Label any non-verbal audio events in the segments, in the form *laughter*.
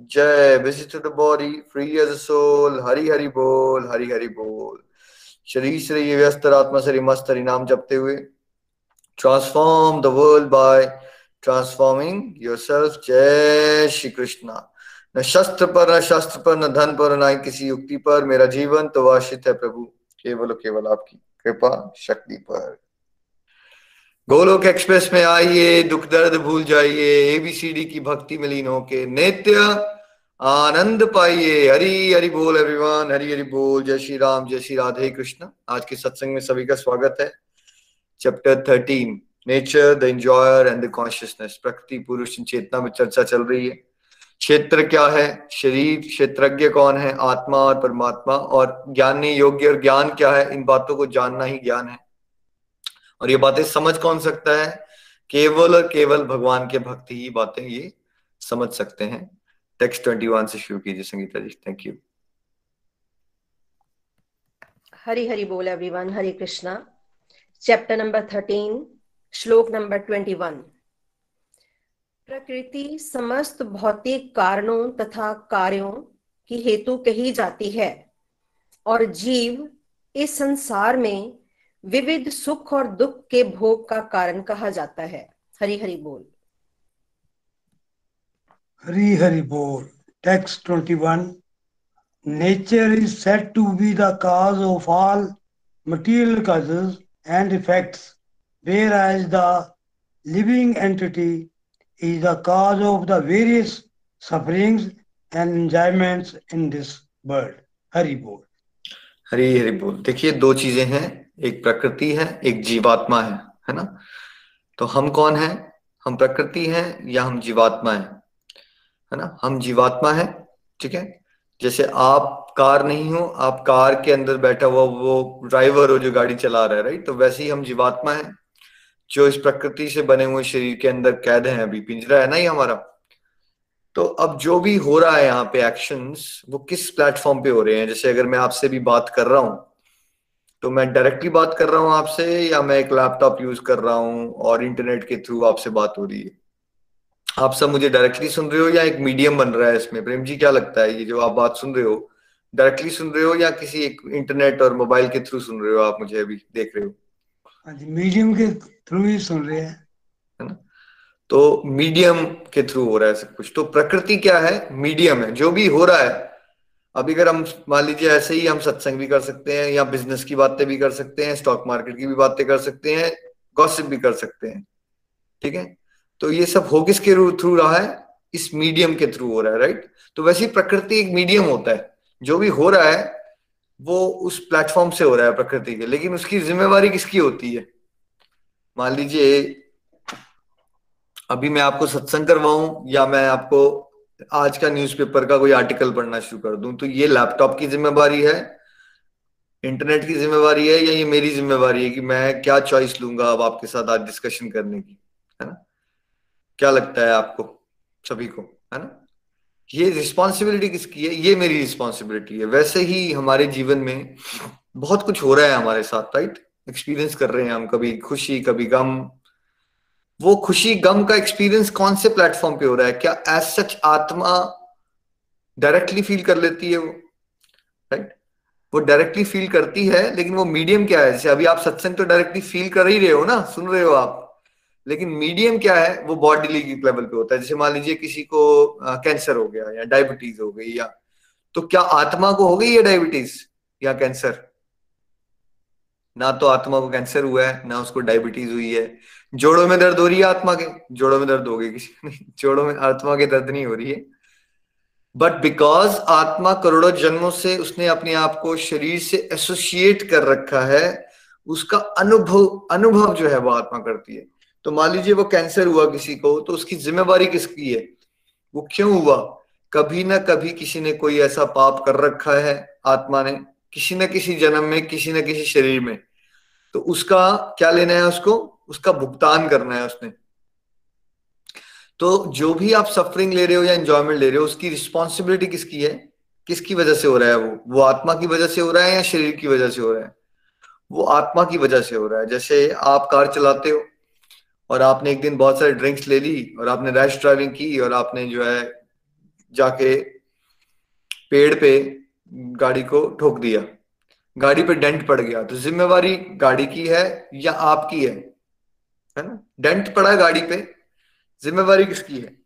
जय visit the body free as soul Hari Hari बोल, हरि हरि बोल। शरीर से व्यस्त आत्मा से मस्त हरि नाम जपते हुए। Transform the world by transforming yourself जय श्री कृष्णा। न शस्त्र पर, न शस्त्र पर, न धन पर, न किसी युक्ति पर। मेरा जीवन तो वाशित है प्रभु। केवल केवल आपकी कृपा, शक्ति पर। गोलोक एक्सप्रेस में आइए, दुख दर्द भूल जाइए एबीसीडी की भक्ति में लीन होके नित्य आनंद पाइए। हरी, हरि बोल एवरीवन हरी, हरि बोल। जय श्री राम, जय श्री राधे कृष्ण। आज के सत्संग में सभी का स्वागत है। Chapter thirteen nature the enjoyer and the consciousness प्रकृति, पुरुष, चेतना में चर्चा चल रही है। क्षेत्र क्या है? शरीर, क्षेत्रज्ञ कौन है? आत्मा और परमात्मा। और ज्ञानी योग्य और ज्ञान क्या है? इन बातों को जानना ही ज्ञान है। और ये बातें समझ कौन सकता है? केवल और केवल भगवान के भक्ति ही बातें ये समझ सकते हैं। टेक्स्ट ट्वेंटी वन से शुरू कीजिए संगीता जी। थैंक यू हरी हरी बोल everyone Hare Krishna. Chapter number thirteen श्लोक नंबर ट्वेंटी वन प्रकृति समस्त भौतिक कारणों तथा कार्यों की हेतु कही जाती है और जीव इस संसार में विविध सुख और दुख के भोग का कारण कहा जाता है। हरी हरि बोल। हरी हरि बोल। Text twenty one nature is set to be the cause of all material causes and effects whereas the living entity is the cause of the various sufferings and enjoyments in this world. Hari बोल। हरी हरि बोल। देखिए दो चीज़ें हैं। एक प्रकृति है, एक जीवात्मा है है ना? तो हम कौन है? हम प्रकृति है या हम जीवात्मा है? है ना? हम जीवात्मा है, ठीक है? जैसे आप कार नहीं हो, आप कार के अंदर बैठा हुआ वो ड्राइवर हो जो गाड़ी चला रहा है राइट तो वैसे ही हम जीवात्मा है, जो इस प्रकृति से बने हुए शरीर के अंदर कैद है, अभी पिंजरा है ना ही हमारा? तो अब जो भी हो रहा है यहाँ पे एक्शंस वो किस प्लेटफॉर्म पे हो रहे हैं? जैसे अगर मैं आपसे भी बात कर रहा हूँ तो मैं डायरेक्टली बात कर रहा हूँ आपसे या मैं एक लैपटॉप यूज़ कर रहा हूँ और इंटरनेट के थ्रू आपसे बात हो रही है? आप सब मुझे डायरेक्टली सुन रहे हो या एक मीडियम बन रहा है इसमें? प्रेम जी क्या लगता है ये जो आप बात सुन रहे हो? डायरेक्टली सुन रहे हो या किसी एक इंटरनेट और मोबाइल के थ्रू सुन रहे हो आप मुझे अभी देख रहे हो? मीडियम हाँ के थ्रू ही सुन रहे हैं। है ना? तो मीडियम के थ्रू हो रहा है सब कुछ। तो प्रकृति क्या है? मीडियम है। जो भी हो रहा है अभी अगर हम, मान लीजिए ऐसे ही हम सत्संग भी कर सकते हैं या बिज़नेस की बातें भी कर सकते हैं स्टॉक मार्केट की भी बातें कर सकते हैं गॉसिप भी कर सकते हैं, ठीक है? तो ये सब हो किसके थ्रू रहा है? इस मीडियम के थ्रू हो रहा है राइट तो वैसे ही प्रकृति एक मीडियम होता है। जो भी हो रहा है, वो उस प्लेटफॉर्म से हो रहा है प्रकृति के। लेकिन उसकी जिम्मेवारी किसकी होती है? मान लीजिए, अभी मैं आपको सत्संग करवाऊं या मैं आपको आज का न्यूज़पेपर का कोई आर्टिकल पढ़ना शुरू कर दूँ तो ये लैपटॉप की जिम्मेवारी है इंटरनेट की जिम्मेवारी है, या ये मेरी जिम्मेवारी है कि मैं क्या चॉइस लूँगा अब आपके साथ आज डिस्कशन करने की, है ना? क्या लगता है आपको, सभी को, है ना? ये रिस्पॉन्सिबिलिटी किसकी है? ये मेरी रिस्पॉन्सिबिलिटी है। वैसे ही हमारे जीवन में बहुत कुछ हो रहा है हमारे साथ राइट एक्सपीरियंस कर रहे हैं हम, कभी खुशी, कभी गम वो खुशी गम का एक्सपीरियंस कौन से प्लेटफॉर्म पे हो रहा है? क्या एज सच आत्मा डायरेक्टली फील कर लेती है वो? राइट वो डायरेक्टली फील करती है, लेकिन वो मीडियम क्या है? जैसे अभी आप सत्संग तो डायरेक्टली फील कर ही रहे हो ना, सुन रहे हो आप। लेकिन मीडियम क्या है? वो बॉडी लेवल पे होता है। जैसे मान लीजिए किसी को कैंसर हो गया या डायबिटीज़ हो गई या तो क्या आत्मा को हो गई है डायबिटीज़ या कैंसर ना तो आत्मा को कैंसर हुआ है, ना उसको डायबिटीज़ हुई है। जोड़ों में दर्द हो रही है, आत्मा के? जोड़ों में दर्द हो गई किसी नहीं, जोड़ों में, आत्मा के दर्द नहीं हो रही है। बट बिकॉज़ आत्मा करोड़ों जन्मों से उसने अपने आप को शरीर से एसोसिएट कर रखा है, उसका अनुभव अनुभव जो है वो आत्मा करती है। तो मान लीजिए वो कैंसर हुआ किसी को तो उसकी जिम्मेवारी किसकी है? वो क्यों हुआ? कभी ना कभी किसी ने कोई ऐसा पाप कर रखा है आत्मा ने, किसी न किसी जन्म में, किसी न किसी शरीर में। तो उसका क्या लेना है उसको? उसका भुगतान करना है उसने। तो जो भी आप सफरिंग ले रहे हो या एंजॉयमेंट ले रहे हो, उसकी रिस्पॉन्सिबिलिटी किसकी है? किसकी वजह से हो रहा है वो? वो आत्मा की वजह से हो रहा है या शरीर की वजह से हो रहा है? वो आत्मा की वजह से हो रहा है। जैसे आप कार चलाते हो और आपने एक दिन बहुत सारे ड्रिंक्स ले ली और आपने रैश ड्राइविंग की और आपने जो है जाके पेड़ पे गाड़ी को ठोक दिया। गाड़ी पे डेंट पड़ गया। तो जिम्मेवारी गाड़ी की है या आपकी है? है ना? डेंट पड़ा है गाड़ी पे। जिम्मेवारी किसकी है?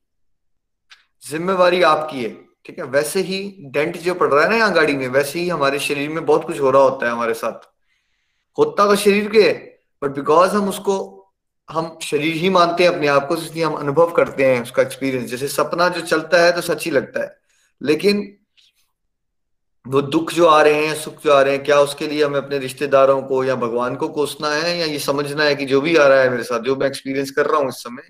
जिम्मेवारी आपकी है, ठीक है? वैसे ही डेंट जो पड़ रहा है ना यहाँ गाड़ी में, वैसे ही हमारे शरीर में बहुत कुछ हो रहा होता है हमारे साथ। होता तो शरीर के है बट बिकॉज़ हम उसको, हम शरीर ही मानते हैं अपने आप को इसलिए हम अनुभव करते हैं, उसका एक्सपीरियंस जैसे सपना जो चलता है तो सच ही लगता है। लेकिन वो दुख जो आ रहे हैं, सुख जो आ रहे हैं, क्या उसके लिए हमें अपने रिश्तेदारों को या भगवान को कोसना है? या ये समझना है कि जो भी आ रहा है मेरे साथ, जो मैं एक्सपीरियंस कर रहा हूँ इस समय,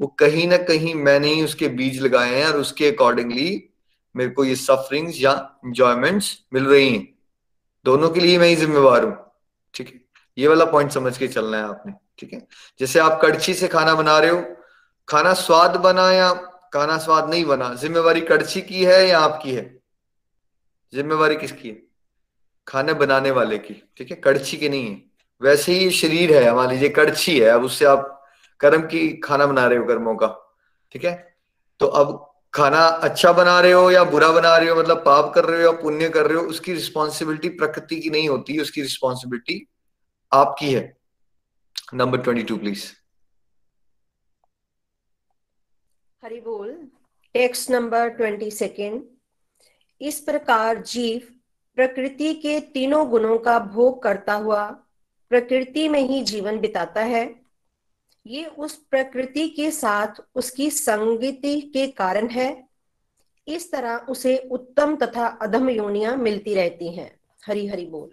वो कहीं ना कहीं मैंने ही उसके बीज लगाए हैं और उसके अकॉर्डिंगली मेरे को ये सफरिंग्स या इंजॉयमेंट्स मिल रही हैं। दोनों के लिए मैं ही जिम्मेवार हूँ, ठीक है? ये वाला पॉइंट समझ के चलना है आपने, ठीक है? जैसे आप कड़छी से खाना बना रहे हो, खाना स्वाद बना या खाना स्वाद नहीं बना? जिम्मेवारी कड़छी की है या आपकी है? जिम्मेवारी किसकी है? खाने बनाने वाले की, ठीक है? कड़छी की नहीं है। वैसे ही शरीर है मान लीजिए कड़छी है। अब उससे आप कर्म की खाना बना रहे हो कर्मों का, ठीक है? तो अब खाना अच्छा बना रहे हो या बुरा बना रहे हो मतलब पाप कर रहे हो या पुण्य कर रहे हो, उसकी रिस्पॉन्सिबिलिटी प्रकृति की नहीं होती, उसकी रिस्पॉन्सिबिलिटी आपकी है। Number twenty two please Hari बोल। टेक्स्ट नंबर ट्वेंटी सेकेंड इस प्रकार जीव प्रकृति के तीनों गुणों का भोग करता हुआ प्रकृति में ही जीवन बिताता है। ये उस प्रकृति के साथ उसकी संगति के कारण है। इस तरह उसे उत्तम तथा अधम योनिया मिलती रहती हैं। हरि हरि बोल।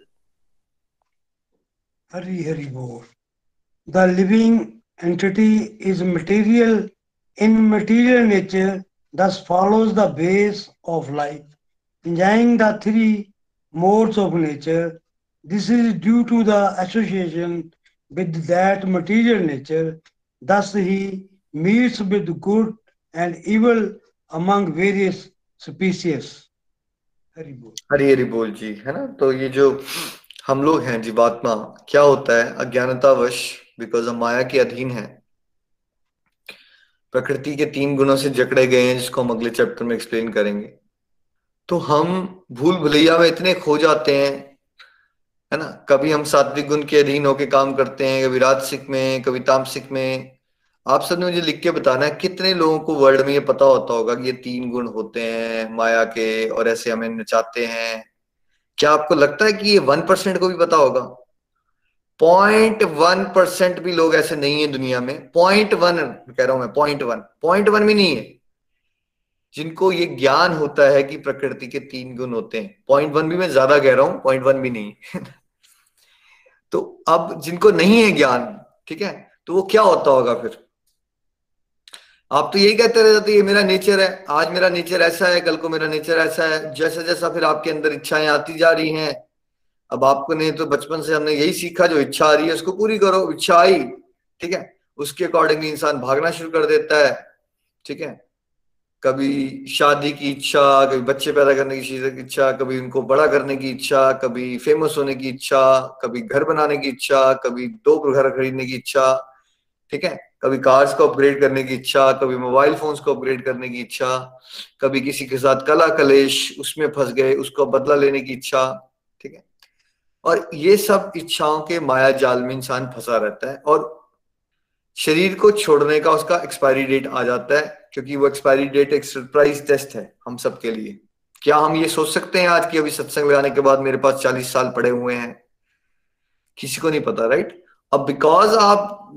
हरि हरि बोल। The living entity is material. In material nature thus follows the ways of life. Enjoying the three modes of nature. This is due to the association with that material nature. Thus, he meets with good and evil among various species. Hari Hari बोल जी है ना तो ये जो हम लोग हैं जीवात्मा क्या होता है अज्ञानतावश बिकॉज़ हम माया के अधीन है प्रकृति के तीन गुणों से जकड़े गए हैं जिसको हम अगले चैप्टर में एक्सप्लेन करेंगे तो हम भूल भुलैया में इतने खो जाते हैं, है ना? कभी हम सात्विक गुण के अधीन होके काम करते हैं, कभी राजसिक में, कभी तामसिक में। आप सबने मुझे लिख के बताना है, कितने लोगों को वर्ल्ड में ये पता होता होगा कि ये तीन गुण होते हैं, माया के, और ऐसे हमें नचाते हैं। क्या आपको लगता है कि ये वन परसेंट को भी पता होगा? पॉइंट वन परसेंट भी लोग ऐसे नहीं है दुनिया में। पॉइंट वन, कह रहा हूँ मैं, पॉइंट वन। पॉइंट वन भी नहीं है। जिनको ये ज्ञान होता है कि प्रकृति के तीन गुण होते हैं। पॉइंट वन भी मैं ज़्यादा कह रहा हूँ पॉइंट वन भी नहीं। *laughs* तो अब जिनको नहीं है ज्ञान, ठीक है तो वो क्या होता होगा फिर? आप तो यही कहते रह जाते ये मेरा नेचर है, आज मेरा नेचर ऐसा है, कल को मेरा नेचर ऐसा है। जैसा जैसा फिर आपके अंदर इच्छाएँ आती जा रही हैं, अब आपको नहीं तो बचपन से हमने यही सीखा, जो इच्छा आ रही है उसको पूरी करो, इच्छा आई, ठीक है, उसके अकॉर्डिंगली इंसान भागना शुरू कर देता है, ठीक है। कभी शादी की इच्छा, कभी बच्चे पैदा करने की चीज़ इच्छा, कभी उनको बड़ा करने की इच्छा, कभी फ़ेमस होने की इच्छा, कभी घर बनाने की इच्छा, कभी दो घर खरीदने की इच्छा, ठीक है? कभी कार्स को अपग्रेड करने की इच्छा, कभी मोबाइल फोन्स को अपग्रेड करने की इच्छा, कभी किसी के साथ कला कलेश, उसमें फंस गए, उसको बदला लेने की इच्छा, ठीक है? और ये सब इच्छाओं के माया जाल में इंसान फंसा रहता है और शरीर को छोड़ने का उसका एक्सपायरी डेट आ जाता है, क्योंकि वो एक्सपायरी डेट एक सरप्राइज़ टेस्ट है हम सबके लिए। क्या हम ये सोच सकते हैं आज की अभी सत्संग लगाने के बाद मेरे पास चालीस साल पड़े हुए हैं? किसी को नहीं पता राइट अब बिकॉज़ आप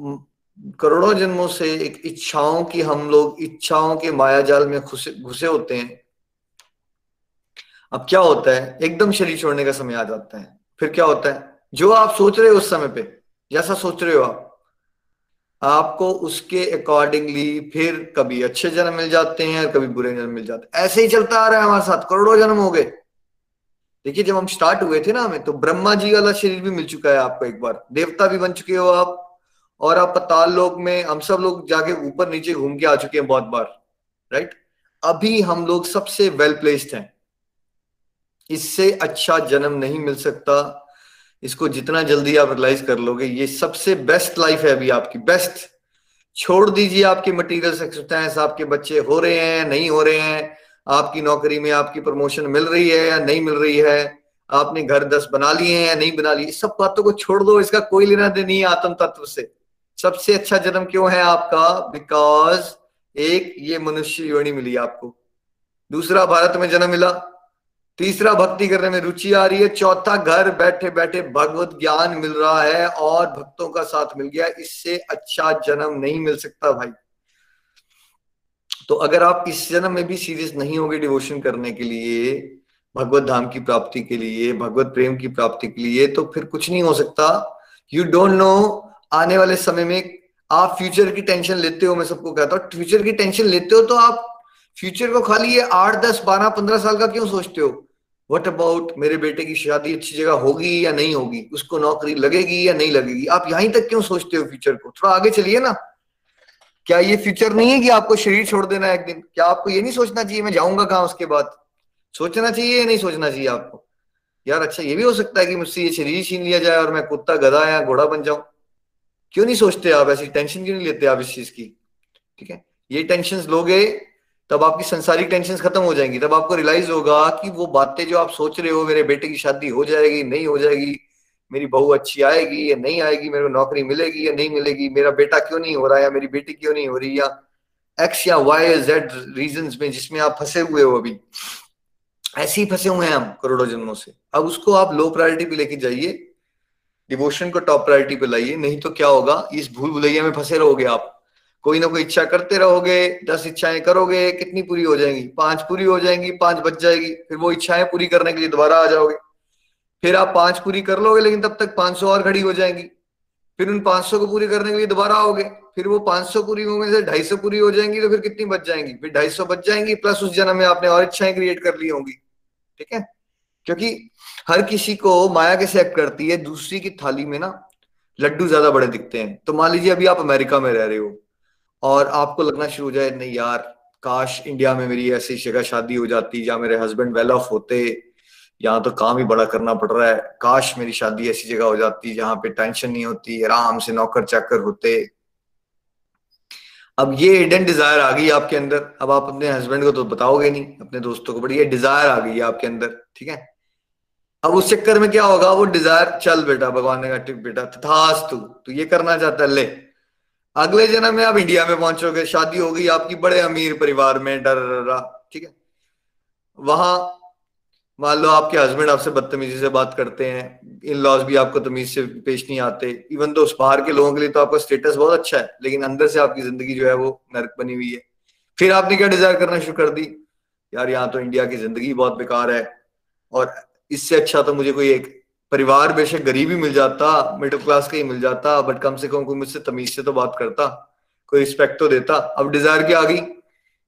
करोड़ों जन्मों से एक इच्छाओं की हम लोग इच्छाओं के माया जाल में घुसे होते हैं, अब क्या होता है? एकदम शरीर छोड़ने का समय आ जाता है। फिर क्या होता है? जो आप सोच रहे हो उस समय पे, जैसा सोच रहे हो आप आपको उसके अकॉर्डिंगली फिर कभी अच्छे जन्म मिल जाते हैं कभी बुरे जन्म मिल जाते हैं। ऐसे ही चलता आ रहा है हमारे साथ। करोड़ों जन्म हो गए। देखिए, जब हम स्टार्ट हुए थे ना हमें तो ब्रह्मा जी वाला शरीर भी मिल चुका है आपको एक बार। देवता भी बन चुके हो आप। और आप पताल लोक में, हम सब लोग जाके ऊपर नीचे घूम के आ चुके हैं बहुत बार। राइट अभी हम लोग सबसे वेल प्लेस्ड हैं। इससे अच्छा जन्म नहीं मिल सकता। इसको जितना जल्दी आप रियलाइज़ कर लोगे, ये सबसे बेस्ट लाइफ है अभी आपकी। बेस्ट छोड़ दीजिए आपके मटेरियल सक्सेस आपके बच्चे हो रहे हैं, नहीं हो रहे हैं, आपकी नौकरी में आपकी प्रमोशन मिल रही है या नहीं मिल रही है, आपने घर दस बना लिए हैं या नहीं बना लिए सब बातों को छोड़ दो, इसका कोई लेना देना नहीं आत्म तत्व से। सबसे अच्छा जन्म क्यों है आपका? बिकॉज़ एक ये मनुष्य योनि मिली आपको। दूसरा भारत में जन्म मिला। तीसरा भक्ति करने में रुचि आ रही है। चौथा घर बैठे बैठे भगवत ज्ञान मिल रहा है और भक्तों का साथ मिल गया। इससे अच्छा जन्म नहीं मिल सकता भाई। तो अगर आप इस जन्म में भी सीरियस नहीं होगे डिवोशन करने के लिए, भगवत धाम की प्राप्ति के लिए, भगवत प्रेम की प्राप्ति के लिए तो फिर कुछ नहीं हो सकता। यू डोंट नो आने वाले समय में आप फ्यूचर की टेंशन लेते हो, मैं सबको कहता हूँ। फ्यूचर की टेंशन लेते हो तो आप फ्यूचर को खाली ये आठ, दस, बारह, पंद्रह साल का क्यों सोचते हो? वट अबाउट मेरे बेटे की शादी अच्छी जगह होगी या नहीं होगी? उसको नौकरी लगेगी या नहीं लगेगी? आप यहीं तक क्यों सोचते हो फ्यूचर को? थोड़ा आगे चलिए ना। क्या ये फ्यूचर नहीं है कि आपको शरीर छोड़ देना है एक दिन? क्या आपको ये नहीं सोचना चाहिए मैं जाऊँगा कहा उसके बाद? सोचना चाहिए या नहीं सोचना चाहिए आपको? यार अच्छा ये भी हो सकता है कि मुझसे ये शरीर छीन लिया जाए और मैं कुत्ता, गधा या घोड़ा बन जाऊँ। क्यों नहीं सोचते आप? ऐसी टेंशन क्यों नहीं लेते आप इस चीज़ की? ठीक है? ये टेंशन लोगे तब आपकी संसारिक टेंशन खत्म हो जाएँगी। तब आपको रियलाइज़ होगा कि वो बातें जो आप सोच रहे हो, मेरे बेटे की शादी हो जाएगी, नहीं हो जाएगी, मेरी बहू अच्छी आएगी या नहीं आएगी, मेरे को नौकरी मिलेगी या नहीं मिलेगी, मेरा बेटा क्यों नहीं हो रहा या मेरी बेटी क्यों नहीं हो रही या एक्स या वाई जेड रीजन में जिसमें आप फंसे हुए हो अभी। ऐसे ही फंसे हुए हैं हम करोड़ों जन्मों से। अब उसको आप लो प्रायोरिटी पे लेके जाइए। डिवोशन को टॉप प्रायोरिटी पे लाइए। नहीं तो क्या होगा? इस भूल भुलैया में फंसे रहोगे आप। कोई ना कोई इच्छा करते रहोगे, दस इच्छाएँ करोगे, कितनी पूरी हो जाएँगी? पाँच पूरी हो जाएँगी, पाँच बच जाएगी, फिर वो इच्छाएँ पूरी करने के लिए दोबारा आ जाओगे। फिर आप पाँच पूरी कर लोगे, लेकिन तब तक पाँच सौ और खड़ी हो जाएँगी। फिर उन पाँच सौ को पूरी करने के लिए दोबारा आओगे। फिर वो पाँच सौ पूरी होंगे से ढाई सौ पूरी हो जाएँगी तो फिर कितनी बच जाएँगी? फिर ढाई सौ बच जाएँगी, प्लस उस जन्म में आपने और इच्छाएँ क्रिएट कर ली होंगी। ठीक है? क्योंकि हर किसी को माया कैसे एक्ट करती है? दूसरी की थाली में ना लड्डू ज़्यादा बड़े दिखते हैं। तो मान लीजिए अभी आप अमेरिका में रह रहे हो। और आपको लगना शुरू हो जाए, नहीं यार, काश इंडिया में मेरी ऐसी जगह शादी हो जाती जहाँ मेरे हस्बैंड वेल ऑफ़ होते, यहाँ तो काम ही बड़ा करना पड़ रहा है। काश मेरी शादी ऐसी जगह हो जाती जहाँ पे टेंशन नहीं होती, आराम से नौकर चाकर होते। अब ये हिडन डिज़ायर आ गई आपके अंदर। अब आप अपने हस्बैंड को तो बताओगे नहीं, अपने दोस्तों को बट ये डिज़ायर आ गई आपके अंदर, ठीक है? अब उस चक्कर में क्या होगा? वो डिज़ायर चल बेटा, भगवान ने कहा बेटा थास तू तू ये करना चाहता है, ले। अगले जन्म में आप इंडिया में पहुंचोगे, शादी हो गई आपकी बड़े अमीर परिवार में, डर रहा ठीक है? वहाँ, मान लो आपके हस्बैंड आपसे बदतमीजी से बात करते हैं इन लॉज भी आपको तमीज से पेश नहीं आते इवन तो उस बाहर के लोगों के लिए तो आपका स्टेटस बहुत अच्छा है, लेकिन अंदर से आपकी ज़िंदगी जो है वो नर्क बनी हुई है। फिर आपने क्या डिज़ायर करना शुरू कर दी? यार, यहाँ तो इंडिया की ज़िंदगी बहुत बेकार है, और इससे अच्छा तो मुझे कोई एक परिवार बेशक गरीब ही मिल जाता मिडिल क्लास का ही मिल जाता बट कम से कम कोई मुझसे तमीज से तो बात करता, कोई रिस्पेक्ट तो देता। अब डिज़ायर क्या आ गई?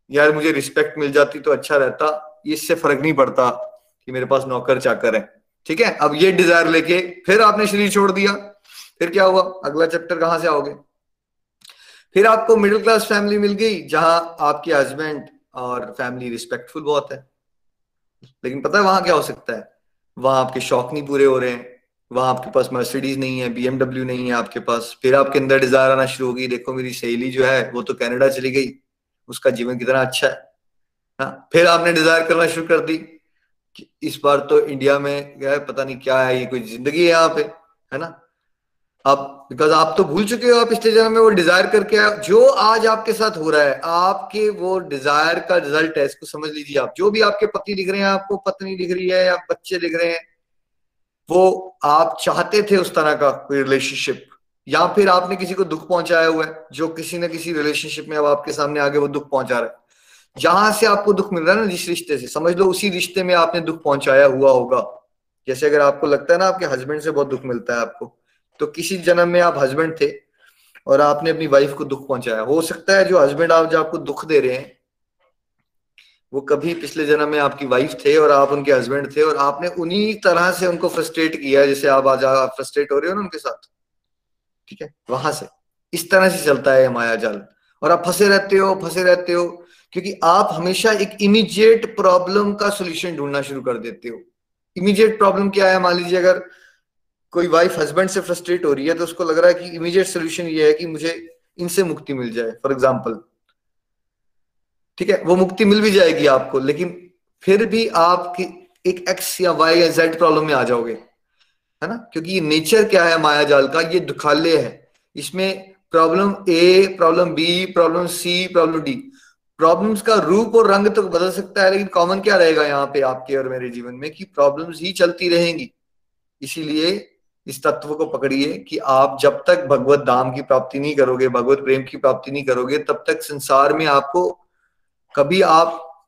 यार मुझे रिस्पेक्ट मिल जाती तो अच्छा रहता, इससे फ़र्क नहीं पड़ता कि मेरे पास नौकर चाकर है। ठीक है, अब ये डिज़ायर लेके फिर आपने शरीर छोड़ दिया, फिर क्या हुआ? अगला चैप्टर कहाँ से आओगे? फिर आपको मिडिल क्लास फैमिली मिल गई, जहाँ आपके हस्बैंड और फैमिली रिस्पेक्टफुल बहुत है। लेकिन पता है वहाँ क्या हो सकता है? वहाँ आपके शौक नहीं पूरे हो रहे हैं, वहाँ आपके पास मर्सिडीज नहीं है बीएमडब्ल्यू नहीं है आपके पास। फिर आपके अंदर डिज़ायर आना शुरू होगी देखो मेरी सहेली जो है, वो तो कैनेडा चली गई, उसका जीवन कितना अच्छा है हाँ। फिर आपने डिज़ायर करना शुरू कर दी कि इस बार तो इंडिया में, क्या है, पता नहीं क्या है, ये कोई ज़िंदगी है यहाँ पे, है ना? आप बिकॉज़ आप तो भूल चुके हो, आप पिछले जन्म में वो डिज़ायर करके आए जो आज आपके साथ हो रहा है, आपके वो डिज़ायर का रिज़ल्ट है, इसको समझ लीजिए आप। जो भी आपके पति लिख रहे हैं, आपको पत्नी लिख रही है या बच्चे लिख रहे हैं, वो आप चाहते थे उस तरह का कोई रिलेशनशिप या फिर आपने किसी को दुख पहुँचाया हुआ है, जो किसी न किसी रिलेशनशिप में अब आपके सामने आगे वो दुख पहुँचा रहा है। जहाँ से आपको दुख मिल रहा है ना, जिस रिश्ते से, समझ लो उसी रिश्ते में आपने दुख पहुँचाया हुआ होगा। जैसे अगर आपको लगता है ना, आपके हस्बैंड से बहुत दुख मिलता है आपको तो किसी जन्म में आप हस्बैंड थे और आपने अपनी वाइफ को दुख पहुँचाया। हो सकता है जो हस्बैंड आप, जो आपको दुख दे रहे हैं, वो कभी पिछले जन्म में आपकी वाइफ थे और आप उनके हस्बैंड थे और आपने उन्हीं तरह से उनको फ्रस्ट्रेट किया जैसे आप आज आप फ्रस्ट्रेट हो रहे हो ना उनके साथ। ठीक है? वहाँ से। इस तरह से चलता है माया जाल। और आप फंसे रहते हो, फंसे रहते हो, क्योंकि आप हमेशा एक इमीडिएट प्रॉब्लम का सोल्यूशन ढूंढना शुरू कर देते हो। इमीडिएट प्रॉब्लम क्या है? मान लीजिए अगर कोई वाइफ हस्बैंड से फ्रस्ट्रेट हो रही है तो उसको लग रहा है कि इमीडिएट सोल्यूशन ये है कि मुझे इनसे मुक्ति मिल जाए फॉर एग्ज़ाम्पल ठीक है? वो मुक्ति मिल भी जाएगी आपको, लेकिन फिर भी आप एक एक्स या वाई या जेड प्रॉब्लम में आ जाओगे, है ना? क्योंकि ये नेचर क्या है माया जाल का? ये दुखालय है। इसमें problem A problem B problem C problem D problems का रूप और रंग तो बदल सकता है, लेकिन कॉमन क्या रहेगा यहाँ पे आपके और मेरे जीवन में? कि प्रॉब्लम्स ही चलती रहेंगी। इसीलिए इस तत्व को पकड़िए कि आप जब तक भगवत धाम की प्राप्ति नहीं करोगे, भगवत प्रेम की प्राप्ति नहीं करोगे, तब तक संसार में आपको कभी आप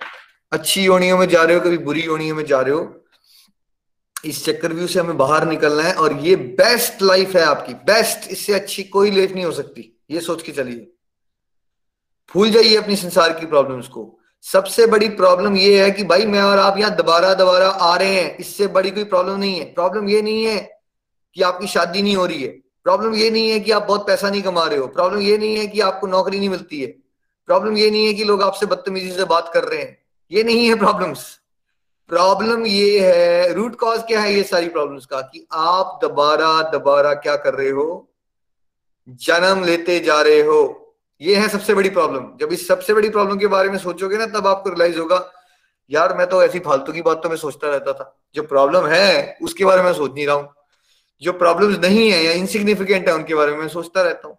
अच्छी योनियों में जा रहे हो, कभी बुरी योनियों में जा रहे हो, इस चक्रव्यूह से हमें बाहर निकलना है और ये बेस्ट लाइफ है आपकी। बेस्ट इससे अच्छी कोई लाइफ नहीं हो सकती। ये सोच के चलिए। भूल जाइए अपनी संसार की प्रॉब्लम्स को। सबसे बड़ी प्रॉब्लम ये है कि भाई मैं और आप यहाँ दोबारा दोबारा आ रहे हैं। इससे बड़ी कोई प्रॉब्लम नहीं है। प्रॉब्लम ये नहीं है कि आपकी शादी नहीं हो रही है। प्रॉब्लम ये नहीं है कि आप बहुत पैसा नहीं कमा रहे हो। प्रॉब्लम ये नहीं है कि आपको नौकरी नहीं मिलती है। प्रॉब्लम ये नहीं है कि लोग आपसे बदतमीजी से बात कर रहे हैं। ये नहीं है प्रॉब्लम्स प्रॉब्लम ये है रूट कॉज क्या है ये सारी प्रॉब्लम्स का? कि आप दोबारा दोबारा क्या कर रहे हो? जन्म लेते जा रहे हो। ये है सबसे बड़ी प्रॉब्लम जब इस सबसे बड़ी प्रॉब्लम के बारे में सोचोगे ना, तब आपको रियलाइज़ होगा, यार, मैं तो ऐसी फालतू की बात तो मैं सोचता रहता था। जो प्रॉब्लम है, उसके बारे में सोच नहीं रहा हूँ। जो प्रॉब्लम्स नहीं है या इनसिग्निफिकेंट है, उनके बारे में मैं सोचता रहता हूँ।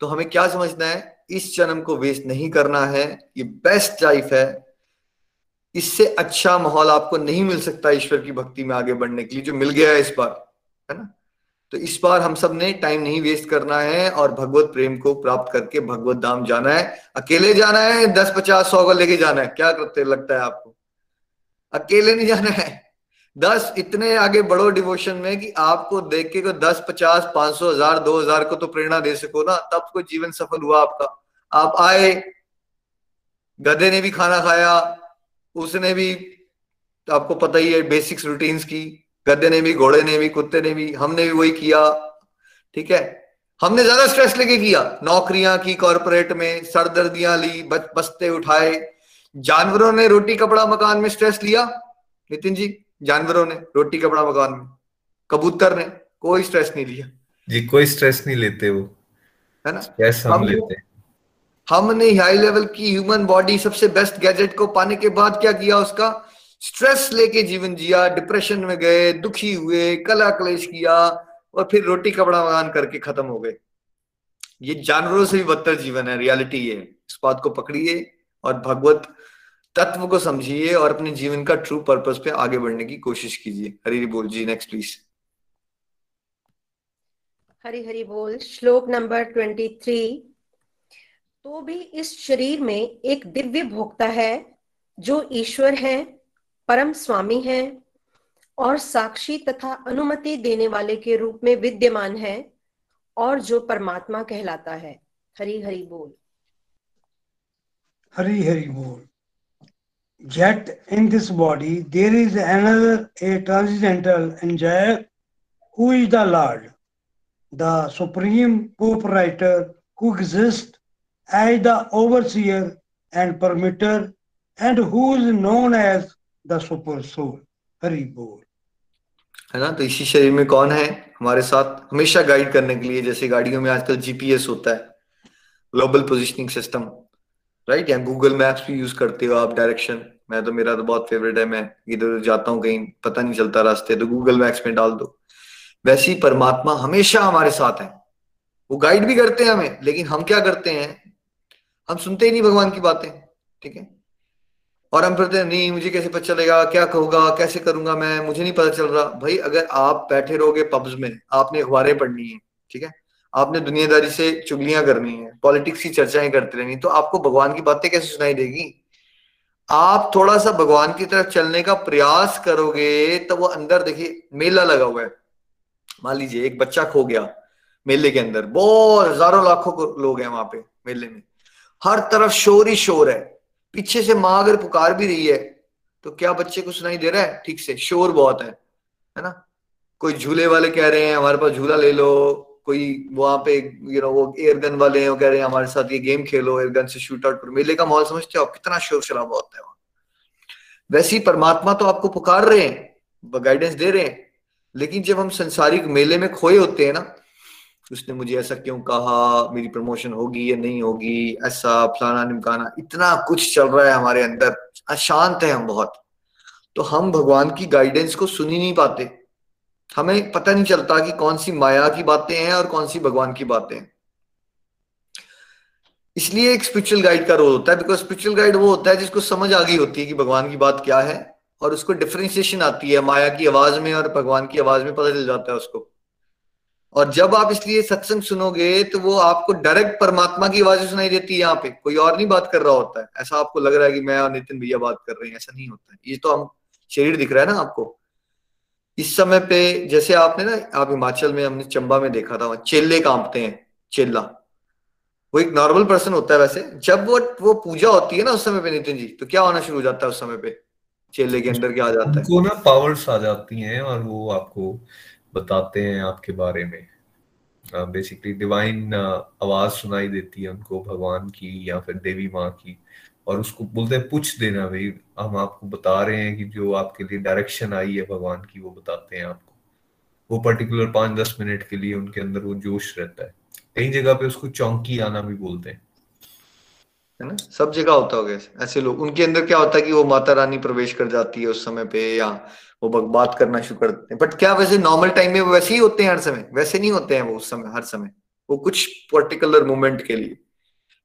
तो हमें क्या समझना है? इस जन्म को वेस्ट नहीं करना है। ये बेस्ट लाइफ है। इससे अच्छा माहौल आपको नहीं मिल सकता ईश्वर की भक्ति में आगे बढ़ने के लिए, जो मिल गया है इस बार, है ना? तो इस बार हम सबने टाइम नहीं वेस्ट करना है और भगवत प्रेम को प्राप्त करके भगवत धाम जाना है। अकेले जाना है दस पचास सौ को लेके जाना है? क्या करते लगता है आपको? अकेले नहीं जाना है। दस इतने आगे बढ़ो डिवोशन में कि आपको देख के को दस, पचास, पाँच सौ, हज़ार, दो हज़ार को तो प्रेरणा दे सको ना, तब कोई जीवन सफल हुआ आपका। आप आए, गधे ने भी खाना खाया, उसने भी तो आपको पता ही है बेसिक्स रूटीन्स की, गधे ने भी, घोड़े ने भी, कुत्ते ने भी, हमने भी वही किया, ठीक है? हमने ज़्यादा स्ट्रेस लेके किया, नौकरियाँ की कॉरपोरेट में, सरदर्दियाँ ली बस्ते उठाए, जानवरों ने रोटी, कपड़ा, मकान में स्ट्रेस लिया, नितिन जी? जानवरों ने रोटी कपड़ा मकान में कबूतर ने कोई स्ट्रेस नहीं लिया। जी कोई स्ट्रेस नहीं लेते वो। है ना? स्ट्रेस हम, हम लेते हमने हाई लेवल की ह्यूमन बॉडी सबसे बेस्ट गैजेट को पाने के बाद क्या किया उसका? स्ट्रेस लेके जीवन जिया डिप्रेशन में गए दुखी हुए कला क्लेश किया और फिर रोटी कपड़ा मकान करके खत्म हो गए। ये जानवरों से भी बदतर जीवन है रियलिटी ये इस बात को पकड़िए और भगवत तत्व को समझिए और अपने जीवन का ट्रू पर्पस पे आगे बढ़ने की कोशिश कीजिए। हरी बोल जी नेक्स्ट प्लीज़ हरी हरी बोल श्लोक नंबर ट्वेंटी थ्री तो भी इस शरीर में एक दिव्य भोक्ता है जो ईश्वर है परम स्वामी है और साक्षी तथा अनुमति देने वाले के रूप में विद्यमान है और जो परमात्मा कहलाता है। हरी हरी बोल। हरी हरी बोल। Yet in this body there is another, a transcendental enjoyer who is the Lord, the supreme proprietor who exists as the overseer and permitter and who is known as the super soul. Hari Bol. है ना तो इसी शरीर में कौन है हमारे साथ हमेशा गाइड करने के लिए जैसे गाड़ियों में आजकल जीपीएस होता है ग्लोबल पोजिशनिंग सिस्टम राइट या गूगल मैप्स भी यूज़ करते हो आप डायरेक्शन मैं तो मेरा तो बहुत फेवरेट है, मैं इधर उधर जाता हूँ कहीं, पता नहीं चलता रास्ते तो गूगल मैप्स में डाल दो। वैसे ही परमात्मा हमेशा हमारे साथ है। वो गाइड भी करते हैं हमें, लेकिन हम क्या करते हैं? हम सुनते ही नहीं भगवान की बातें, ठीक है? और हम फिरते नहीं, मुझे कैसे पता चलेगा? क्या कहूँगा? कैसे करूँगा मैं? मुझे नहीं पता चल रहा। भाई, अगर आप बैठे रहोगे पब्स में, आपने अखबारें पढ़नी है, ठीक है? आपने दुनियादारी से चुगलियाँ करनी है, पॉलिटिक्स की चर्चाएँ करते रहनी तो आपको भगवान की बातें कैसे सुनाई देगी? आप थोड़ा सा भगवान की तरफ़ चलने का प्रयास करोगे तो वो अंदर देखिए, मेला लगा हुआ है। मान लीजिए, एक बच्चा खो गया मेले के अंदर, बहुत हज़ारों लाखों लोग हैं वहाँ पे मेले में। हर तरफ़ शोर ही शोर है, पीछे से माँ अगर पुकार भी रही है तो क्या बच्चे को सुनाई दे रहा है? ठीक से, शोर बहुत है है ना? कोई झूले वाले कह रहे हैं, हमारे पास झूला ले लो। कोई वहाँ पे यू नो वो एयर गन वाले हैं, वो कह रहे हैं, हमारे साथ ये गेम खेलो एयर गन से शूट आउट करो। मेले का माहौल समझते हो कितना शोर शराबा होता है वहाँ। वैसे ही परमात्मा तो आपको पुकार रहे हैं गाइडेंस दे रहे हैं, लेकिन जब हम संसारिक मेले में खोए होते हैं ना, उसने मुझे ऐसा क्यों कहा, मेरी प्रमोशन होगी या नहीं होगी, ऐसा फलाना निमकाना, इतना कुछ चल रहा है हमारे अंदर, अशांत है हम बहुत। तो हम भगवान की गाइडेंस को सुन ही नहीं पाते। हमें पता नहीं चलता कि कौन सी माया की बातें हैं और कौन सी भगवान की बातें हैं। इसलिए एक स्पिरिचुअल गाइड का रोल होता है बिकॉज़ स्पिरिचुअल गाइड वो होता है जिसको समझ आ गई होती है कि भगवान की बात क्या है और उसको डिफ्रेंसिएशन आती है, माया की आवाज़ में और भगवान की आवाज़ में पता चल जाता है उसको। और जब आप इसलिए सत्संग सुनोगे तो वो आपको डायरेक्ट परमात्मा की आवाज़ सुनाई देती है यहाँ पे। कोई और नहीं बात कर रहा होता है। ऐसा आपको लग रहा है कि मैं और नितिन भैया बात कर रहे हैं, ऐसा नहीं होता है। ये तो हम, शरीर दिख रहा है ना आपको। इस समय पे जैसे आपने ना, आप हिमाचल में, हमने चंबा में देखा था चेले कांपते हैं चेला वो एक नॉर्मल पर्सन होता है वैसे। जब वो वो पूजा होती है ना उस समय पे, नितिन जी तो क्या होना शुरू हो जाता है उस समय पे? चेले के अंदर क्या आ जाता है? ना पावर्स आ जाती हैं और वो आपको बताते हैं आपके बारे में। बेसिकली डिवाइन आवाज़ सुनाई देती है उनको, भगवान की या फिर देवी माँ की। और उसको बोलते हैं, पूछ देना भाई हम आपको बता रहे हैं कि जो आपके लिए डायरेक्शन आई है भगवान की, वो बताते हैं आपको। वो पर्टिकुलर पाँच दस मिनट के लिए उनके अंदर वो जोश रहता है। कई जगह पे उसको चौंकी आना भी बोलते हैं। है ना? सब जगह होता होगा ऐसे। लोग, उनके अंदर क्या होता है कि वो माता रानी प्रवेश कर जाती है उस समय पे या वो बात करना शुरू कर देते हैं। बट क्या वैसे नॉर्मल टाइम में वैसे ही होते हैं हर समय? वैसे नहीं होते हैं वो उस समय, हर समय। वो कुछ पर्टिकुलर मोमेंट के लिए।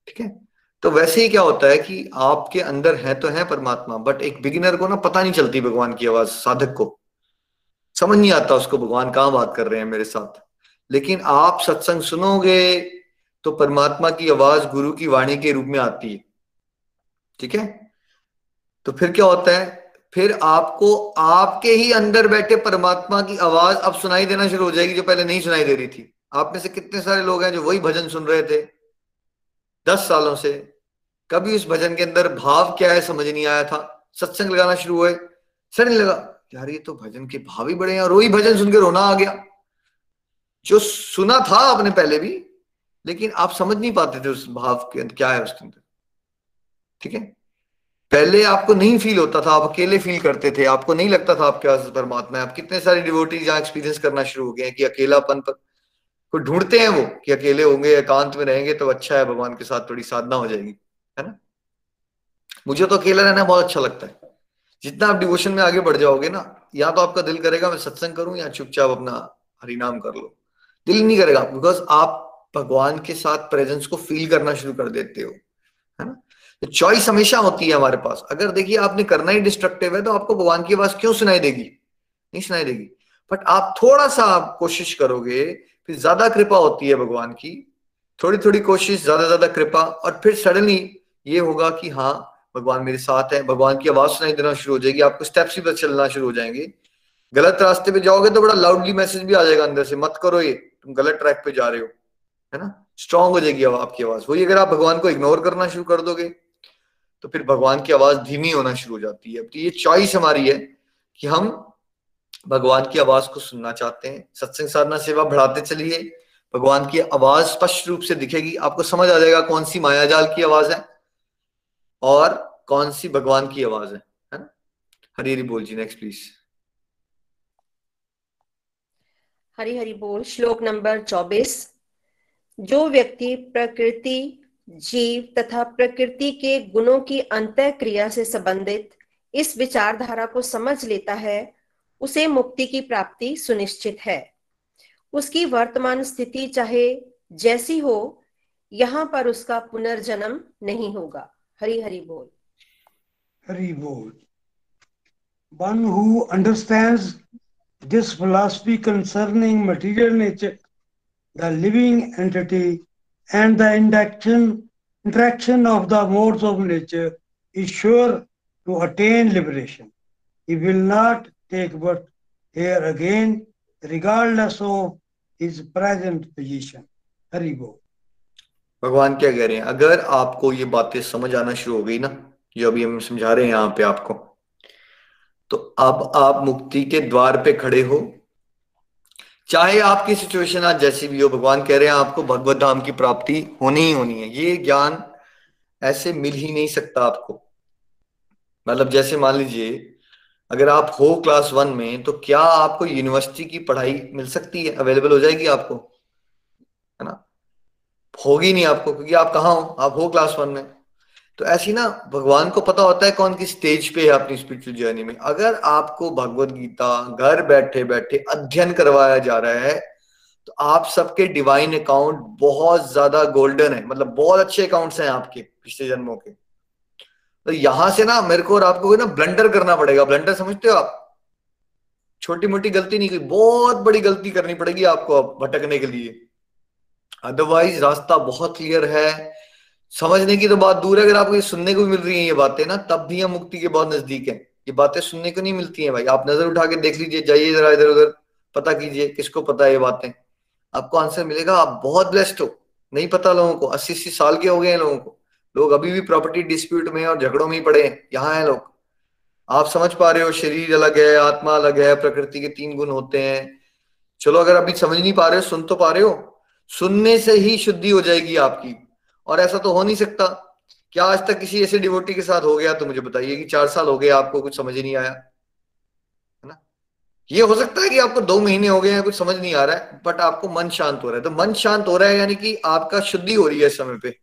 ठीक है? तो वैसे ही क्या होता है कि आपके अंदर है तो है परमात्मा बट एक बिगिनर को ना पता नहीं चलती भगवान की आवाज़, साधक को। समझ नहीं आता उसको, भगवान कहाँ बात कर रहे हैं मेरे साथ। लेकिन आप सत्संग सुनोगे तो परमात्मा की आवाज़ गुरु की वाणी के रूप में आती है। ठीक है? तो फिर क्या होता है? फिर आपको आपके ही अंदर बैठे परमात्मा की आवाज़ अब सुनाई देना शुरू हो जाएगी जो पहले नहीं सुनाई दे रही थी। आप में से कितने सारे लोग हैं जो वही भजन सुन रहे थे? दस सालों से। कभी उस भजन के अंदर भाव क्या है समझ नहीं आया था। सत्संग लगाना शुरू हुए, सर नहीं लगा, यार ये तो भजन के भाव ही बड़े हैं, और वही भजन सुन के रोना आ गया। जो सुना था आपने पहले भी, लेकिन आप समझ नहीं पाते थे उस भाव के अंदर क्या है उसके अंदर। ठीक है? पहले आपको नहीं फील होता था, आप अकेले फील करते थे, आपको नहीं लगता था आपके पास परमात्मा है। आप कितने सारे डिवोटीज यहाँ एक्सपीरियंस करना शुरू हो गए कि अकेलापन पर। को ढूंढते हैं वो कि अकेले होंगे, एकांत में रहेंगे तो अच्छा है, भगवान के साथ थोड़ी साधना हो जाएगी। है ना? मुझे तो अकेला रहना बहुत अच्छा लगता है। जितना आप डिवोशन में आगे बढ़ जाओगे ना, या तो आपका दिल करेगा, मैं सत्संग करूँ, या चुपचाप अपना हरिनाम कर लो। दिल नहीं करेगा बिकॉज़ आप भगवान के साथ प्रेजेंस को फील करना शुरू कर देते हो। है ना? तो चॉइस हमेशा होती है हमारे पास। अगर देखिए, आपने करना ही डिस्ट्रक्टिव है तो आपको भगवान की आवाज़ क्यों सुनाई देगी? नहीं सुनाई देगी। बट आप थोड़ा सा आप कोशिश करोगे, फिर ज़्यादा कृपा होती है भगवान की। थोड़ी थोड़ी कोशिश ज़्यादा ज़्यादा कृपा, और फिर सडनली ये होगा कि हाँ भगवान मेरे साथ है, भगवान की आवाज़ सुनाई देना शुरू हो जाएगी, आपको स्टेप्स भी चलना शुरू हो जाएँगे। गलत रास्ते पे जाओगे तो बड़ा लाउडली मैसेज भी आ जाएगा अंदर से, मत करो ये, तुम गलत ट्रैक पे जा रहे हो, है ना? स्ट्रांग हो जाएगी आपकी आवाज़। वही अगर आप भगवान को इग्नोर करना शुरू कर दोगे तो फिर भगवान की आवाज़ धीमी होना शुरू हो जाती है। तो ये चॉइस हमारी है कि हम भगवान की आवाज़ को सुनना चाहते हैं, सत्संग साधना सेवा बढ़ाते चलिए, भगवान की आवाज़ स्पष्ट रूप से दिखेगी, आपको समझ आ जाएगा कौन सी मायाजाल की आवाज़ है। और कौन सी भगवान की आवाज़ है है ना? हरी हरी बोल जी नेक्स्ट प्लीज़ हरी हरी बोल, श्लोक नंबर चौबीस। जो व्यक्ति प्रकृति, जीव तथा प्रकृति के गुणों की अंत क्रिया से संबंधित इस विचारधारा को समझ लेता है, उसे मुक्ति की प्राप्ति सुनिश्चित है। उसकी वर्तमान स्थिति चाहे जैसी हो, यहाँ पर उसका पुनर्जन्म नहीं होगा। Hari Hari Bol. Hari Bol. One who understands this philosophy concerning material nature, the living entity, and the interaction, interaction of the modes of nature is sure to attain liberation. He will not take birth here again, regardless of his present position. Hari Haribo. भगवान क्या कह रहे हैं? अगर आपको ये बातें समझ आना शुरू हो गई ना, जो अभी हम समझा रहे हैं यहाँ पे आपको तो अब आप मुक्ति के द्वार पे खड़े हो। चाहे आपकी सिचुएशन आज जैसी भी हो, भगवान कह रहे हैं आपको भगवत धाम की प्राप्ति होनी ही होनी है। ये ज्ञान ऐसे मिल ही नहीं सकता आपको। मतलब जैसे मान लीजिए, अगर आप हो क्लास वन में तो क्या आपको यूनिवर्सिटी की पढ़ाई मिल सकती है? अवेलेबल हो जाएगी आपको? है ना? होगी नहीं आपको, क्योंकि आप कहा हो? आप हो क्लास वन में। तो ऐसी ना, भगवान को पता होता है कौन किस स्टेज पे है अपनी स्पिरिचुअल जर्नी में। अगर आपको भगवत गीता, घर बैठे बैठे अध्ययन करवाया जा रहा है तो आप सबके डिवाइन अकाउंट बहुत ज़्यादा गोल्डन है। मतलब बहुत अच्छे अकाउंट्स हैं आपके पिछले जन्मों के। तो यहाँ से ना, मेरे को और आपको ना ब्लंडर करना पड़ेगा। ब्लंडर समझते हो आप? छोटी मोटी गलती नहीं, कोई बहुत बड़ी गलती करनी पड़ेगी आपको अब भटकने के लिए। अदरवाइज़ रास्ता बहुत क्लियर है। समझने की तो बात दूर है, अगर आपको सुनने को मिल रही है ये बातें ना, तब भी हम मुक्ति के बहुत नज़दीक है। ये बातें सुनने को नहीं मिलती हैं भाई। आप नज़र उठा के देख लीजिए, जाइए जरा इधर उधर, पता कीजिए किसको पता है ये बातें। आपको आंसर मिलेगा, आप बहुत ब्लेस्ड हो। नहीं पता लोगों को अस्सी अस्सी साल के हो गए हैं लोगों को। लोग अभी भी प्रॉपर्टी डिस्प्यूट में और झगड़ों में ही पड़े हैं। यहाँ है लोग। आप समझ पा रहे हो, शरीर अलग है, आत्मा अलग है, प्रकृति के तीन गुण होते हैं। चलो, अगर अभी समझ नहीं पा रहे हो, सुन तो पा रहे हो। सुनने से ही शुद्धि हो जाएगी आपकी। और ऐसा तो हो नहीं सकता क्या आज तक किसी ऐसे डिवोटी के साथ हो गया तो मुझे बताइए कि चार साल हो गए, आपको कुछ समझ नहीं आया। है ना? ये हो सकता है कि आपको दो महीने हो गए हैं, कुछ समझ नहीं आ रहा है बट आपको मन शांत हो रहा है। तो मन शांत हो रहा है यानी कि आपका शुद्धि हो रही है इस समय पे।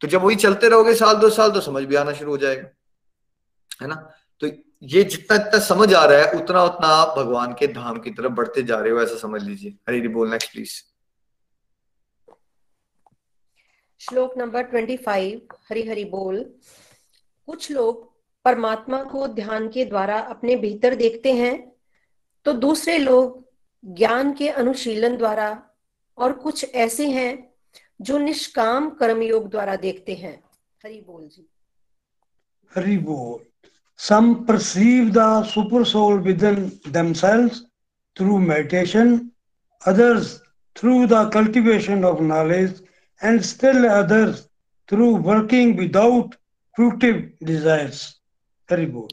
तो जब वही चलते रहोगे साल, दो साल तो समझ भी आना शुरू हो जाएगा। है ना? तो ये जितना जितना समझ आ रहा है, उतना उतना आप भगवान के धाम की तरफ़ बढ़ते जा रहे हो, ऐसा समझ लीजिए। हरी बोल नेक्स्ट प्लीज़ श्लोक number twenty five, Hari Hari बोल। कुछ लोग परमात्मा को ध्यान के द्वारा अपने भीतर देखते हैं तो दूसरे लोग ज्ञान के अनुशीलन द्वारा और कुछ ऐसे हैं जो निष्काम कर्मयोग द्वारा देखते हैं। हरि बोल जी। हरि बोल। Some perceive the super soul within themselves through meditation, others through the cultivation of knowledge and still others through working without fruitive desires. Very good.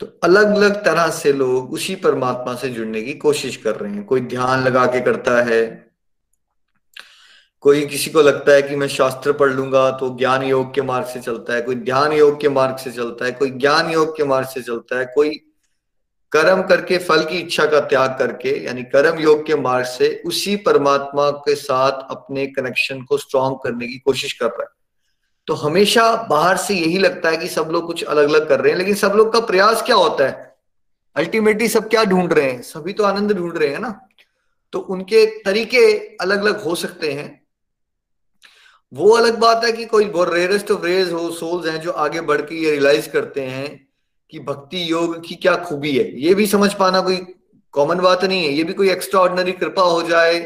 तो अलग अलग तरह से लोग उसी परमात्मा से जुड़ने की कोशिश कर रहे हैं कोई ध्यान लगा के करता है, कोई किसी को लगता है कि मैं शास्त्र पढ़ लूँगा तो ज्ञान योग के मार्ग से चलता है, कोई ध्यान योग के मार्ग से चलता है, कोई ज्ञान योग के मार्ग से चलता है, कोई कर्म करके, फल की इच्छा का त्याग करके, यानी कर्म योग के मार्ग से उसी परमात्मा के साथ अपने कनेक्शन को स्ट्रॉन्ग करने की कोशिश कर रहा है। तो हमेशा बाहर से यही लगता है कि सब लोग कुछ अलग अलग कर रहे हैं, लेकिन सब लोग का प्रयास क्या होता है? अल्टीमेटली सब क्या ढूंढ रहे हैं? सभी तो आनंद ढूंढ रहे हैं ना? तो उनके तरीके अलग अलग हो सकते हैं। वो अलग बात है कि कोई रेयरेस्ट ऑफ़ रेज हो सोल्स हैं जो आगे बढ़ के ये रियलाइज़ करते हैं। कि भक्ति योग की क्या खूबी है? ये भी समझ पाना कोई कॉमन बात नहीं है। ये भी कोई एक्स्ट्रा ऑर्डनरी कृपा हो जाए,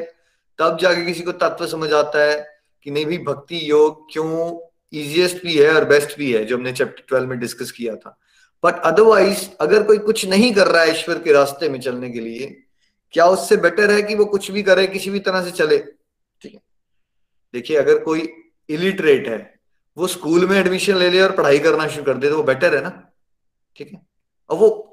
तब जाके किसी को तत्व समझ आता है कि नहीं भी भक्ति योग क्यों इजिएस्ट भी है और बेस्ट भी है, जो हमने चैप्टर ट्वेल्व में डिस्कस किया था। बट अदरवाइज़ अगर कोई कुछ नहीं कर रहा है ईश्वर के रास्ते में चलने के लिए, क्या उससे बेटर है कि वो कुछ भी करे, किसी भी तरह से चले? ठीक है। देखिए, अगर कोई इलिटरेट है, वो स्कूल में एडमिशन ले ले और पढ़ाई करना शुरू कर दे तो वो बेटर है ना? ठीक है? अब वो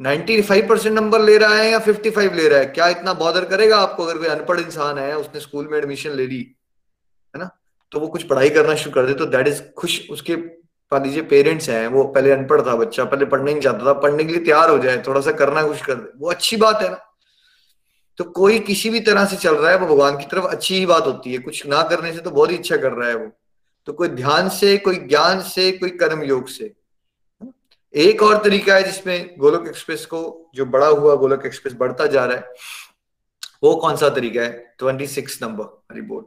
95 परसेंट नंबर ले रहा है या 55 ले रहा है? क्या इतना बॉदर करेगा आपको अगर कोई अनपढ़ इंसान है, उसने स्कूल में एडमिशन ले ली, है ना? तो वो कुछ पढ़ाई करना शुरू कर दे तो दैट इज़ खुश, उसके मान लीजिए पेरेंट्स हैं, वो पहले अनपढ़ था बच्चा, पहले पढ़ने नहीं चाहता था, पढ़ने के लिए तैयार हो जाए थोड़ा सा करना कुछ कर दे, वो अच्छी बात है ना? तो कोई किसी भी तरह से चल रहा है, वो भगवान की तरफ़ अच्छी ही बात होती है, कुछ ना करने से तो बहुत ही अच्छा कर रहा है वो। तो कोई ध्यान से, कोई ज्ञान से, कोई कर्म योग से एक और तरीका है जिसमें गोलक एक्सप्रेस को जो बड़ा हुआ गोलक एक्सप्रेस बढ़ता जा रहा है, वो कौन सा तरीका है? ट्वेंटी सिक्स नंबर हरि बोल।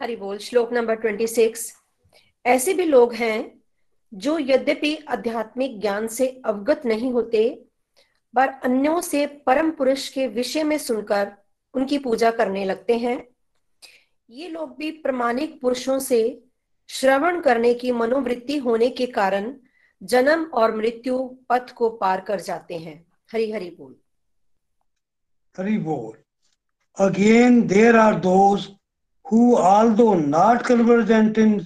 हरि बोल, श्लोक नंबर ट्वेंटी सिक्स ऐसे भी लोग हैं जो यद्यपि आध्यात्मिक ज्ञान से अवगत नहीं होते, पर अन्यों से परम पुरुष के विषय में सुनकर उनकी पूजा करने लगते हैं। ये लोग भी प्रमाणिक पुरुषों से श्रवण करने की मनोवृत्ति होने के कारण जन्म और मृत्यु पथ को पार कर जाते हैं। हरि हरि बोल। हरि बोल। Again there are those who although not conversant in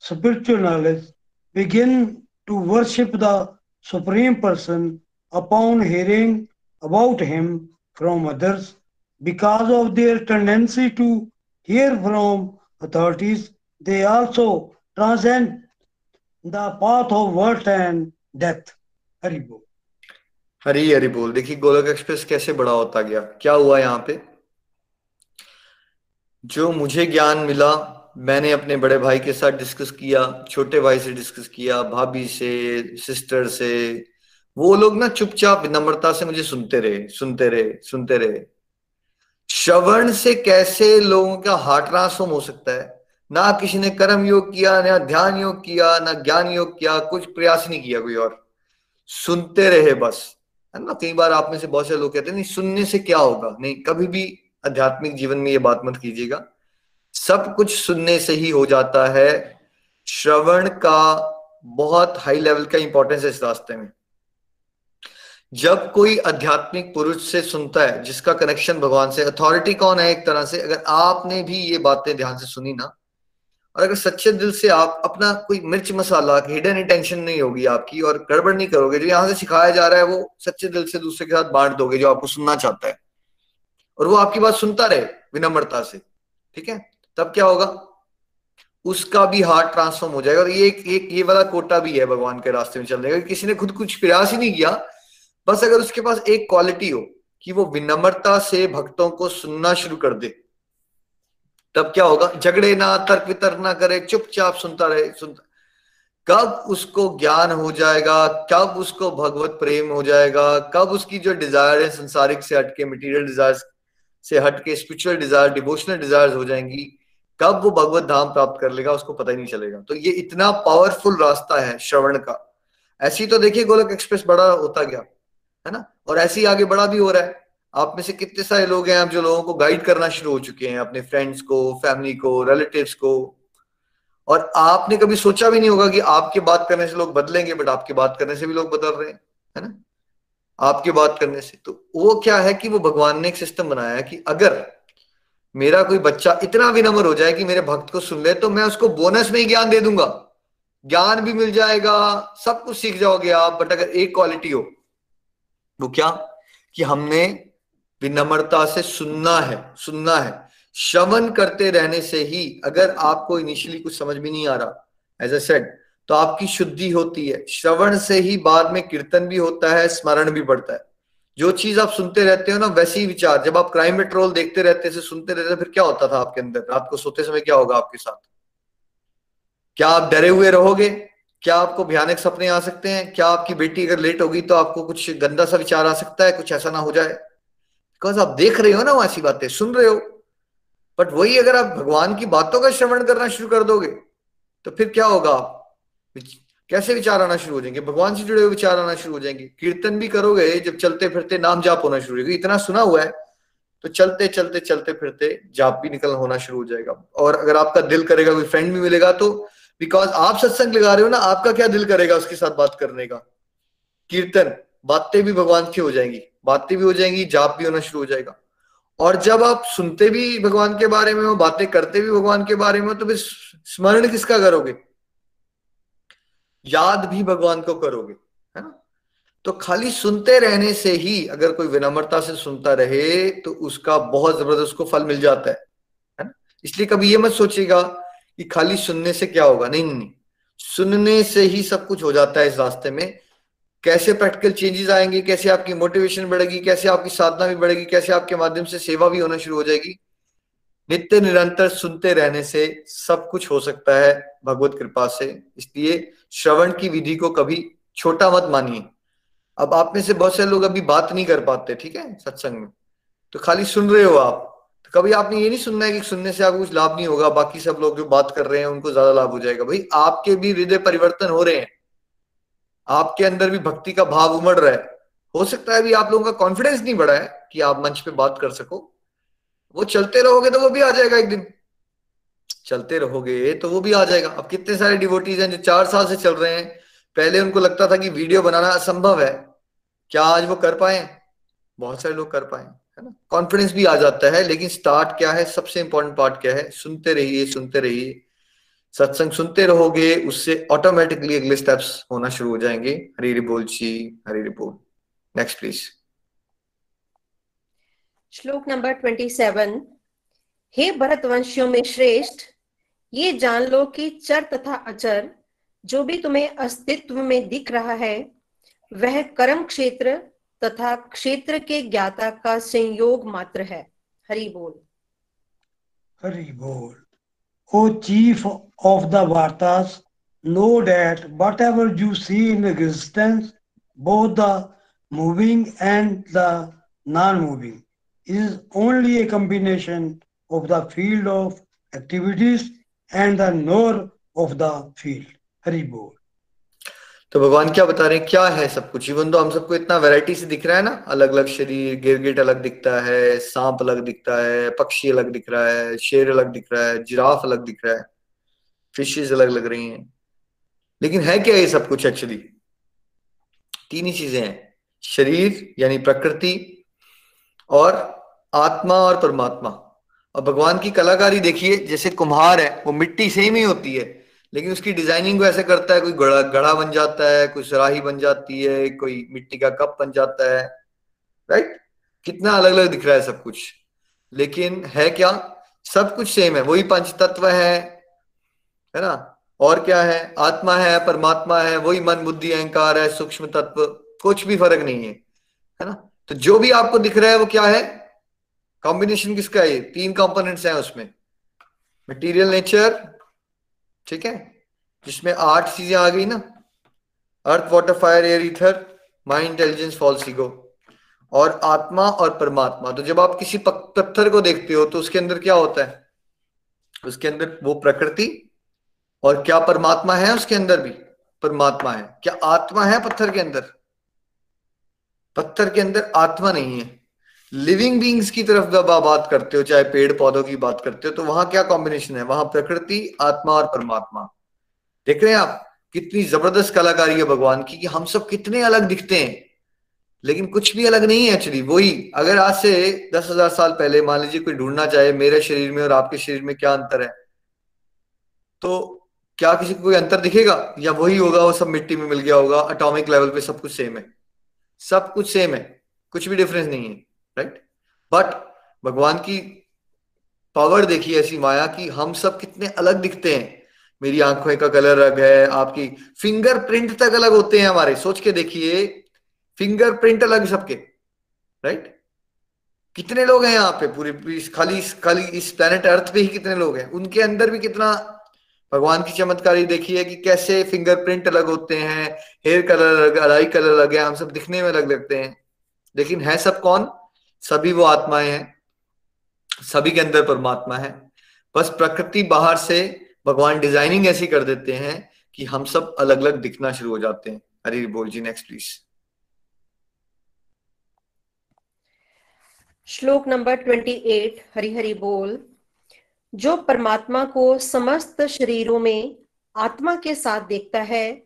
spiritual knowledge begin to worship the supreme person upon hearing about him from others because of their tendency to hear from authorities they also transcend the path of birth and death. बोल। हरी हरी बोल। देखिए, गोलक express कैसे बड़ा होता गया? क्या हुआ यहाँ पे? जो मुझे ज्ञान मिला, मैंने अपने बड़े भाई के साथ डिस्कस किया, छोटे भाई से डिस्कस किया, भाभी से सिस्टर से, वो लोग ना चुपचाप, विनम्रता से मुझे सुनते रहे सुनते रहे सुनते रहे। श्रवण से कैसे लोगों का हार्ट ट्रांसफॉर्म हो सकता है? ना किसी ने कर्म योग किया, ना ध्यान योग किया, ना ज्ञान योग किया, कुछ प्रयास नहीं किया कोई और। सुनते रहे बस। है ना? कई बार आप में से बहुत से लोग कहते हैं, नहीं, सुनने से क्या होगा? नहीं, कभी भी आध्यात्मिक जीवन में ये बात मत कीजिएगा। सब कुछ सुनने से ही हो जाता है। श्रवण का बहुत हाई लेवल का इंपॉर्टेंस है इस रास्ते में। जब कोई आध्यात्मिक पुरुष से सुनता है, जिसका कनेक्शन भगवान से अथॉरिटी कौन है एक तरह से? अगर आपने भी ये बातें ध्यान से सुनी ना और अगर सच्चे दिल से आप अपना कोई मिर्च मसाला हिडन इंटेंशन नहीं होगी आपकी और गड़बड़ नहीं करोगे जो यहाँ से सिखाया जा रहा है वो सच्चे दिल से दूसरे के साथ बांट दोगे जो आपको सुनना चाहता है। और वो आपकी बात सुनता रहे विनम्रता से ठीक है? तब क्या होगा? उसका भी हार्ट ट्रांसफॉर्म हो जाएगा और ये एक, एक ये वाला कोटा भी है भगवान के रास्ते में चलने का किसी ने खुद कुछ प्रयास ही नहीं किया बस अगर उसके पास एक क्वालिटी हो कि वो विनम्रता से भक्तों को सुनना शुरू कर दे। तब क्या होगा? झगड़े ना, तर्क वितर्क ना करे, चुपचाप सुनता रहे, सुनता। कब उसको ज्ञान हो जाएगा? कब उसको भगवत प्रेम हो जाएगा? कब उसकी जो डिज़ायर है संसारिक से हटके मटेरियल डिज़ायर से हटके स्पिरिचुअल डिज़ायर डिवोशनल डिज़ायर हो जाएँगी, कब वो भगवत धाम प्राप्त कर लेगा उसको पता ही नहीं चलेगा। तो ये इतना पावरफुल रास्ता है श्रवण का। ऐसी तो देखिए, गोलक एक्सप्रेस बड़ा होता गया, है ना? और ऐसे आगे बड़ा भी हो रहा है। आप में से कितने सारे लोग हैं आप जो लोगों को गाइड करना शुरू हो चुके हैं, अपने फ्रेंड्स को फैमिली को रिलेटिव्स को? और आपने कभी सोचा भी नहीं होगा कि आपके बात करने से लोग बदलेंगे बट आपके बात करने से भी लोग बदल रहे हैं, है ना? आपके बात करने से। तो वो क्या है कि वो भगवान ने एक सिस्टम बनाया कि अगर मेरा कोई बच्चा इतना विनम्र हो जाए कि मेरे भक्त को सुन ले तो मैं उसको बोनस में ही ज्ञान दे दूँगा। ज्ञान भी मिल जाएगा, सब कुछ सीख जाओगे आप बट अगर एक क्वालिटी हो, वो क्या? कि हमने विनम्रता से सुनना है सुनना है। श्रवण करते रहने से ही अगर आपको इनिशियली कुछ समझ में नहीं आ रहा एज ए सेड तो आपकी शुद्धि होती है। श्रवण से ही बाद में कीर्तन भी होता है, स्मरण भी बढ़ता है। जो चीज़ आप सुनते रहते हो ना, वैसे ही विचार। जब आप क्राइम पेट्रोल देखते रहते से सुनते रहते, फिर क्या होता था आपके अंदर? रात को सोते समय क्या होगा आपके साथ? क्या आप डरे हुए रहोगे? क्या आपको भयानक सपने आ सकते हैं? क्या आपकी बेटी अगर लेट होगी तो आपको कुछ गंदा सा विचार आ सकता है? कुछ ऐसा ना हो जाए? बिकॉज़ आप देख रहे हो ना वैसी बातें, सुन रहे हो। बट वही अगर आप भगवान की बातों का श्रवण करना शुरू कर दोगे तो फिर क्या होगा आप? कैसे विचार आना शुरू हो जाएँगे? भगवान से जुड़े हुए विचार आना शुरू हो जाएँगे। कीर्तन भी करोगे, जब चलते फिरते नाम जाप होना शुरू हो इतना सुना हुआ है तो चलते चलते चलते फिरते जाप भी निकल होना शुरू हो जाएगा। और अगर आपका दिल करेगा, कोई फ्रेंड भी मिलेगा तो बिकॉज़ आप सत्संग लगा रहे हो ना, आपका क्या दिल करेगा उसके साथ बात करने का? कीर्तन, बातें भी भगवान की हो जाएँगी। बातें भी हो जाएँगी, जाप भी होना शुरू हो जाएगा। और जब आप सुनते भी भगवान के बारे में हो, बातें करते भी भगवान के बारे में हो तो फिर स्मरण किसका करोगे? याद भी भगवान को करोगे, है ना? तो खाली सुनते रहने से ही अगर कोई विनम्रता से सुनता रहे तो उसका बहुत ज़बरदस्त को फल मिल जाता है है ना? इसलिए कभी ये मत सोचिएगा कि खाली सुनने से क्या होगा? नहीं नहीं। सुनने से ही सब कुछ हो जाता है इस रास्ते में। कैसे प्रैक्टिकल चेंजेस आएँगे, कैसे आपकी मोटिवेशन बढ़ेगी, कैसे आपकी साधना भी बढ़ेगी, कैसे आपके माध्यम से सेवा भी होना शुरू हो जाएगी। नित्य निरंतर सुनते रहने से सब कुछ हो सकता है भगवत कृपा से। इसलिए श्रवण की विधि को कभी छोटा मत मानिए। अब आप में से बहुत से लोग अभी बात नहीं कर पाते, ठीक है, सत्संग में। तो खाली सुन रहे हो आप। तो कभी आपने ये नहीं सुनना है कि सुनने से आपको कुछ लाभ नहीं होगा, बाकी सब लोग जो बात कर रहे हैं उनको ज़्यादा लाभ हो जाएगा। भाई, आपके भी हृदय परिवर्तन हो रहे हैं। आपके अंदर भी भक्ति का भाव उमड़ रहा है। हो सकता है अभी आप लोगों का कॉन्फिडेंस नहीं बढ़ा है कि आप मंच पे बात कर सको। वो चलते रहोगे तो वो भी आ जाएगा एक दिन। चलते रहोगे तो वो भी आ जाएगा। अब कितने सारे डिवोटीज हैं जो चार साल से चल रहे हैं। पहले उनको लगता था कि वीडियो बनाना असंभव है। क्या आज वो कर पाए? बहुत सारे लोग कर पाए, है ना? कॉन्फिडेंस भी आ जाता है, लेकिन स्टार्ट क्या है? सबसे इंपॉर्टेंट पार्ट क्या है? सुनते रहिए सुनते रहिए। सत्संग सुनते रहोगे उससे ऑटोमेटिकली अगले स्टेप्स होना शुरू हो जाएँगे। हरी बोल जी हरी बोल। नेक्स्ट प्लीज़ श्लोक नंबर ट्वेंटी सेवन हे भरतवंशियों में श्रेष्ठ ये जान लो कि चर तथा अचर जो भी तुम्हें अस्तित्व में दिख रहा है वह कर्म क्षेत्र तथा क्षेत्र के ज्ञाता का संयोग मात्र है। हरि बोल। हरि बोल। O chief of the Vartas, know that whatever you see in existence, both the moving and the non-moving, is only a combination of the field of activities and the knower of the field. Haribol. तो भगवान क्या बता रहे हैं, क्या है सब कुछ? इवन तो हम सबको इतना वैरायटी से दिख रहा है ना अलग अलग शरीर, गिरगिट अलग दिखता है, सांप अलग दिखता है, पक्षी अलग दिख रहा है, शेर अलग दिख रहा है, जिराफ अलग दिख रहा है फिशेज अलग लग रही हैं। लेकिन है क्या ये सब कुछ एक्चुअली तीन ही चीज़ें हैं, शरीर यानी प्रकृति और आत्मा और परमात्मा। और भगवान की कलाकारी देखिए, जैसे कुम्हार है, वो मिट्टी सेम ही होती है लेकिन उसकी डिज़ाइनिंग को ऐसे करता है, कोई गड़ा गढ़ा बन जाता है, कोई सराही बन जाती है, कोई मिट्टी का कप बन जाता है राइट कितना अलग अलग दिख रहा है सब कुछ। लेकिन है क्या? सब कुछ सेम है, वही पंच तत्व है है ना? और क्या है? आत्मा है, परमात्मा है, वही मन, बुद्धि, अहंकार है, सूक्ष्म तत्व, कुछ भी फ़र्क नहीं है है ना? तो जो भी आपको दिख रहा है वो क्या है? कॉम्बिनेशन किसका है तीन कंपोनेंट्स हैं उसमें। मटेरियल नेचर ठीक है? जिसमें आठ चीज़ें आ गई ना। Earth water fire air ether mind intelligence false ego और आत्मा और परमात्मा। तो जब आप किसी पत्थर को देखते हो तो उसके अंदर क्या होता है? उसके अंदर वो प्रकृति और क्या परमात्मा है उसके अंदर भी? परमात्मा है। क्या आत्मा है पत्थर के अंदर? पत्थर के अंदर आत्मा नहीं है। लिविंग बींग्स की तरफ़ जब आप बात करते हो, चाहे पेड़ पौधों की बात करते हो तो वहाँ क्या कॉम्बिनेशन है? वहाँ प्रकृति, आत्मा और परमात्मा। देख रहे हैं आप, कितनी ज़बरदस्त कलाकारी है भगवान की कि हम सब कितने अलग दिखते हैं। लेकिन कुछ भी अलग नहीं है एक्चुअली वही, अगर आज से दस हज़ार साल पहले, मान लीजिए कोई ढूंढना चाहे, मेरे शरीर में और आपके शरीर में क्या अंतर है? तो क्या किसी को कोई अंतर दिखेगा? या वही होगा, वो सब मिट्टी में मिल गया होगा अटोमिक लेवल पे सब कुछ सेम है। सब कुछ सेम है, कुछ भी डिफरेंस नहीं है। राइट बट भगवान की पावर देखिए ऐसी माया कि हम सब कितने अलग दिखते हैं। मेरी आँखों का कलर अलग है, आपकी फिंगरप्रिंट तक अलग होते हैं हमारे। सोच के देखिए फिंगरप्रिंट अलग सबके राइट कितने लोग हैं यहाँ पे? पूरे खाली खाली इस प्लेनेट अर्थ पे ही कितने लोग हैं? उनके अंदर भी कितना भगवान की चमत्कारी देखिए कि कैसे फिंगरप्रिंट अलग होते हैं हेयर कलर अलग अलाई कलर अलग है, हम सब दिखने में अलग लगते हैं। लेकिन है सब कौन? सभी वो आत्माएँ हैं, सभी के अंदर परमात्मा है। बस प्रकृति बाहर से भगवान डिज़ाइनिंग ऐसी कर देते हैं कि हम सब अलग अलग दिखना शुरू हो जाते हैं। हरी बोल जी नेक्स्ट प्लीज़ श्लोक number twenty eight, Hari Hari बोल। जो परमात्मा को समस्त शरीरों में आत्मा के साथ देखता है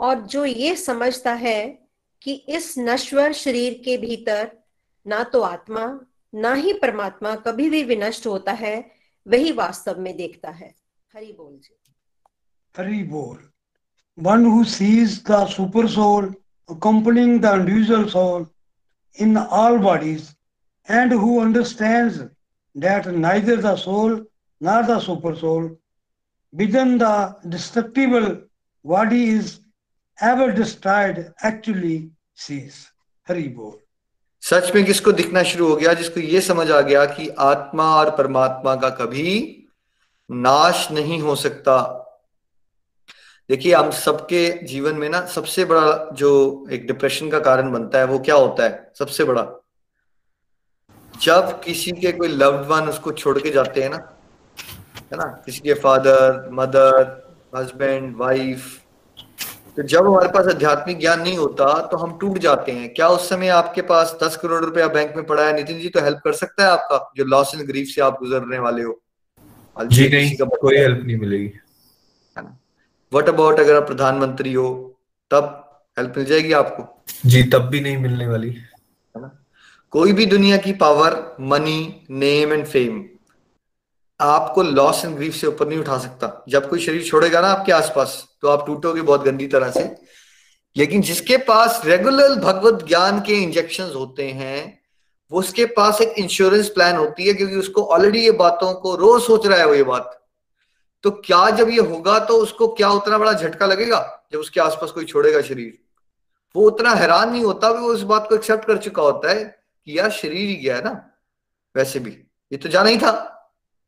और जो ये समझता है कि इस नश्वर शरीर के भीतर ना तो आत्मा, ना ही परमात्मा कभी भी विनष्ट होता है, वही वास्तव में देखता है। हरि बोल जी। हरि बोल। One who sees the super soul accompanying the individual soul in all bodies and who understands that neither the soul nor the super soul within the destructible body is ever destroyed actually sees Hari बोल सच में किसको दिखना शुरू हो गया, जिसको ये समझ आ गया कि आत्मा और परमात्मा का कभी नाश नहीं हो सकता। देखिए, हम सबके जीवन में ना सबसे बड़ा जो एक डिप्रेशन का कारण बनता है, वो क्या होता है? सबसे बड़ा। जब किसी के कोई लव्ड वन उसको छोड़ के जाते हैं ना, है ना? किसी के फादर मदर हस्बैंड वाइफ तो जब हमारे पास आध्यात्मिक ज्ञान नहीं होता तो हम टूट जाते हैं। क्या उस समय आपके पास दस करोड़ रुपया बैंक में पड़ा है? नितिन जी तो हेल्प कर सकता है आपका जो लॉस एंड ग्रीफ से आप गुजरने वाले हो? जी नहीं कोई हेल्प नहीं मिलेगी। है ना? वट अबाउट अगर आप प्रधानमंत्री हो तब हेल्प मिल जाएगी आपको? जी तब भी नहीं मिलने वाली। है ना? कोई भी दुनिया की power money name and fame आपको लॉस एंड ग्रीफ से ऊपर नहीं उठा सकता। जब कोई शरीर छोड़ेगा ना आपके आसपास तो आप टूटोगे बहुत गंदी तरह से। लेकिन जिसके पास रेगुलर भगवत ज्ञान के इंजेक्शन होते हैं, वो उसके पास एक इंश्योरेंस प्लान होती है क्योंकि उसको ऑलरेडी ये बातों को रोज सोच रहा है वो ये बात। तो क्या जब ये होगा तो उसको क्या उतना बड़ा झटका लगेगा जब उसके आसपास कोई छोड़ेगा शरीर? वो उतना हैरान नहीं होता वो उस बात को एक्सेप्ट कर चुका होता है कि यार शरीर ही गया है ना, वैसे भी। ये तो जाना ही था।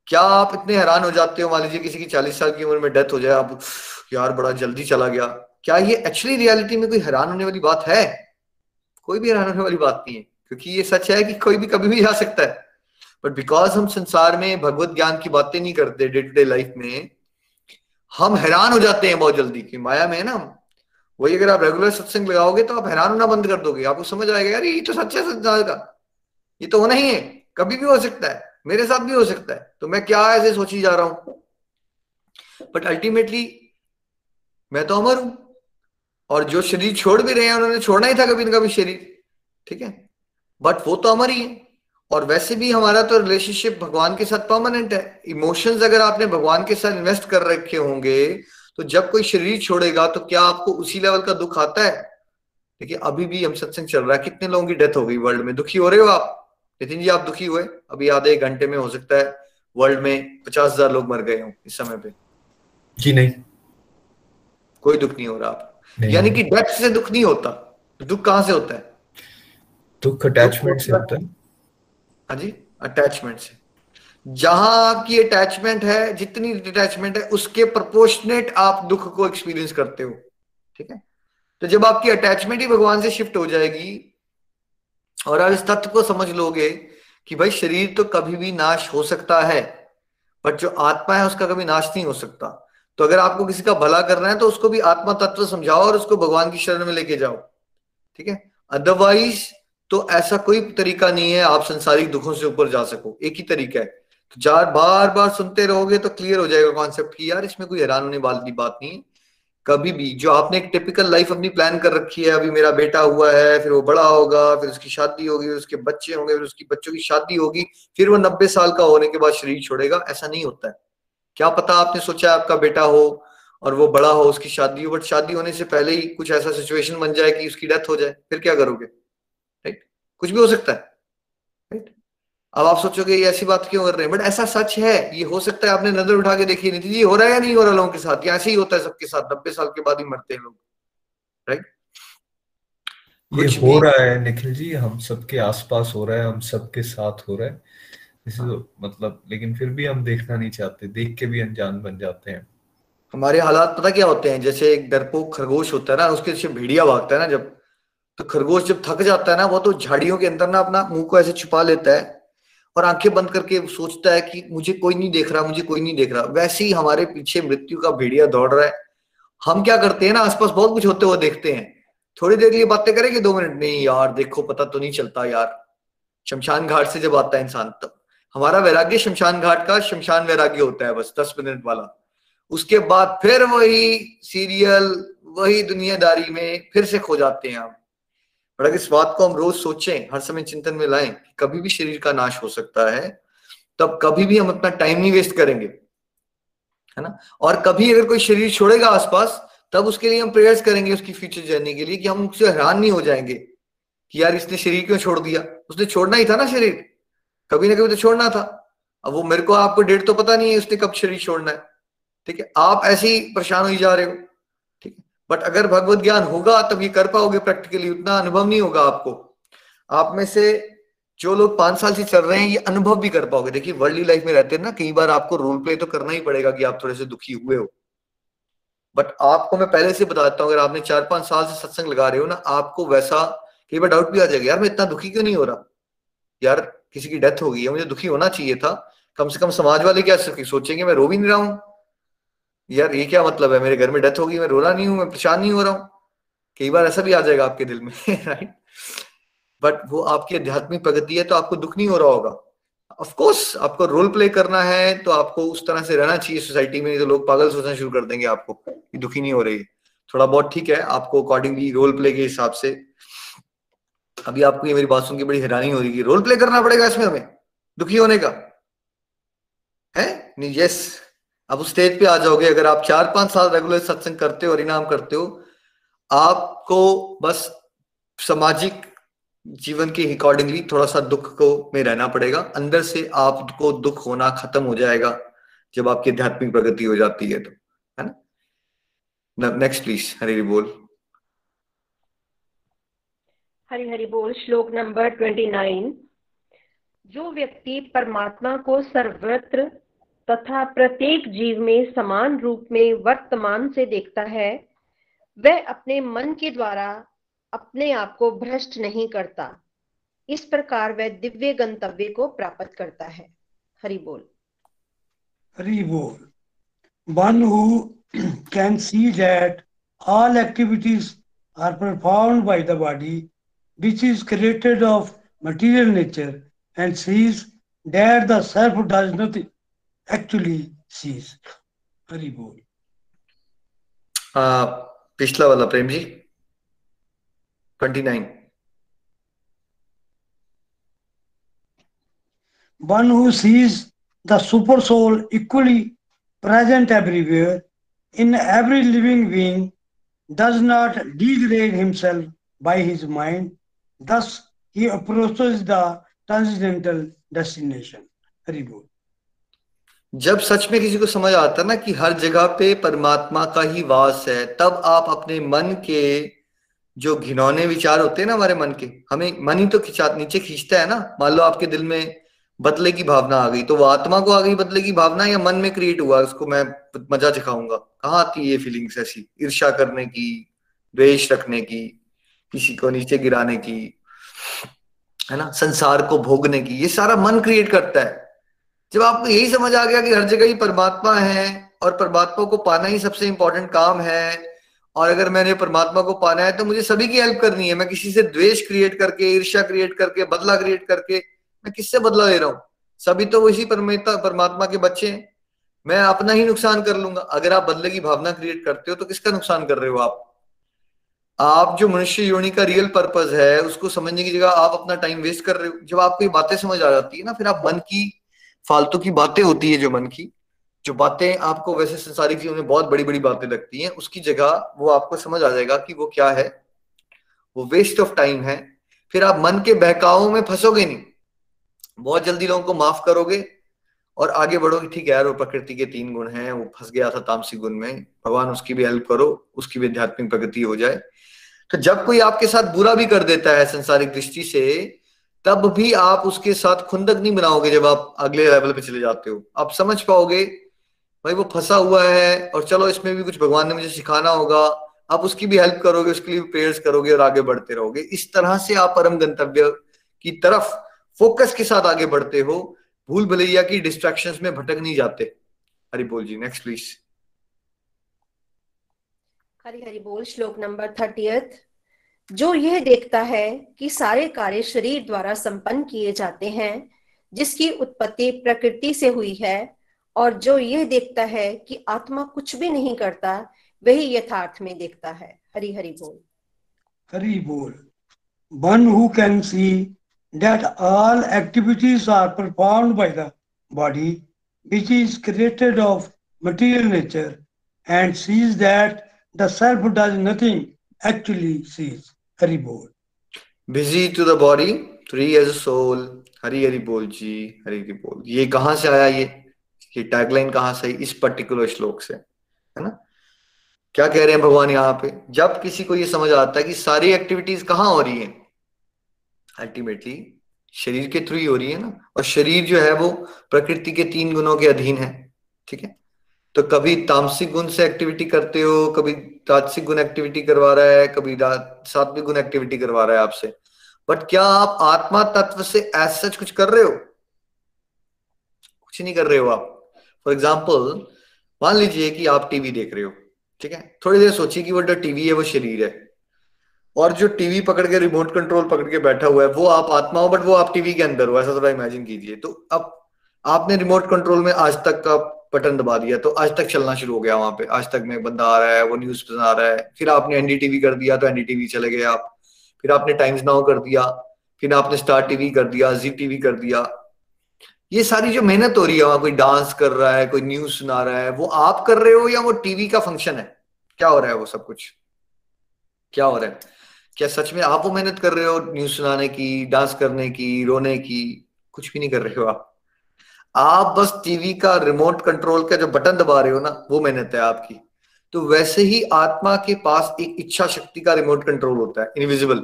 क्या आप इतने हैरान हो जाते हो? मान लीजिए किसी की चालीस साल की उम्र में डेथ हो जाए, आप यार बड़ा जल्दी चला गया। क्या ये एक्चुअली रियलिटी में कोई हैरान होने वाली बात है? कोई भी हैरान होने वाली बात नहीं है, क्योंकि ये सच है कि कोई भी कभी भी जा सकता है। बट बिकॉज़ हम संसार में भगवत ज्ञान की बातें नहीं करते डे टू डे लाइफ में, हम हैरान हो जाते हैं बहुत जल्दी कि माया में है ना वही अगर आप रेगुलर सत्संग लगाओगे तो आप हैरान होना बंद कर दोगे। आपको समझ आएगा, यार, ये तो सच है संसार का। ये तो होना ही है। कभी भी हो सकता है। मेरे साथ भी हो सकता है। तो मैं क्या ऐसे सोची जा रहा हूँ? बट अल्टीमेटली मैं तो अमर हूँ। और जो शरीर छोड़ भी रहे हैं, उन्होंने छोड़ना ही था कभी ना कभी शरीर। ठीक है? बट वो तो अमर ही है। और वैसे भी हमारा तो रिलेशनशिप भगवान के साथ परमानेंट है। इमोशंस अगर आपने भगवान के साथ इन्वेस्ट कर रखे होंगे तो जब कोई शरीर छोड़ेगा तो क्या आपको उसी लेवल का दुख आता है? देखिए, अभी भी हम सत्संग चल रहा है। कितने लोगों की डेथ हो गई वर्ल्ड में? दुखी हो रहे हो आप? नितिन जी, आप दुखी हुए? अभी आधे एक घंटे में हो सकता है वर्ल्ड में पचास हज़ार लोग मर गए हों इस समय पे। जी नहीं। कोई दुख नहीं हो रहा आप यानी कि डेथ से दुख नहीं होता। दुख कहाँ से होता है? दुख अटैचमेंट से होता है। हाँ जी अटैचमेंट से। जहाँ आपकी अटैचमेंट है जितनी अटैचमेंट है उसके प्रपोर्शनेट आप दुख को एक्सपीरियंस करते हो। ठीक है? तो जब आपकी अटैचमेंट ही भगवान से शिफ्ट हो जाएगी और आप इस तत्व को समझ लोगे कि भाई शरीर तो कभी भी नाश हो सकता है बट जो आत्मा है उसका कभी नाश नहीं हो सकता। तो अगर आपको किसी का भला करना है तो उसको भी आत्मा तत्व समझाओ और उसको भगवान की शरण में लेके जाओ। ठीक है? अदरवाइज़ तो ऐसा कोई तरीका नहीं है आप संसारिक दुखों से ऊपर जा सको। एक ही तरीका है। तो चार बार बार सुनते रहोगे तो क्लियर हो जाएगा कॉन्सेप्ट की यार इसमें कोई हैरान होने वाली बात नहीं कभी भी, जो आपने एक टिपिकल लाइफ अपनी प्लान कर रखी है, अभी मेरा बेटा हुआ है, फिर वो बड़ा होगा, फिर उसकी शादी होगी, फिर उसके बच्चे होंगे, फिर उसकी बच्चों की शादी होगी, फिर वो नब्बे साल का होने के बाद शरीर छोड़ेगा, ऐसा नहीं होता है। क्या पता आपने सोचा आपका बेटा हो और वो बड़ा हो उसकी शादी हो बट शादी होने से पहले ही कुछ ऐसा सिचुएशन बन जाए कि उसकी डेथ हो जाए फिर क्या करोगे? राइट कुछ भी हो सकता है। राइट अब आप सोचोगे ये ऐसी बात क्यों कर रहे हैं? बट ऐसा सच है। ये हो सकता है आपने नज़र उठा के देखी नहीं थी हो रहा है या नहीं हो रहा लोगों के साथ? ये ऐसे ही होता है सबके साथ। नब्बे साल के बाद ही मरते हैं लोग। राइट ये हो रहा है निखिल जी हम सबके आसपास हो रहा है हम सबके साथ हो रहा है। इसे तो मतलब लेकिन फिर भी हम देखना नहीं चाहते देख के भी अनजान बन जाते हैं। हमारे हालात पता क्या होते हैं? जैसे एक डरपोक खरगोश होता है ना उसके पीछे भेड़िया भागता है ना जब तो खरगोश जब थक जाता है ना वो तो झाड़ियों के अंदर ना अपना मुँह को ऐसे छुपा लेता है और आँखें बंद करके सोचता है कि मुझे कोई नहीं देख रहा मुझे कोई नहीं देख रहा। वैसे ही हमारे पीछे मृत्यु का भेड़िया दौड़ रहा है। हम क्या करते हैं ना आसपास बहुत कुछ होते हुए देखते हैं। थोड़ी देर लिए बातें करेंगे दो मिनट? नहीं यार देखो पता तो नहीं चलता यार। शमशान घाट से जब आता है इंसान तब। हमारा वैराग्य शमशान घाट का शमशान वैराग्य होता है बस, दस मिनट वाला। उसके बाद फिर वही सीरियल, वही दुनियादारी में फिर से खो जाते हैं हम और अगर इस बात को हम रोज सोचें, हर समय चिंतन में लाएँ कि कभी भी शरीर का नाश हो सकता है, तब कभी भी हम अपना टाइम नहीं वेस्ट करेंगे, है ना? और कभी अगर कोई शरीर छोड़ेगा आसपास, तब उसके लिए हम प्रेयर्स करेंगे उसकी फ्यूचर जर्नी के लिए कि हम उससे हैरान नहीं हो जाएँगे कि यार इसने शरीर क्यों छोड़ दिया? उसने छोड़ना ही था ना शरीर। कभी ना कभी तो छोड़ना था। अब वो मेरे को आपको डेट तो पता नहीं है, उसने कब शरीर छोड़ना है। ठीक है, आप ऐसे ही परेशान हो जा रहे हो। ठीक बट अगर भगवत ज्ञान होगा, तब ये कर पाओगे प्रैक्टिकली उतना अनुभव नहीं होगा आपको। आप में से जो लोग पाँच साल से चल रहे हैं, ये अनुभव भी कर पाओगे। देखिए वर्ल्डली लाइफ में रहते हैं ना, कई बार आपको रोल प्ले तो करना ही पड़ेगा कि आप थोड़े से दुखी हुए हो। बट आपको मैं पहले से बताता हूँ, अगर आपने चार पाँच साल से सत्संग लगा रहे हो ना, आपको वैसा कई बार डाउट भी आ जाएगा, यार, मैं इतना दुखी क्यों नहीं हो रहा? यार किसी की डेथ हो गई है, मुझे दुखी होना चाहिए था। कम से कम समाज वाले क्या सोचेंगे, मैं रो भी नहीं रहा हूँ। यार, ये क्या मतलब है? मेरे घर में डेथ होगी मैं रो रहा नहीं हूँ, मैं परेशान नहीं हो रहा हूँ। कई बार ऐसा भी आ जाएगा आपके दिल में *laughs* राइट बट वो आपकी आध्यात्मिक प्रगति है तो आपको दुख नहीं हो रहा होगा। ऑफ़ कोर्स आपको रोल प्ले करना है तो आपको उस तरह से रहना चाहिए सोसाइटी में, नहीं तो लोग पागल सोचना शुरू कर देंगे आपको कि दुखी नहीं हो रही। थोड़ा बहुत ठीक है, आपको अकॉर्डिंगली रोल प्ले के हिसाब से। अभी आपको ये मेरी बात सुन के बड़ी हैरानी हो रही है रोल प्ले करना पड़ेगा इसमें हमें? दुखी होने का। है? नहीं यस अब उस स्टेज पे आ जाओगे, अगर आप चार पाँच साल रेगुलर सत्संग करते हो और इनाम करते हो, आपको बस सामाजिक जीवन के अकॉर्डिंगली थोड़ा सा दुख को में रहना पड़ेगा। अंदर से आपको दुख होना खत्म हो जाएगा जब आपकी आध्यात्मिक प्रगति हो जाती है तो। है ना? नेक्स्ट प्लीज़ हरी बोल। हरी हरी बोल, श्लोक नंबर ट्वेंटी नाइन जो व्यक्ति परमात्मा को सर्वत्र तथा प्रत्येक जीव में समान रूप में वर्तमान से देखता है, वह अपने मन के द्वारा अपने आप को भ्रष्ट नहीं करता। इस प्रकार वह दिव्य गंतव्य को प्राप्त करता है। हरि बोल। हरि बोल। One who can see that all activities are performed by the body which is created of material nature and sees that the self does not actually sees. Hari bol. Uh, पिछला वाला Prem ji 29 one who sees the super soul equally present everywhere in every living being does not degrade himself by his mind thus, he approaches the transcendental destination haribol जब सच में किसी को समझ आता ना कि हर जगह पे परमात्मा का ही वास है, तब आप अपने मन के जो घिनौने विचार होते हैं ना हमारे मन के, हमें मन ही तो खिंचा, नीचे खींचता है ना। मान लो आपके दिल में बदले की भावना आ गई तो वो आत्मा को आ गई बदले की भावना या मन में क्रिएट हुआ, उसको मैं मज़ा दिखाऊँगा। कहाँ आती है ये फीलिंग्स ऐसी? ईर्षा करने की, द्वेष रखने की किसी को नीचे गिराने की, है ना, संसार को भोगने की, ये सारा मन क्रिएट करता है। जब आपको यही समझ आ गया कि हर जगह ही परमात्मा है और परमात्मा को पाना ही सबसे इंपॉर्टेंट काम है, और अगर मैंने परमात्मा को पाना है तो मुझे सभी की हेल्प करनी है। मैं किसी से द्वेष क्रिएट करके, ईर्ष्या क्रिएट करके, बदला क्रिएट करके, मैं किससे बदला ले रहा हूँ? सभी तो वही परमेता, परमात्मा के बच्चे हैं। मैं अपना ही नुकसान कर लूँगा। अगर आप बदले की भावना क्रिएट करते हो तो किसका नुकसान कर रहे हो आप? आप जो मनुष्य योनि का रियल पर्पज है, उसको समझने की जगह आप अपना टाइम वेस्ट कर रहे हो। जब आपको ये बातें समझ आ जाती है ना, फिर आप मन की, फालतू की बातें होती है जो मन की, जो बातें आपको वैसे संसारिक जीवन में बहुत बड़ी बड़ी बातें लगती हैं, उसकी जगह वो आपको समझ आ जाएगा कि वो क्या है। वो वेस्ट ऑफ़ टाइम है। फिर आप मन के बहकावों में फंसोगे नहीं। बहुत जल्दी लोगों को माफ़ करोगे और आगे बढ़ोगे। ठीक है यार, वो प्रकृति के तीन गुण हैं, वो फंस गया था तामसिक गुण में। भगवान उसकी भी हेल्प करो, उसकी भी आध्यात्मिक प्रगति हो जाए। तो जब कोई आपके साथ बुरा भी कर देता है संसारिक दृष्टि से, तब भी आप उसके साथ खुंदक नहीं बनाओगे जब आप अगले लेवल पे चले जाते हो। आप समझ पाओगे, भाई वो फंसा हुआ है और चलो इसमें भी कुछ भगवान ने मुझे सिखाना होगा, आप उसकी भी हेल्प करोगे, उसके लिए भी प्रेयर्स करोगे और आगे बढ़ते रहोगे। इस तरह से आप परम गंतव्य की तरफ़ फोकस के साथ आगे बढ़ते हो। भूल भलैया की डिस्ट्रैक्शंस में भटक नहीं जाते। हरि बोल जी नेक्स्ट प्लीज़ हरि हरि बोल, श्लोक नंबर थर्टियथ जो यह देखता है कि सारे कार्य शरीर द्वारा संपन्न किए जाते हैं, जिसकी उत्पत्ति प्रकृति से हुई है, और जो यह देखता है कि आत्मा कुछ भी नहीं करता, वही यथार्थ में देखता है। हरि हरि बोल। हरि बोल। One who can see that all activities are performed by the body which is created of material nature, and sees that the self does nothing actually sees hari bol. Busy to the body free as a soul. Hari Hari बोल जी हरी हरी बोल ये कहाँ से आया ये? ये tagline कहाँ से इस पर्टिकुलर श्लोक से, है ना? क्या कह रहे हैं भगवान यहाँ पे? जब किसी को ये समझ आता है कि सारी एक्टिविटीज़ कहाँ हो रही है? अल्टीमेटली शरीर के थ्रू ही हो रही है ना? और शरीर जो है वो प्रकृति के तीन गुणों के अधीन है, ठीक है? तो कभी तामसिक गुण से एक्टिविटी करते हो, कभी तात्सिक गुण एक्टिविटी करवा रहा है, कभी सात्विक गुण एक्टिविटी करवा रहा है आपसे। बट क्या आप आत्मा तत्व से एज सच कुछ कर रहे हो? कुछ नहीं कर रहे हो आप। फॉर एग्ज़ाम्पल मान लीजिए कि आप टीवी देख रहे हो, ठीक है? थोड़ी देर सोचिए कि वो जो टीवी है, वो शरीर है। और जो टीवी पकड़ के रिमोट कंट्रोल पकड़ के बैठा हुआ है, वो आप आत्मा हो बट वो आप टीवी के अंदर हो, ऐसा थोड़ा इमेजिन कीजिए। तो अब आपने रिमोट कंट्रोल में आज तक का बटन दबा दिया तो आज तक चलना शुरू हो गया वहाँ पे। आज तक में बंदा आ रहा है, वो न्यूज़ सुना रहा है। फिर आपने एनडीटीवी कर दिया तो एनडीटीवी चले गए आप। फिर आपने टाइम्स नाउ कर दिया, फिर आपने स्टार टीवी कर दिया जी टीवी कर दिया। ये सारी जो मेहनत हो रही है, वहाँ कोई डांस कर रहा है, कोई न्यूज़ सुना रहा है, वो आप कर रहे हो या वो टीवी का फ़ंक्शन है? क्या हो रहा है वो सब कुछ? क्या हो रहा है? क्या सच में आप वो मेहनत कर रहे हो न्यूज़ सुनाने की डांस करने की, रोने की? कुछ भी नहीं कर रहे हो आप। आप बस टीवी का रिमोट कंट्रोल का जो बटन दबा रहे हो ना, वो मेहनत है आपकी। तो वैसे ही आत्मा के पास एक इच्छा शक्ति का रिमोट कंट्रोल होता है इनविजिबल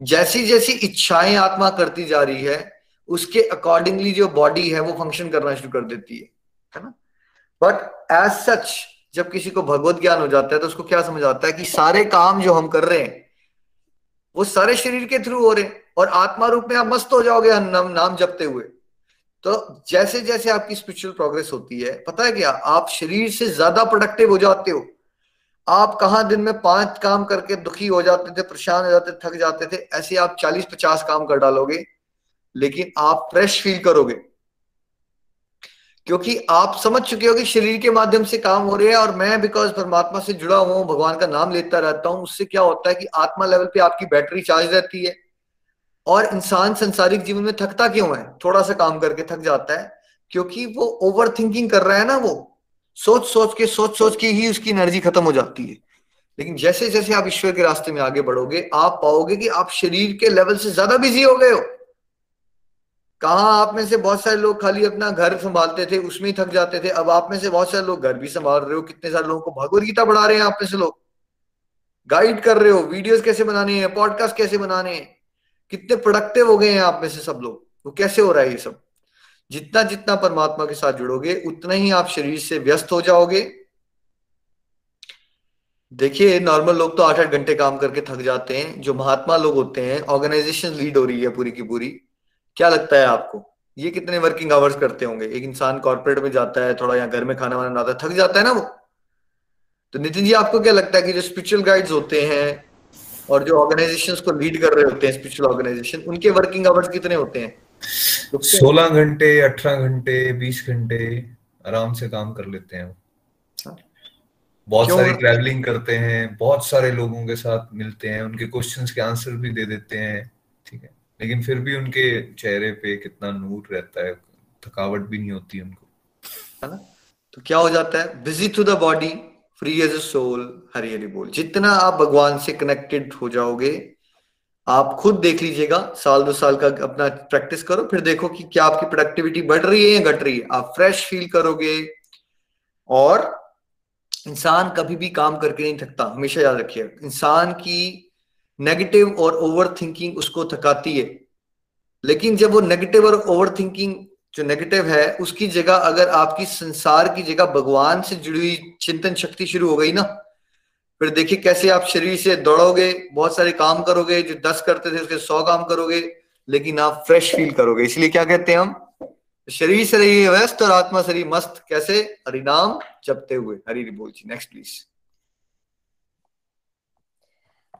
जैसी जैसी इच्छाएँ आत्मा करती जा रही है, उसके अकॉर्डिंगली जो बॉडी है, वो फ़ंक्शन करना शुरू कर देती है है ना? बट एज सच जब किसी को भगवत ज्ञान हो जाता है तो उसको क्या समझ आता है कि सारे काम जो हम कर रहे हैं, वो सारे शरीर के थ्रू हो रहे हैं, और आत्मा रूप में आप मस्त हो जाओगे नाम नाम जपते हुए। तो जैसे जैसे आपकी स्पिरिचुअल प्रोग्रेस होती है, पता है क्या? आप शरीर से ज़्यादा प्रोडक्टिव हो जाते हो। आप कहा दिन में पाँच काम करके दुखी हो जाते थे, परेशान हो जाते थक जाते थे, ऐसे आप चालीस पचास काम कर डालोगे, लेकिन आप फ्रेश फील करोगे। क्योंकि आप समझ चुके हो कि शरीर के माध्यम से काम हो रहे हैं और मैं बिकॉज़ परमात्मा से जुड़ा हुआ भगवान का नाम लेता रहता हूँ, उससे क्या होता है कि आत्मा लेवल पे आपकी बैटरी चार्ज रहती है। और इंसान संसारिक जीवन में थकता क्यों है? थोड़ा सा काम करके थक जाता है, क्योंकि वो ओवर थिंकिंग कर रहा है ना वो। सोच सोच के, सोच सोच के ही उसकी एनर्जी खत्म हो जाती है। लेकिन जैसे जैसे आप ईश्वर के रास्ते में आगे बढ़ोगे, आप पाओगे कि आप शरीर के लेवल से ज़्यादा बिज़ी हो गए हो। कहा आप में से बहुत सारे लोग खाली अपना घर संभालते थे, उसमें ही थक जाते थे। अब आप में से बहुत सारे लोग घर भी संभाल रहे हो। कितने सारे लोगों को भगवत गीता बढ़ा रहे हैं आप में से लोग। गाइड कर रहे हो वीडियोस कैसे बनाने हैं पॉडकास्ट कैसे बनाने हैं। कितने प्रोडक्टिव हो गए हैं आप में से सब लोग? वो कैसे हो रहा है ये सब? जितना जितना परमात्मा के साथ जुड़ोगे, उतना ही आप शरीर से व्यस्त हो जाओगे। देखिए नॉर्मल लोग तो आठ आठ घंटे काम करके थक जाते हैं। जो महात्मा लोग होते हैं ऑर्गेनाइजेशन लीड हो रही है पूरी की पूरी। क्या लगता है आपको? ये कितने वर्किंग आवर्स करते होंगे? एक इंसान कॉर्पोरेट में जाता है, थोड़ा यहाँ घर में खाना वाना बनाता है, थक जाता है ना वो? तो नितिन जी, आपको क्या लगता है कि जो स्पिरिचुअल गाइड्स होते हैं और जो ऑर्गेनाइजेशंस को लीड कर रहे होते हैं स्पिरिचुअल ऑर्गेनाइजेशन उनके वर्किंग आवर्स कितने होते हैं? सोलह घंटे अठारह घंटे बीस घंटे आराम से काम कर लेते हैं हाँ। बहुत सारी ट्रैवलिंग करते हैं बहुत सारे लोगों के साथ मिलते हैं उनके क्वेश्चंस के आंसर भी दे देते हैं ठीक है। लेकिन फिर भी उनके चेहरे पे कितना नूर रहता है थकावट भी नहीं होती उनको। है ना? तो क्या हो जाता है? Busy to the body free as a soul Hari Hari बोल। जितना आप भगवान से कनेक्टेड हो जाओगे, आप खुद देख लीजिएगा, साल दो साल का अपना प्रैक्टिस करो, फिर देखो कि क्या आपकी प्रोडक्टिविटी बढ़ रही है या घट रही है। आप फ्रेश फील करोगे और इंसान कभी भी काम करके नहीं थकता, हमेशा याद रखिए। इंसान की नेगेटिव और ओवर थिंकिंग उसको थकाती है। लेकिन जब वो नेगेटिव और ओवर थिंकिंग जो नेगेटिव है, उसकी जगह अगर आपकी संसार की जगह भगवान से जुड़ी हुई चिंतन शक्ति शुरू हो गई ना, फिर देखिए कैसे आप शरीर से दौड़ोगे, बहुत सारे काम करोगे, जो दस करते थे उसके सौ काम करोगे, लेकिन आप फ्रेश फील करोगे। इसलिए क्या कहते हैं हम? शरीर से रहिए व्यस्त और आत्मा शरीर मस्त, कैसे? हरिनाम जपते हुए। हरी बोल जी नेक्स्ट प्लीज़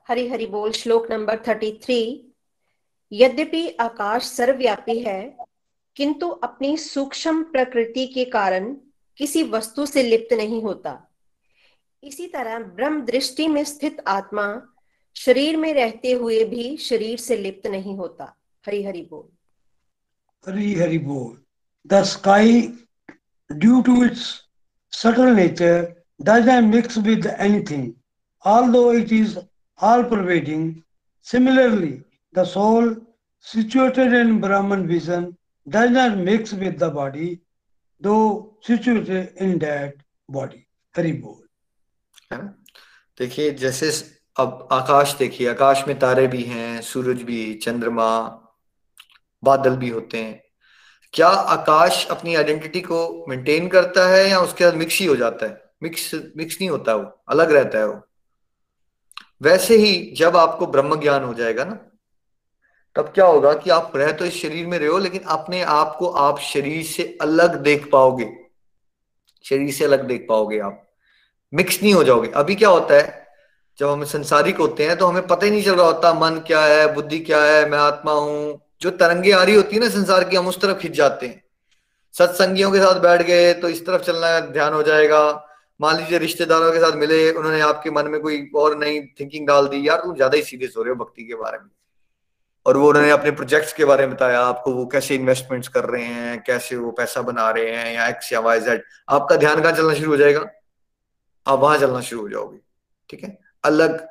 हरि हरि बोल, श्लोक नंबर थर्टी थ्री यद्यपि आकाश सर्वव्यापी है किंतु अपनी सूक्ष्म प्रकृति के कारण किसी वस्तु से लिप्त नहीं होता। इसी तरह ब्रह्म दृष्टि में स्थित आत्मा शरीर में रहते हुए भी शरीर से लिप्त नहीं होता। हरि हरि बोल। हरि हरि बोल। The sky due to its subtle nature does not mix with anything although it is all pervading similarly the soul situated in Brahman vision does not mix with the body, though situated in that body. Hari बोल देखिए जैसे अब आकाश देखिए आकाश में तारे भी हैं सूरज भी चंद्रमा बादल भी होते हैं। क्या आकाश अपनी आइडेंटिटी को मेंटेन करता है या उसके साथ मिक्स ही हो जाता है? मिक्स मिक्स नहीं होता वो अलग रहता है वो। वैसे ही जब आपको ब्रह्म ज्ञान हो जाएगा ना तब क्या होगा कि आप रह तो इस शरीर में रहे हो, लेकिन अपने आप को आप शरीर से अलग देख पाओगे। शरीर से अलग देख पाओगे आप। मिक्स नहीं हो जाओगे। अभी क्या होता है, जब हम संसारिक होते हैं तो हमें पता ही नहीं चल रहा होता, मन क्या है, बुद्धि क्या है, मैं आत्मा हूँ। जो तरंगे आ रही होती है ना संसार की, हम उस तरफ़ खिंच जाते हैं। सत्संगियों के साथ बैठ गए तो इस तरफ़ चलना ध्यान हो जाएगा। मान लीजिए रिश्तेदारों के साथ मिले, उन्होंने आपके मन में कोई और नई थिंकिंग डाल दी। यार, तुम ज़्यादा ही सीरियस हो रहे हो भक्ति के बारे में। और वो उन्होंने अपने प्रोजेक्ट्स के बारे में बताया, आपको वो कैसे इन्वेस्टमेंट्स कर रहे हैं, कैसे वो पैसा बना रहे हैं, या एक्स या वाई जेड आपका ध्यान कहाँ चलना शुरू हो जाएगा? आप वहाँ चलना शुरू हो जाओगे, ठीक है? अलग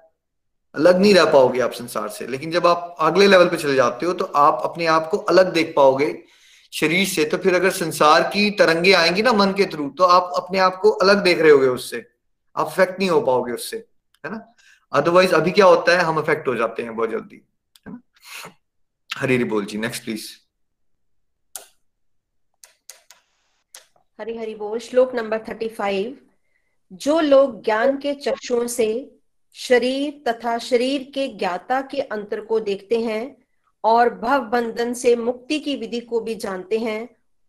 अलग नहीं रह पाओगे आप संसार से। लेकिन जब आप अगले लेवल पे चले जाते हो तो आप अपने आप को अलग देख पाओगे शरीर से। तो फिर अगर संसार की तरंगे आएँगी ना मन के थ्रू तो आप अपने आप को अलग देख रहे होगे उससे। आप अफेक्ट नहीं हो पाओगे उससे, है ना? अदरवाइज़ अभी क्या होता है, हम अफेक्ट हो जाते हैं बहुत जल्दी। है हरी हरी बोल जी नेक्स्ट प्लीज़ हरी हरी बोल श्लोक नंबर थर्टी फाइव जो लोग ज्ञान के चक्षुओं से शरीर तथा शरीर के ज्ञाता के अंतर को देखते हैं और भव बंधन से मुक्ति की विधि को भी जानते हैं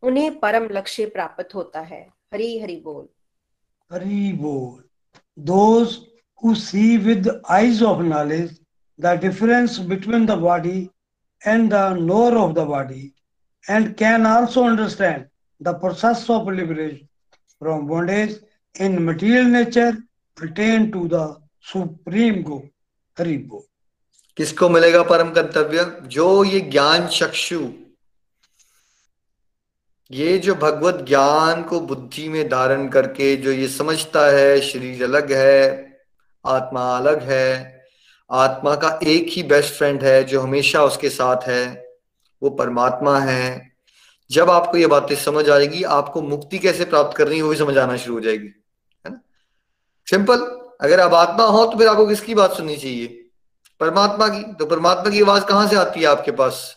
उन्हें परम लक्ष्य प्राप्त होता है हरी हरि बोल हरी बोल those who see with the eyes of knowledge the difference between the body and the knower of the body and can also understand the process of liberation from bondage in material nature pertain to the supreme good. Hari Bol. किसको मिलेगा परम कर्तव्य जो ये ज्ञान चक्षु ये जो भगवत ज्ञान को बुद्धि में धारण करके जो ये समझता है शरीर अलग है आत्मा अलग है आत्मा का एक ही बेस्ट फ्रेंड है, जो हमेशा उसके साथ है, वो परमात्मा है। जब आपको ये बातें समझ आएगी आपको मुक्ति कैसे प्राप्त करनी है, वो भी समझ आना शुरू हो जाएगी, है ना? सिंपल अगर आप आत्मा हो तो फिर आपको किसकी बात सुननी चाहिए? परमात्मा की। तो परमात्मा की आवाज़ कहाँ से आती है आपके पास?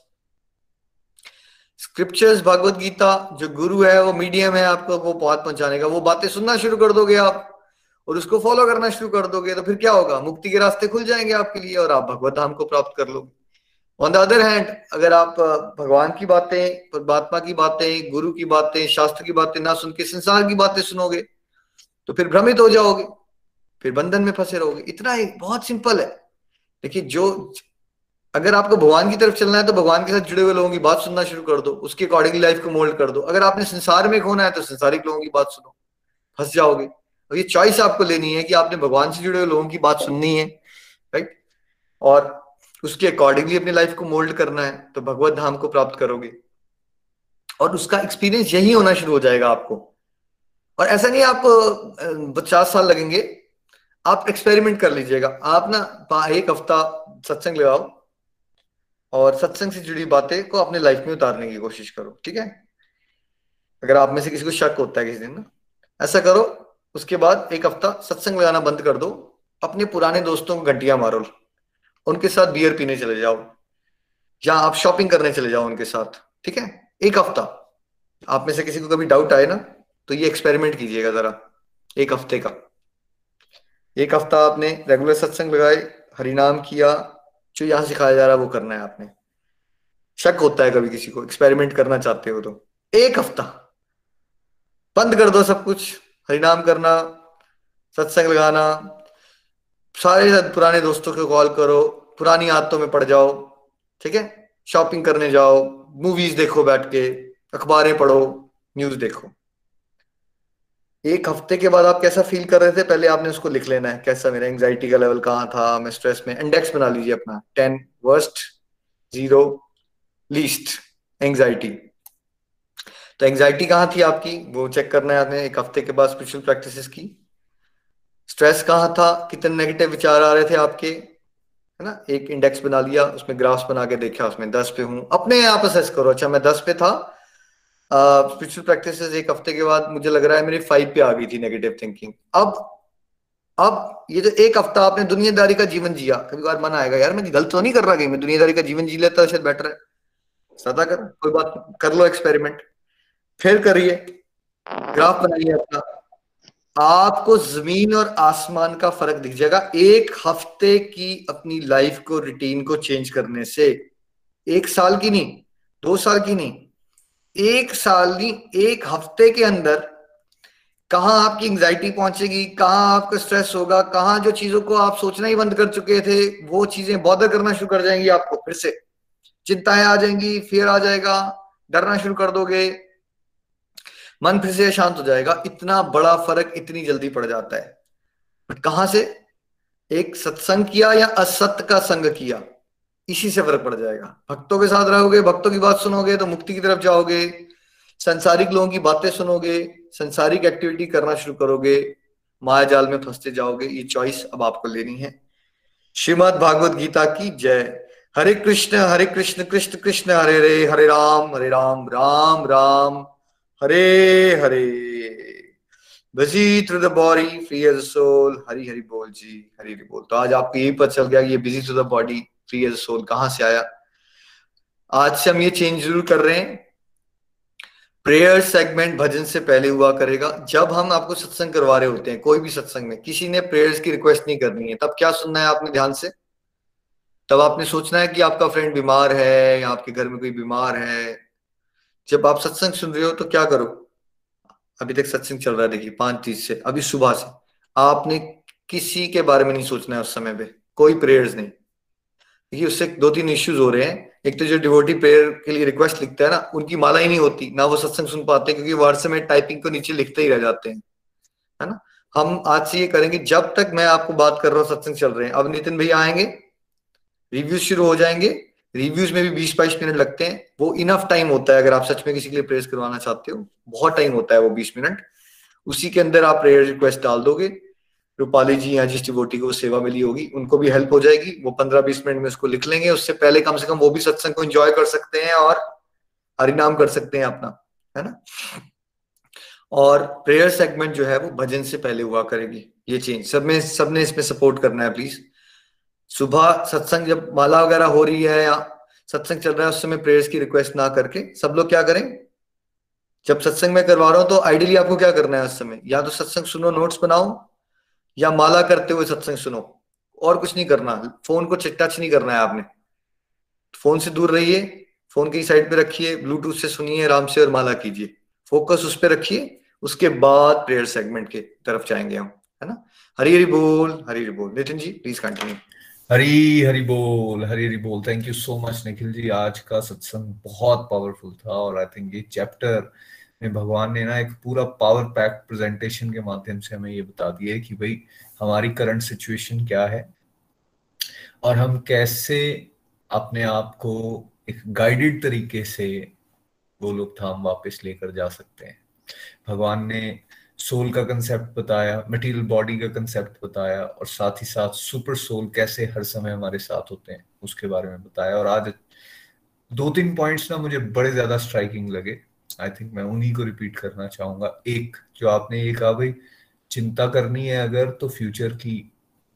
स्क्रिप्चर्स भगवत गीता जो गुरु है, वो मीडियम है आपको, वो बात पहुँचाने का। वो बातें सुनना शुरू कर दोगे आप। और उसको फॉलो करना शुरू कर दोगे तो फिर क्या होगा? मुक्ति के रास्ते खुल जाएँगे आपके लिए और आप भगवत धाम को प्राप्त कर लोगे। ऑन द अदर हैंड अगर आप भगवान की बातें, परमात्मा की बातें, गुरु की बातें, शास्त्र की बातें ना सुन के, संसार की बातें सुनोगे तो फिर भ्रमित हो जाओगे, फिर बंधन में फंसे रहोगे। इतना ही, बहुत सिंपल है। देखिए, जो, अगर आपको भगवान की तरफ़ चलना है तो भगवान के साथ जुड़े हुए लोगों की बात सुनना शुरू कर दो। उसके अकॉर्डिंगली लाइफ को मोल्ड कर दो। अगर आपने संसार में खोना है तो संसारिक लोगों की बात सुनो। फंस जाओगे। और ये चॉइस आपको लेनी है कि आपने भगवान से जुड़े हुए लोगों की बात सुननी है राइट और उसके अकॉर्डिंगली अपनी लाइफ को मोल्ड करना है तो भगवत धाम को प्राप्त करोगे। और उसका एक्सपीरियंस यही होना शुरू हो जाएगा आपको। और ऐसा नहीं आप पचास साल लगेंगे, आप एक्सपेरिमेंट कर लीजिएगा। आप ना एक हफ़्ता सत्संग लगाओ और सत्संग से जुड़ी बातें को अपने लाइफ में उतारने की कोशिश करो, ठीक है? अगर आप में से किसी को शक होता है किसी दिन ना, ऐसा करो उसके बाद एक हफ़्ता सत्संग लगाना बंद कर दो, अपने पुराने दोस्तों को घंटियाँ मारो, उनके साथ बियर पीने चले जाओ, या आप शॉपिंग करने चले जाओ उनके साथ, ठीक है? एक हफ़्ता। आप में से किसी को कभी डाउट आए ना तो ये एक्सपेरिमेंट कीजिएगा जरा, एक हफ़्ते का। एक हफ़्ता आपने रेगुलर सत्संग लगाए, हरिनाम किया, जो यहाँ सिखाया जा रहा है वो करना है आपने। शक होता है कभी किसी को एक्सपेरिमेंट करना चाहते हो तो। एक हफ़्ता। बंद कर दो सब कुछ। हरिनाम करना, सत्संग लगाना, सारे पुराने दोस्तों को कॉल करो, पुरानी आदतों में पड़ जाओ, ठीक है? शॉपिंग करने जाओ मूवीज़ देखो बैठ के, अखबारें पढ़ो न्यूज़ देखो। एक हफ़्ते के बाद आप कैसा फील कर रहे थे? पहले आपने उसको लिख लेना है, कैसा मेरा एंग्जाइटी का लेवल कहाँ था, मैं स्ट्रेस में इंडेक्स बना लीजिए अपना ten worst zero least anxiety तो एंग्जाइटी कहाँ थी आपकी? वो चेक करना है आपने एक हफ़्ते के बाद स्पिरिचुअल प्रैक्टिस की। स्ट्रेस कहाँ था? कितने नेगेटिव विचार आ रहे थे आपके? है ना? एक इंडेक्स बना लिया, उसमें ग्राफ्स बना के देखा, उसमें दस पे हूँ। अपने आप असेस करो। अच्छा मैं दस पे था। स्पिरिचुअल प्रैक्टिस एक हफ़्ते के बाद मुझे लग रहा है मेरी फाइव पे आ गई थी नेगेटिव थिंकिंग अब अब ये जो एक हफ़्ता आपने दुनियादारी का जीवन जिया, कभी बार मन आएगा, यार, मैं गलत तो नहीं कर रहा कि मैं दुनियादारी का जीवन जी लेता, शायद बेटर है। सदा कर, कोई बात, कर लो एक्सपेरिमेंट फिर करिए। ग्राफ बनाइए अपना आपको ज़मीन और आसमान का फ़र्क दिख जाएगा एक हफ़्ते की अपनी लाइफ को रूटीन को चेंज करने से। एक साल की नहीं, दो साल की नहीं। एक साल नहीं, एक हफ़्ते के अंदर कहाँ आपकी एंग्जाइटी पहुंचेगी, कहाँ आपका स्ट्रेस होगा, कहाँ जो चीज़ों को आप सोचना ही बंद कर चुके थे, वो चीज़ें बॉदर करना शुरू कर जाएँगी आपको फिर से। चिंताएँ आ जाएँगी फिर आ जाएगा, डरना शुरू कर दोगे। मन फिर से शांत हो जाएगा, इतना बड़ा फ़र्क इतनी जल्दी पड़ जाता है। बट कहाँ से? एक सत्संग किया या असत्य का संग किया? इसी से फ़र्क पड़ जाएगा। भक्तों के साथ रहोगे, भक्तों की बात सुनोगे तो मुक्ति की तरफ़ जाओगे, संसारिक लोगों की बातें सुनोगे, संसारिक एक्टिविटी करना शुरू करोगे माया जाल में फंसते जाओगे, ये चॉइस अब आपको लेनी है। श्रीमद भागवत गीता की जय। Hare Krishna Hare Krishna Krishna Krishna, Hare Hare Hare Ram Hare Ram Ram Ram Ram. Hare Hare. Busy through the body free as soul Hari Hari बोल जी, हरी हरी बोल। तो आज आपको यही पता चल गया कि ये busy through the body free as soul कहाँ से आया? आज से हम ये चेंज ज़रूर कर रहे हैं। प्रेयर सेगमेंट भजन से पहले हुआ करेगा। जब हम आपको सत्संग करवा रहे होते हैं, कोई भी सत्संग में, किसी ने प्रेयर्स की रिक्वेस्ट नहीं करनी है, तब क्या सुनना है आपने ध्यान से? तब आपने सोचना है कि आपका फ्रेंड बीमार है या आपके घर में कोई बीमार है जब आप सत्संग सुन रहे हो तो क्या करो? अभी तक सत्संग चल रहा है, देखिए, पाँच तीस से, अभी सुबह से। आपने किसी के बारे में नहीं सोचना है उस समय पे, कोई प्रेयर्स नहीं। देखिए, उससे दो तीन इश्यूज़ हो रहे हैं। एक तो जो डिवोटी प्रेयर के लिए रिक्वेस्ट लिखता है ना, उनकी माला ही नहीं होती, ना वो सत्संग सुन पाते क्योंकि व्हाट्सएप में टाइपिंग को नीचे लिखते ही रह जाते हैं। है ना? हम आज से ये करेंगे, जब तक मैं आपको बात कर रहा हूँ, सत्संग चल रहे हैं। अब नितिन भैया आएँगे रिव्यूज़ शुरू हो जाएँगे। रिव्यूज़ में भी बीस बाईस मिनट लगते हैं। वो इनफ टाइम होता है, अगर आप सच में किसी के लिए प्रेयर करवाना चाहते हो, बहुत टाइम होता है वो बीस मिनट। उसी के अंदर आप प्रेयर रिक्वेस्ट डाल दोगे। रूपाली जी या जिस डिवोटी को सेवा मिली होगी, उनको भी हेल्प हो जाएगी। वो पंद्रह बीस मिनट में उसको लिख लेंगे। उससे पहले कम से कम वो भी सत्संग को एंजॉय कर सकते हैं और हरिनाम कर सकते हैं अपना, है ना? और प्रेयर सेगमेंट जो है वो भजन से पहले हुआ करेगी। ये चेंज सब में सबने इसमें सपोर्ट करना है प्लीज़ सुबह सत्संग जब माला वगैरह हो रही है या सत्संग चल रहा है, उस समय प्रेयर्स की रिक्वेस्ट ना करके, सब लोग क्या करें? जब सत्संग में करवा रहा हूँ तो आइडियली आपको क्या करना है उस समय? या तो सत्संग सुनो नोट्स बनाओ, या माला करते हुए सत्संग सुनो। और कुछ नहीं करना। फ़ोन को टच नहीं करना है आपने। फ़ोन से दूर रहिए, फ़ोन की साइड पे रखिए ब्लूटूथ से सुनिए, आराम से और माला कीजिए। फोकस उस पर रखिए, उसके बाद प्रेयर सेगमेंट के तरफ़ जाएँगे हम, है ना? हरी हरी बोल, हरी हरी बोल। नितिन जी प्लीज़ कंटिन्यू हरी हरी बोल, हरी हरी बोल। Thank you so much Nikhil ji. आज का सत्संग बहुत पावरफुल था और आई थिंक ये चैप्टर में भगवान ने ना एक पूरा पावर पैक प्रेजेंटेशन के माध्यम से हमें ये बता दिया है कि भाई, हमारी करंट सिचुएशन क्या है और हम कैसे अपने आप को एक गाइडेड तरीके से वो लोग धाम वापस लेकर जा सकते हैं। भगवान ने सोल का कंसेप्ट बताया मटेरियल बॉडी का कंसेप्ट बताया और साथ ही साथ सुपर सोल कैसे हर समय हमारे साथ होते हैं, उसके बारे में बताया। और आज दो तीन पॉइंट्स ना मुझे बड़े ज़्यादा स्ट्राइकिंग लगे। आई थिंक मैं उन्हीं को रिपीट करना चाहूँगा। एक, जो आपने ये कहा, भाई, चिंता करनी है अगर तो फ्यूचर की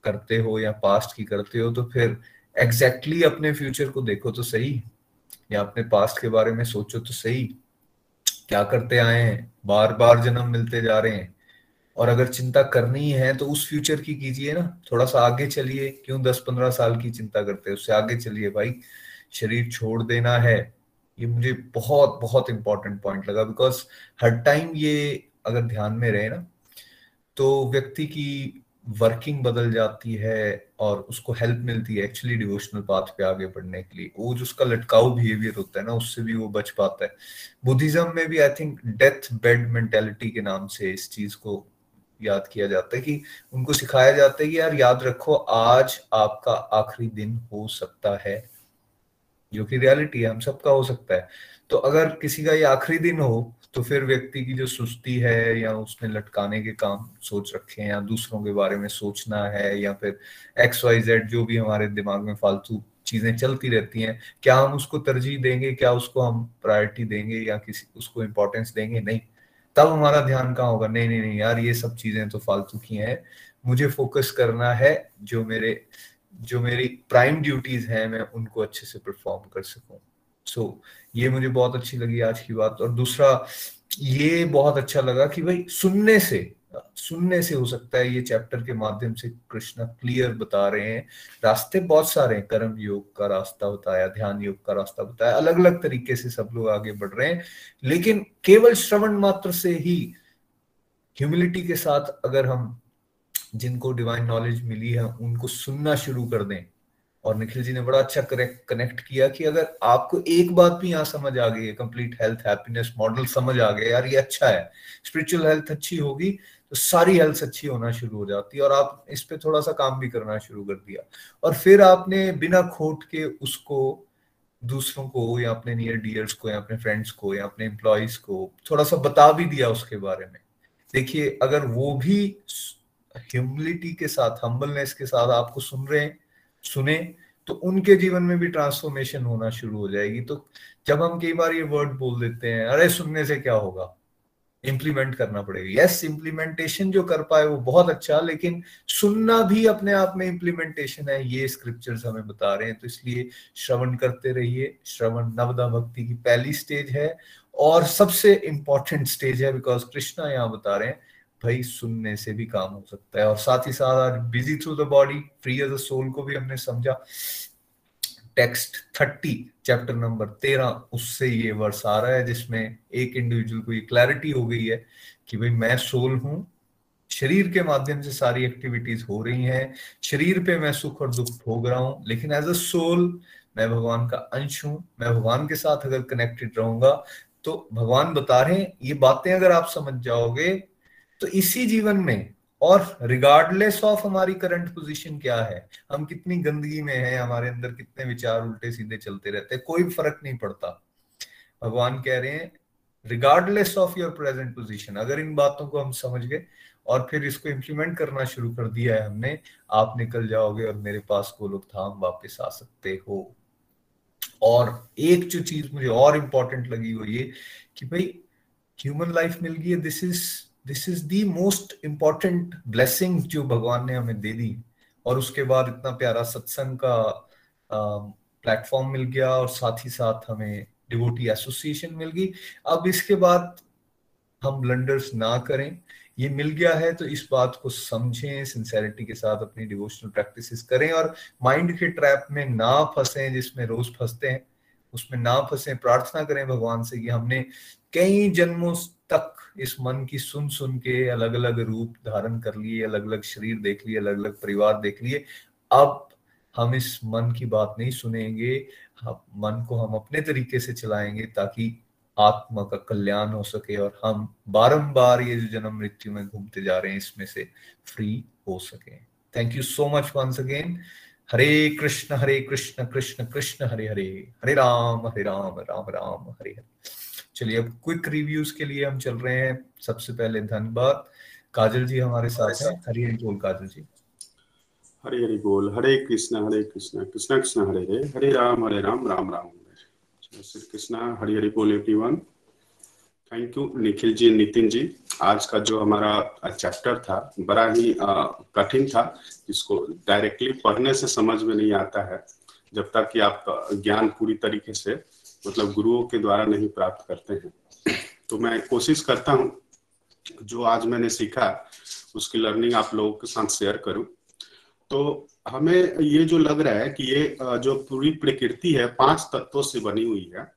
करते हो या पास्ट की करते हो तो फिर एग्जैक्टली exactly अपने फ्यूचर को देखो तो सही या अपने पास्ट के बारे में सोचो तो सही। क्या करते आए हैं? बार बार जन्म मिलते जा रहे हैं। और अगर चिंता करनी है तो उस फ्यूचर की कीजिए ना। थोड़ा सा आगे चलिए। क्यों दस पंद्रह साल की चिंता करते हैं? उससे आगे चलिए भाई। शरीर छोड़ देना है। ये मुझे बहुत बहुत इंपॉर्टेंट पॉइंट लगा बिकॉज़ हर टाइम ये अगर ध्यान में रहे ना तो व्यक्ति की वर्किंग बदल जाती है और उसको हेल्प मिलती है एक्चुअली डिवोशनल पाथ पे आगे बढ़ने के लिए। वो जो उसका लटकाऊ बिहेवियर होता है ना, उससे भी वो बच पाता है। बुद्धिज्म में भी I think death bed mentality के नाम से इस चीज़ को याद किया जाता है कि उनको सिखाया जाता है कि यार याद रखो, आज आपका आखिरी दिन हो सकता है, जो कि रियलिटी है, हम सबका हो सकता है। तो अगर किसी का ये आखिरी दिन हो तो फिर व्यक्ति की जो सुस्ती है या उसने लटकाने के काम सोच रखे हैं या दूसरों के बारे में सोचना है या फिर एक्स वाई जेड जो भी हमारे दिमाग में फालतू चीज़ें चलती रहती हैं, क्या हम उसको तरजीह देंगे? क्या उसको हम प्रायोरिटी देंगे या किसी, उसको इम्पोर्टेंस देंगे? नहीं। तब हमारा ध्यान कहाँ होगा? नहीं नहीं नहीं यार, ये सब चीज़ें तो फालतू की हैं। मुझे फोकस करना है जो मेरे, जो मेरी प्राइम ड्यूटीज़ हैं, मैं उनको अच्छे से परफॉर्म कर सकूँ। सो ये मुझे बहुत अच्छी लगी आज की बात। और दूसरा, ये बहुत अच्छा लगा कि भाई सुनने से सुनने से हो सकता है ये चैप्टर के माध्यम से कृष्णा क्लियर बता रहे हैं। रास्ते बहुत सारे हैं। कर्म योग का रास्ता बताया, ध्यान योग का रास्ता बताया। अलग अलग तरीके से सब लोग आगे बढ़ रहे हैं। लेकिन केवल श्रवण मात्र से ही ह्यूमिलिटी के साथ अगर हम जिनको डिवाइन नॉलेज मिली है, उनको सुनना शुरू कर दें और निखिल जी ने बड़ा अच्छा करेक्ट कनेक्ट किया कि अगर आपको एक बात भी यहाँ समझ आ गई है कंप्लीट हेल्थ हैप्पीनेस मॉडल समझ आ गया, यार, ये अच्छा है स्पिरिचुअल हेल्थ अच्छी होगी तो सारी हेल्थ अच्छी होना शुरू हो जाती है और आप इस पे थोड़ा सा काम भी करना शुरू कर दिया। और फिर आपने बिना खोट के उसको, दूसरों को या अपने नियर डियर्स को या अपने फ्रेंड्स को या अपने एम्प्लॉयज़ को थोड़ा सा बता भी दिया उसके बारे में। देखिए, अगर वो भी ह्यूमिलिटी के साथ हम्बलनेस के साथ आपको सुन रहे हैं सुने तो उनके जीवन में भी ट्रांसफॉर्मेशन होना शुरू हो जाएगी। तो जब हम कई बार ये वर्ड बोल देते हैं, अरे सुनने से क्या होगा? इम्प्लीमेंट करना पड़ेगा। यस इम्प्लीमेंटेशन जो कर पाए वो बहुत अच्छा लेकिन सुनना भी अपने आप में इम्प्लीमेंटेशन है। ये स्क्रिप्चर्स हमें बता रहे हैं तो इसलिए श्रवण करते रहिए। श्रवण नवदा भक्ति की पहली स्टेज है, और सबसे इंपॉर्टेंट स्टेज है बिकॉज़ कृष्णा यहाँ बता रहे हैं। भाई सुनने से भी काम हो सकता है। और साथ ही साथ आज busy through the body free as a soul को भी हमने समझा। टेक्स्ट थर्टी चैप्टर नंबर तेरह, उससे ये वर्ष आ रहा है जिसमें एक इंडिविजुअल को ये क्लैरिटी हो गई है कि भाई मैं सोल हूँ, शरीर के माध्यम से सारी एक्टिविटीज़ हो रही हैं, शरीर पे मैं सुख और दुख भोग रहा हूँ, लेकिन एज अ सोल मैं भगवान का अंश हूँ, मैं भगवान के साथ अगर कनेक्टेड रहूँगा तो भगवान बता रहे हैं, ये बातें अगर आप समझ जाओगे तो इसी जीवन में और रिगार्डलेस ऑफ़ हमारी करंट पोजीशन क्या है, हम कितनी गंदगी में है, हमारे अंदर कितने विचार उल्टे सीधे चलते रहते हैं, कोई फ़र्क नहीं पड़ता। भगवान कह रहे हैं regardless of your present position अगर इन बातों को हम समझ गए और फिर इसको इम्प्लीमेंट करना शुरू कर दिया है हमने, आप निकल जाओगे और मेरे पास को लोग धाम वापस आ सकते हो। और एक जो चीज़ मुझे और इंपॉर्टेंट लगी वो ये कि भाई ह्यूमन लाइफ मिल गई है this is this is the most important blessing जो भगवान ने हमें दे दी। और उसके बाद इतना प्यारा सत्संग का प्लेटफॉर्म मिल गया और साथ ही साथ हमें डिवोटी एसोसिएशन मिल गई। अब इसके बाद हम ब्लंडर्स ना करें। ये मिल गया है तो इस बात को समझें सिंसेरिटी के साथ अपनी डिवोशनल प्रैक्टिसेस करें और माइंड के ट्रैप में ना फंसे जिसमें रोज फंसते हैं। उसमें ना फंसे, प्रार्थना करें भगवान से कि हमने कई जन्मों तक इस मन की सुन सुन के अलग अलग रूप धारण कर लिए अलग अलग शरीर देख लिए अलग अलग परिवार देख लिए। अब हम इस मन की बात नहीं सुनेंगे। मन को हम अपने तरीके से चलाएँगे ताकि आत्मा का कल्याण हो सके और हम बारंबार ये जो जन्म मृत्यु में घूमते जा रहे हैं, इसमें से फ्री हो सके। Thank you so much once again Hare Krishna Hare Krishna Krishna Krishna, Hare Hare. Hare Ram Hare Ram Ram Ram, Hare Hare. चलिए अब क्विक रिव्यूज़ के लिए हम चल रहे हैं सबसे पहले धन्यवाद काजल जी हमारे साथ हैं। हरी हरी बोल काजल जी। हरे हरि बोल। हरे कृष्ण हरे कृष्ण कृष्ण कृष्ण हरे हरे। हरे राम हरे राम राम राम। श्री कृष्ण। हरि हरि बोल everyone thank you Nikhil ji Nitin ji. आज का जो हमारा चैप्टर था बड़ा ही कठिन था जिसको डायरेक्टली पढ़ने से समझ में नहीं आता है। जब तक कि आप ज्ञान पूरी तरीके से मतलब गुरुओं के द्वारा नहीं प्राप्त करते हैं। तो मैं कोशिश करता हूँ, जो आज मैंने सीखा, उसकी लर्निंग आप लोगों के साथ शेयर करूँ। तो हमें ये जो लग रहा है कि ये जो पूरी प्रकृति है, पाँच तत्वों से बनी हुई है,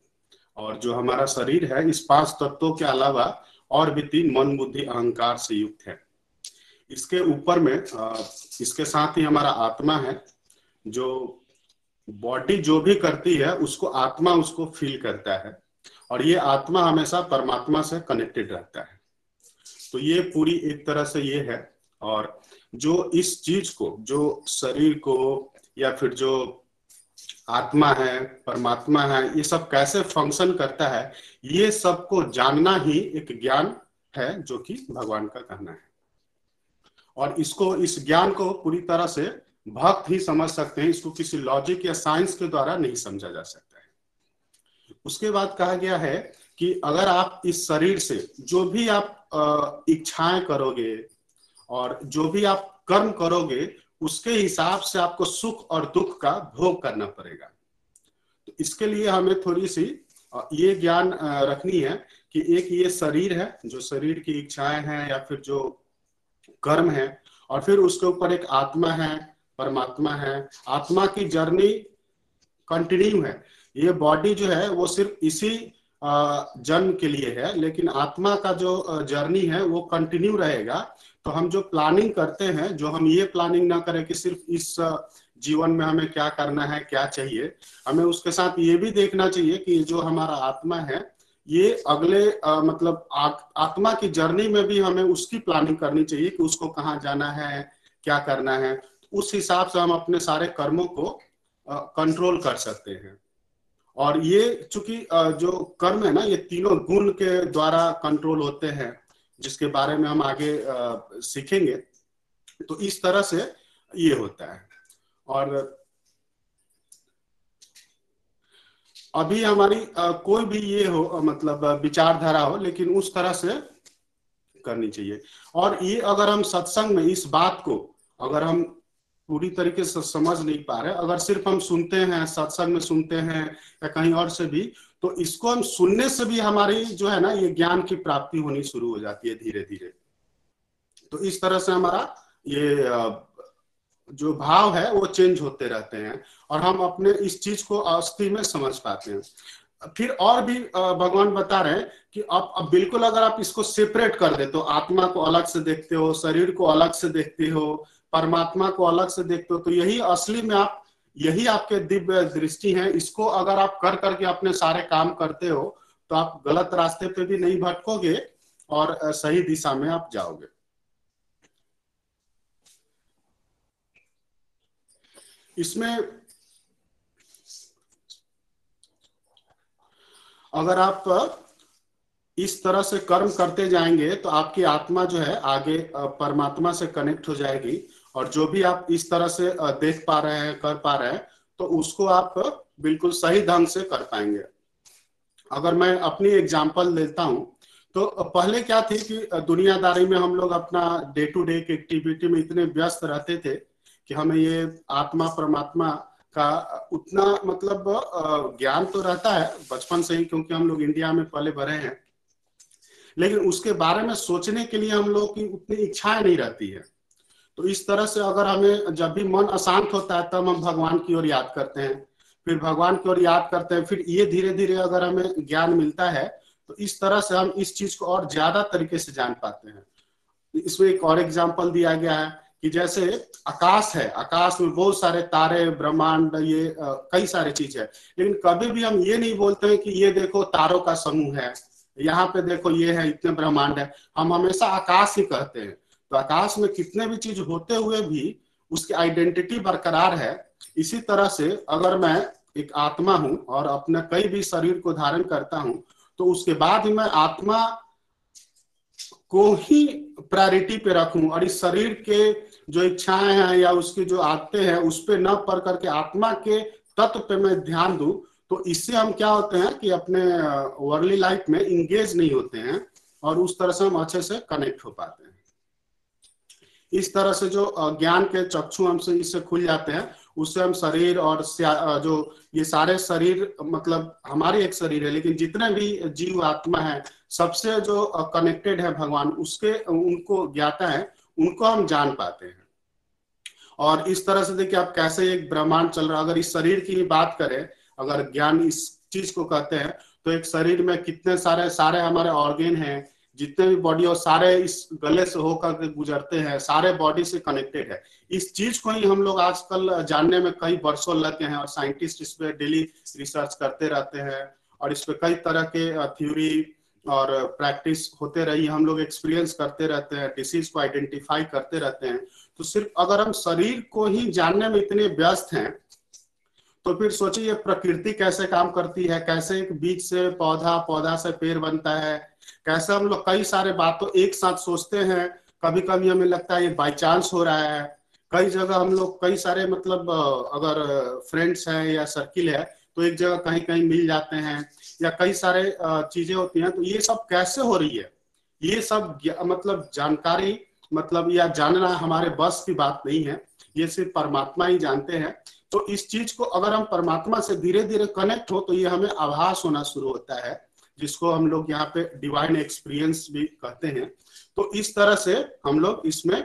और जो हमारा शरीर है, इस पाँच तत्वों के अलावा और भी तीन मन, बुद्धि, अहंकार से युक्त है। इसके ऊपर में इसके साथ ही हमारा आत्मा है, जो बॉडी जो भी करती है, उसको आत्मा उसको फील करता है। और ये आत्मा हमेशा परमात्मा से कनेक्टेड रहता है। तो ये पूरी एक तरह से ये है। और जो इस चीज़ को, जो शरीर को, या फिर जो आत्मा है, परमात्मा है, ये सब कैसे फ़ंक्शन करता है, ये सबको जानना ही एक ज्ञान है, जो कि भगवान का कहना है। और इसको, इस ज्ञान को पूरी तरह से भक्त ही समझ सकते हैं, इसको किसी लॉजिक या साइंस के द्वारा नहीं समझा जा सकता है। उसके बाद कहा गया है कि अगर आप इस शरीर से जो भी आप इच्छाएँ करोगे और जो भी आप कर्म करोगे, उसके हिसाब से आपको सुख और दुख का भोग करना पड़ेगा। तो इसके लिए हमें थोड़ी सी ये ज्ञान रखनी है कि एक ये शरीर है, जो शरीर की इच्छाएँ हैं या फिर जो कर्म है, और फिर उसके ऊपर एक आत्मा है परमात्मा है आत्मा की जर्नी कंटिन्यू है। ये बॉडी जो है वो सिर्फ़ इसी जन्म के लिए है लेकिन आत्मा का जो जर्नी है वो कंटिन्यू रहेगा। तो हम जो प्लानिंग करते हैं जो हम ये प्लानिंग ना करें कि सिर्फ़ इस जीवन में हमें क्या करना है क्या चाहिए हमें उसके साथ ये भी देखना चाहिए कि जो हमारा आत्मा है ये अगले आ, मतलब आ, आत्मा की जर्नी में भी हमें उसकी प्लानिंग करनी चाहिए कि उसको कहाँ जाना है क्या करना है। उस हिसाब से हम अपने सारे कर्मों को कंट्रोल कर सकते हैं। और ये चूँकि जो कर्म है ना, ये तीनों गुण के द्वारा कंट्रोल होते हैं, जिसके बारे में हम आगे सीखेंगे तो इस तरह से ये होता है। और अभी हमारी कोई भी ये हो मतलब विचारधारा हो, लेकिन उस तरह से करनी चाहिए। और ये अगर हम सत्संग में इस बात को, अगर हम पूरी तरीके से समझ नहीं पा रहे। अगर सिर्फ़ हम सुनते हैं, सत्संग में सुनते हैं या कहीं और से भी तो इसको हम सुनने से भी हमारी जो है ना, ये ज्ञान की प्राप्ति होनी शुरू हो जाती है धीरे धीरे तो इस तरह से हमारा ये जो भाव है, वो चेंज होते रहते हैं और हम अपने इस चीज़ को अस्थि में समझ पाते हैं। फिर और भी भगवान बता रहे हैं कि अब अब बिल्कुल अगर आप इसको सेपरेट कर दे तो आत्मा को अलग से देखते हो, शरीर को अलग से देखते हो परमात्मा को अलग से देखते हो तो यही असली में आप, यही आपके दिव्य दृष्टि है। इसको अगर आप कर करके अपने सारे काम करते हो तो आप गलत रास्ते पे भी नहीं भटकोगे और सही दिशा में आप जाओगे। इसमें अगर आप इस तरह से कर्म करते जाएँगे तो आपकी आत्मा जो है आगे परमात्मा से कनेक्ट हो जाएगी। और जो भी आप इस तरह से देख पा रहे हैं, कर पा रहे हैं तो उसको आप बिल्कुल सही ढंग से कर पाएँगे। अगर मैं अपनी एग्ज़ाम्पल लेता हूँ तो पहले क्या थी कि दुनियादारी में हम लोग अपना डे टू डे की एक्टिविटी में इतने व्यस्त रहते थे कि हमें ये आत्मा, परमात्मा का उतना मतलब ज्ञान तो रहता है बचपन से ही क्योंकि हम लोग इंडिया में पले भरे हैं। लेकिन उसके बारे में सोचने के लिए हम लोग की उतनी इच्छाएँ नहीं रहती है। तो इस तरह से अगर हमें जब भी मन अशांत होता है तब हम भगवान की ओर याद करते हैं। फिर भगवान की ओर याद करते हैं फिर ये धीरे धीरे अगर हमें ज्ञान मिलता है तो इस तरह से हम इस चीज़ को और ज़्यादा तरीके से जान पाते हैं। इसमें एक और एग्ज़ाम्पल दिया गया है कि जैसे आकाश है आकाश में बहुत सारे तारे ब्रह्मांड ये आ, कई सारे चीज़ है। लेकिन कभी भी हम ये नहीं बोलते हैं कि ये देखो तारों का समूह है यहाँ पे देखो ये है इतने ब्रह्मांड है। हम हमेशा आकाश ही कहते हैं। आकाश में कितने भी चीज़ होते हुए भी उसकी आइडेंटिटी बरकरार है। इसी तरह से अगर मैं एक आत्मा हूँ और अपने कई भी शरीर को धारण करता हूँ तो उसके बाद मैं आत्मा को ही प्रायोरिटी पे रखूँ और इस शरीर के जो इच्छाएँ हैं या उसकी जो आते हैं, उस पर न पढ़ करके आत्मा के तत्व पे मैं ध्यान दू तो इससे हम क्या होते हैं कि अपने वर्ली लाइफ में इंगेज नहीं होते हैं और उस तरह से हम अच्छे से कनेक्ट हो पाते हैं। इस तरह से जो ज्ञान के चक्षु हमसे इससे खुल जाते हैं, उससे हम शरीर और जो ये सारे शरीर मतलब हमारे एक शरीर है, लेकिन जितने भी जीव आत्मा है, सबसे जो कनेक्टेड है भगवान, उसके उनको ज्ञाता है, उनको हम जान पाते हैं। और इस तरह से देखिए आप कैसे एक ब्रह्मांड चल रहा है। अगर इस शरीर की ही बात करें, अगर ज्ञान इस चीज़ को कहते हैं तो एक शरीर में कितने सारे सारे हमारे ऑर्गेन हैं जितने भी बॉडी और सारे इस गले से होकर गुजरते हैं, सारे बॉडी से कनेक्टेड है। इस चीज़ को ही हम लोग आजकल जानने में कई वर्षों लगे हैं और साइंटिस्ट इस पे डेली रिसर्च करते रहते हैं और इस पे कई तरह के थ्योरी और प्रैक्टिस होते रही हम लोग एक्सपीरियंस करते रहते हैं डिसीज को आइडेंटिफाई करते रहते हैं। तो सिर्फ़ अगर हम शरीर को ही जानने में इतने व्यस्त हैं तो फिर सोचिए प्रकृति कैसे काम करती है, कैसे एक बीज से पौधा पौधा से पेड़ बनता है कैसे हम लोग कई सारे बातों एक साथ सोचते हैं कभी कभी हमें लगता है ये बाई चांस हो रहा है। कई जगह हम लोग, कई सारे मतलब अगर फ्रेंड्स हैं या सर्किल है तो एक जगह कहीं कहीं मिल जाते हैं या कई सारे चीज़ें होती हैं तो ये सब कैसे हो रही है? ये सब मतलब जानकारी मतलब या जानना हमारे बस की बात नहीं है, ये सिर्फ़ परमात्मा ही जानते हैं। तो इस चीज़ को अगर हम परमात्मा से धीरे धीरे कनेक्ट हो तो ये हमें आभास होना शुरू होता है। जिसको हम लोग यहाँ पे डिवाइन एक्सपीरियंस भी कहते हैं तो इस तरह से हम लोग इसमें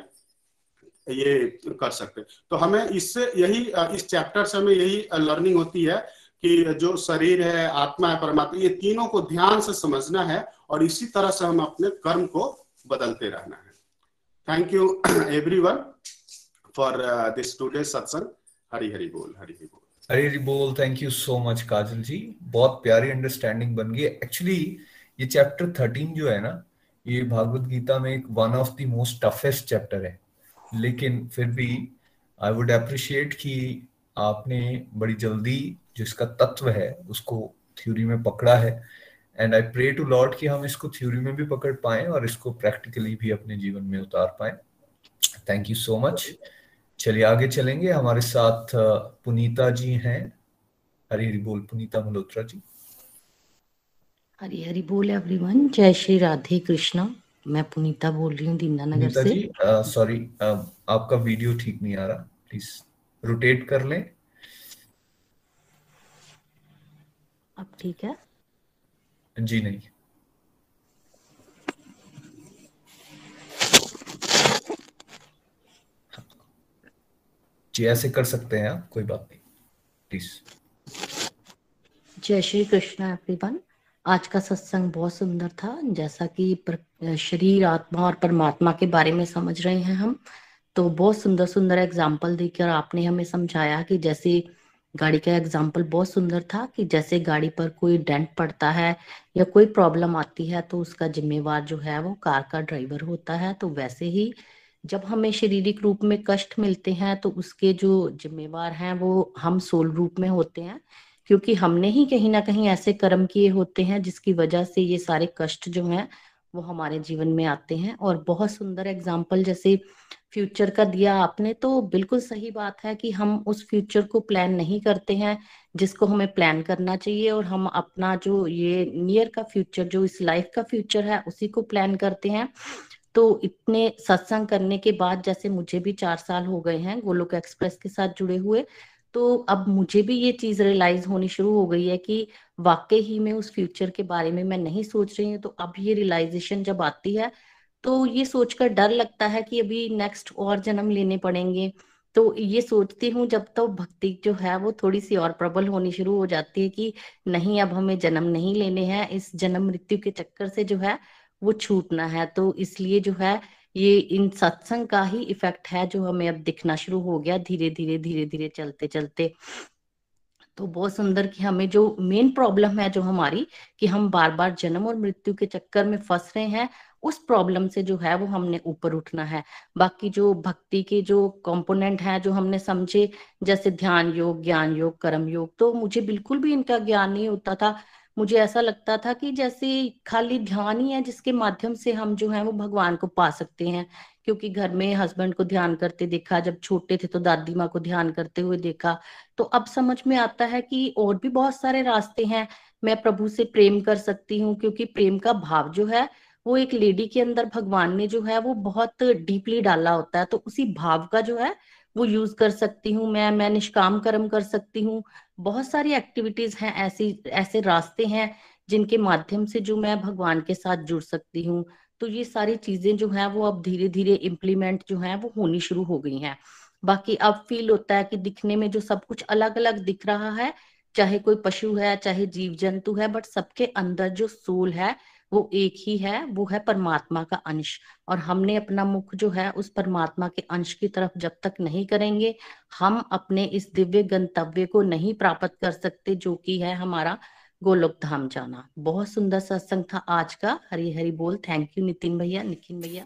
ये कर सकते हैं। तो हमें इससे यही, इस चैप्टर से हमें यही लर्निंग होती है कि जो शरीर है, आत्मा है, परमात्मा, ये तीनों को ध्यान से समझना है और इसी तरह से हम अपने कर्म को बदलते रहना है। Thank you everyone for this today सत्संग हरी हरी बोल हरी हरी बोल हरी बोल thank you so much Kajal ji. बहुत प्यारी अंडरस्टैंडिंग बन गई। एक्चुअली ये चैप्टर थर्टीन जो है ना, ये भागवत गीता में एक one of the most toughest chapter है। लेकिन फिर भी आई वुड अप्रिशिएट कि आपने बड़ी जल्दी जो इसका तत्व है, उसको थ्योरी में पकड़ा है। And I pray to lord कि हम इसको थ्योरी में भी पकड़ पाए और इसको प्रैक्टिकली भी अपने जीवन में उतार पाए। थैंक यू सो मच चलिए आगे चलेंगे। हमारे साथ पुनीता जी हैं। हरी हरी बोल पुनीता मल्होत्रा जी। हरी हरी बोल एवरीवन जय श्री राधे कृष्णा। मैं पुनीता बोल रही हूँ दीनानगर से। सॉरी आपका वीडियो ठीक नहीं आ रहा। प्लीज़ रोटेट कर लें। अब ठीक है? जी नहीं। जी, ऐसे कर सकते हैं आप, कोई बात नहीं। प्लीज़ जय श्री कृष्ण एवरीवन आज का सत्संग बहुत सुंदर था। जैसा कि शरीर, आत्मा और परमात्मा के बारे में समझ रहे हैं हम तो बहुत सुंदर सुंदर एग्ज़ाम्पल देकर आपने हमें समझाया कि जैसे गाड़ी का एग्ज़ाम्पल बहुत सुंदर था कि जैसे गाड़ी पर कोई डेंट पड़ता है या कोई प्रॉब्लम आती है तो उसका जिम्मेवार जो है वो कार का ड्राइवर होता है तो वैसे ही जब हमें शारीरिक रूप में कष्ट मिलते हैं तो उसके जो जिम्मेवार हैं, वो हम सोल रूप में होते हैं। क्योंकि हमने ही कहीं ना कहीं ऐसे कर्म किए होते हैं, जिसकी वजह से ये सारे कष्ट जो हैं, वो हमारे जीवन में आते हैं। और बहुत सुंदर एग्ज़ाम्पल जैसे फ्यूचर का दिया आपने तो बिल्कुल सही बात है कि हम उस फ्यूचर को प्लान नहीं करते हैं, जिसको हमें प्लान करना चाहिए। और हम अपना जो ये नियर का फ्यूचर जो इस लाइफ का फ्यूचर है, उसी को प्लान करते हैं। तो इतने सत्संग करने के बाद जैसे मुझे भी चार साल हो गए हैं गोलोक एक्सप्रेस के साथ जुड़े हुए तो अब मुझे भी ये चीज़ रियलाइज़ होनी शुरू हो गई है कि वाकई ही में उस फ्यूचर के बारे में मैं नहीं सोच रही हूँ तो अब ये रियलाइजेशन जब आती है तो ये सोचकर डर लगता है कि अभी नेक्स्ट और जन्म लेने पड़ेंगे। तो ये सोचती हूँ जब तो भक्ति जो है वो थोड़ी सी और प्रबल होनी शुरू हो जाती है कि नहीं, अब हमें जन्म नहीं लेने हैं, इस जन्म मृत्यु के चक्कर से जो है वो छूटना है। तो इसलिए जो है, ये इन सत्संग का ही इफ़ेक्ट है जो हमें अब दिखना शुरू हो गया धीरे धीरे धीरे धीरे चलते चलते। तो बहुत सुंदर कि हमें जो मेन प्रॉब्लम है जो हमारी, कि हम बार बार जन्म और मृत्यु के चक्कर में फंस रहे हैं, उस प्रॉब्लम से जो है वो हमने ऊपर उठना है। बाकी जो भक्ति के जो कंपोनेंट है जो हमने समझे, जैसे ध्यान योग, ज्ञान योग, कर्म योग तो मुझे बिल्कुल भी इनका ज्ञान नहीं होता था। मुझे ऐसा लगता था कि जैसे खाली ध्यान ही है जिसके माध्यम से हम जो है वो भगवान को पा सकते हैं। क्योंकि घर में हस्बैंड को ध्यान करते देखा, जब छोटे थे तो दादी माँ को ध्यान करते हुए देखा। तो अब समझ में आता है कि और भी बहुत सारे रास्ते हैं। मैं प्रभु से प्रेम कर सकती हूँ क्योंकि प्रेम का भाव जो है वो एक लेडी के अंदर भगवान ने जो है वो बहुत डीपली डाला होता है। तो उसी भाव का जो है वो यूज़ कर सकती हूँ, मैं मैं निष्काम कर्म कर सकती हूँ। बहुत सारी एक्टिविटीज़ हैं, ऐसी, ऐसे रास्ते हैं जिनके माध्यम से जो मैं भगवान के साथ जुड़ सकती हूँ। तो ये सारी चीज़ें जो है, वो अब धीरे धीरे इम्प्लीमेंट जो है, वो होनी शुरू हो गई हैं। बाकी अब फील होता है कि दिखने में जो सब कुछ अलग अलग दिख रहा है, चाहे कोई पशु है, चाहे जीव जंतु है बट सबके अंदर जो सोल है वो एक ही है, वो है परमात्मा का अंश। और हमने अपना मुख जो है, उस परमात्मा के अंश की तरफ़ जब तक नहीं करेंगे, हम अपने इस दिव्य गंतव्य को नहीं प्राप्त कर सकते, जो कि है हमारा गोलोक धाम जाना। बहुत सुंदर सत्संग था आज का। हरी हरी बोल। थैंक यू नितिन भैया। निखिन भैया।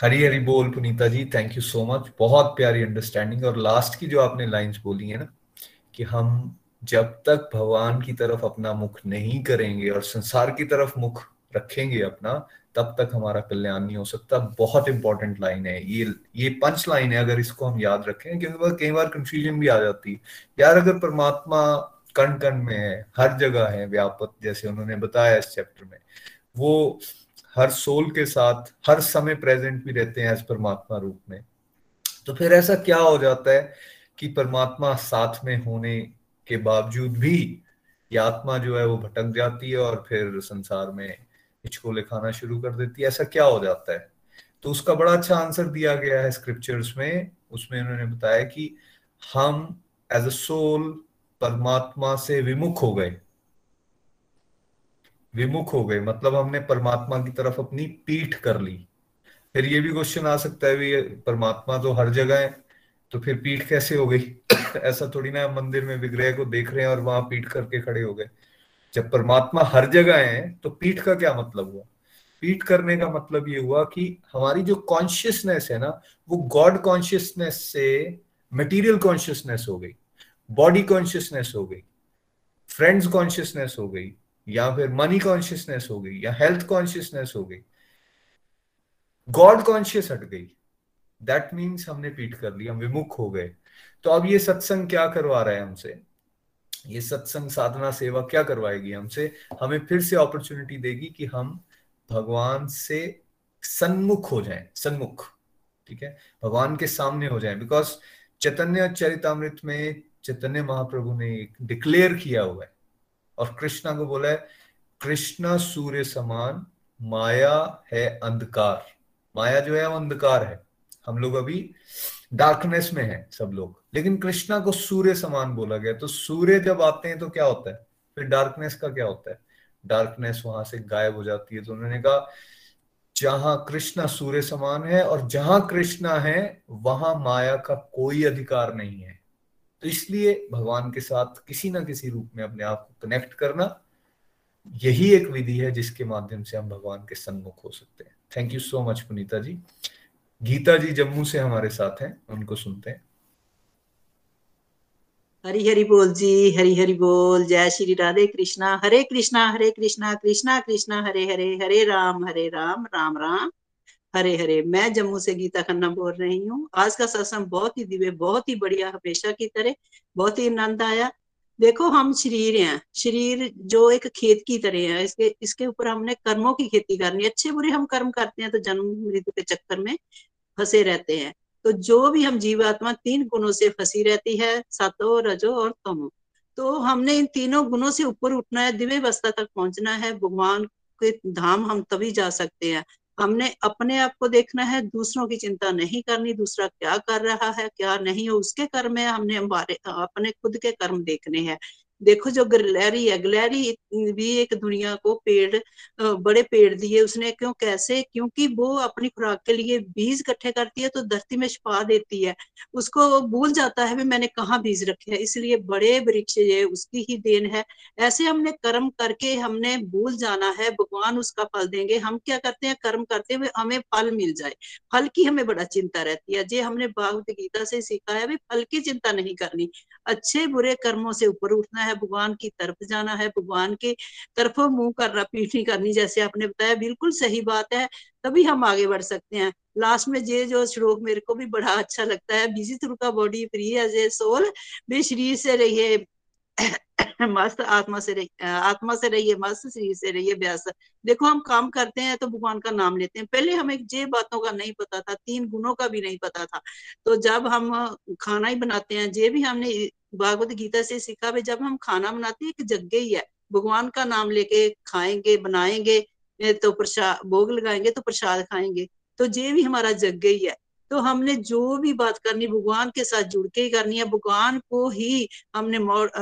हरी हरी बोल, Punita ji. Thank you so much बहुत प्यारी अंडरस्टैंडिंग और लास्ट की जो आपने लाइंस बोली है ना, कि हम जब तक भगवान की तरफ़ अपना मुख नहीं करेंगे और संसार की तरफ़ मुख रखेंगे अपना, तब तक हमारा कल्याण नहीं हो सकता। बहुत इंपॉर्टेंट लाइन है। ये ये पंच लाइन है, अगर इसको हम याद रखें, क्योंकि कई बार कंफ्यूजन भी आ जाती है। यार, अगर परमात्मा कण कण में है, हर जगह है व्यापक, जैसे उन्होंने बताया इस चैप्टर में, वो हर सोल के साथ, हर समय प्रेजेंट भी रहते हैं एज परमात्मा रूप में। तो फिर ऐसा क्या हो जाता है कि परमात्मा साथ में होने के बावजूद भी, ये आत्मा जो है वो भटक जाती है और फिर संसार में हिचकोले खाना शुरू कर देती है। ऐसा क्या हो जाता है? तो उसका बड़ा अच्छा आंसर दिया गया है स्क्रिप्चर्स में। उसमें उन्होंने बताया कि हम एज अ सोल परमात्मा से विमुख हो गए। विमुख हो गए। मतलब हमने परमात्मा की तरफ़ अपनी पीठ कर ली। फिर ये भी क्वेश्चन आ सकता है भी परमात्मा तो हर जगह है तो फिर पीठ कैसे हो गई? *coughs* ऐसा थोड़ी ना मंदिर में विग्रह को देख रहे हैं और वहाँ पीठ करके खड़े हो गए। जब परमात्मा हर जगह है तो पीठ का क्या मतलब हुआ? पीठ करने का मतलब ये हुआ कि हमारी जो कॉन्शियसनेस है ना, वो गॉड कॉन्शियसनेस से मटेरियल कॉन्शियसनेस हो गई बॉडी कॉन्शियसनेस हो गई फ्रेंड्स कॉन्शियसनेस हो गई, या फिर मनी कॉन्शियसनेस हो गई, या हेल्थ कॉन्शियसनेस हो गई। गॉड कॉन्शियस हट गई। दैट मीन्स हमने पीठ कर ली, हम विमुख हो गए। तो अब ये सत्संग क्या करवा रहा है हमसे? ये सत्संग साधना सेवा क्या करवाएगी हमसे? हमें फिर से अपॉर्चुनिटी देगी कि हम भगवान से सन्मुख हो जाएँ, सन्मुख, ठीक है? भगवान के सामने हो जाएँ बिकॉज़ चैतन्य चरितमृत में चैतन्य महाप्रभु ने एक डिक्लेयर किया हुआ है। और कृष्णा को बोला है, कृष्णा सूर्य समान, माया है अंधकार। माया जो है, वो अंधकार है। हम लोग अभी डार्कनेस में है सब लोग। लेकिन कृष्णा को सूर्य समान बोला गया। तो सूर्य जब आते हैं तो क्या होता है? फिर डार्कनेस का क्या होता है? डार्कनेस वहाँ से गायब हो जाती है। तो उन्होंने कहा, जहाँ कृष्णा सूर्य समान है और जहाँ कृष्णा है, वहाँ माया का कोई अधिकार नहीं है। तो इसलिए भगवान के साथ किसी ना किसी रूप में अपने आप को कनेक्ट करना यही एक विधि है जिसके माध्यम से हम भगवान के सन्मुख हो सकते हैं। Thank you so much Punita ji Geeta ji Jammu से हमारे साथ हैं, उनको सुनते हैं। हरी हरी बोल जी, हरी हरी बोल। जय श्री राधे कृष्णा। हरे कृष्णा हरे कृष्णा कृष्णा कृष्णा, हरे हरे हरे राम हरे राम राम राम। हरे हरे, मैं जम्मू से गीता खन्ना बोल रही हूँ। आज का सत्संग बहुत ही दिव्य, बहुत ही बढ़िया, हमेशा की तरह, बहुत ही आनंद आया। देखो, हम शरीर हैं। शरीर जो एक खेत की तरह है, इसके इसके ऊपर हमने कर्मों की खेती करनी अच्छे बुरे हम कर्म करते हैं तो जन्म मृत्यु के चक्कर में फंसे रहते हैं। तो जो भी हम जीवात्मा तीन गुणों से फंसी रहती है, सतो, रजो और तमो। तो हमने इन तीनों गुणों से ऊपर उठना है, दिव्य अवस्था तक पहुँचना है, भगवान के धाम हम तभी जा सकते हैं। हमने अपने आप को देखना है, दूसरों की चिंता नहीं करनी, दूसरा क्या कर रहा है, क्या नहीं है, उसके कर्म है, हमने हमारे, अपने खुद के कर्म देखने हैं। देखो जो गलहरी है गलहरी भी एक दुनिया को पेड़ बड़े पेड़ दिए उसने। क्यों, कैसे? क्योंकि वो अपनी खुराक के लिए बीज इकट्ठे करती है तो धरती में छुपा देती है। उसको भूल जाता है भी मैंने कहाँ बीज रखे हैं। इसलिए बड़े वृक्ष ये उसकी ही देन है। ऐसे हमने कर्म करके हमने भूल जाना है। भगवान उसका फल देंगे। हम क्या करते हैं? कर्म करते हुए हमें फल मिल जाए। फल की हमें बड़ा चिंता रहती है। जे हमने भागवत गीता से सीखा है भाई फल की चिंता नहीं करनी। अच्छे बुरे कर्मों से ऊपर उठना है। भगवान की तरफ़ जाना है, भगवान के तरफ़ मुँह करना पीठ नहीं करनी, जैसे आपने बताया, बिल्कुल सही बात है, तभी हम आगे बढ़ सकते हैं। लास्ट में ये जो श्लोक मेरे को भी बड़ा अच्छा लगता है, बिज़ी थ्रू का body free as a soul भी शरीर से रहिए, *coughs* मस्त आत्मा से रही आत्मा से रहिए, मस्त शरीर से रहिए व्यस्त देखो, हम काम करते हैं तो भगवान का नाम लेते हैं। पहले हमें जे बातों का नहीं पता था, तीन गुणों का भी नहीं पता था। तो जब हम खाना ही बनाते हैं जे भी हमने भागवत गीता से सीखा भाई जब हम खाना बनाते हैं, एक जग्गे ही है। भगवान का नाम लेके खाएँगे, बनाएँगे तो प्रसाद भोग लगाएँगे तो प्रसाद खाएँगे। तो जे भी हमारा जग्गे ही है। तो हमने जो भी बात करनी, भगवान के साथ जुड़ के ही करनी है। भगवान को ही हमने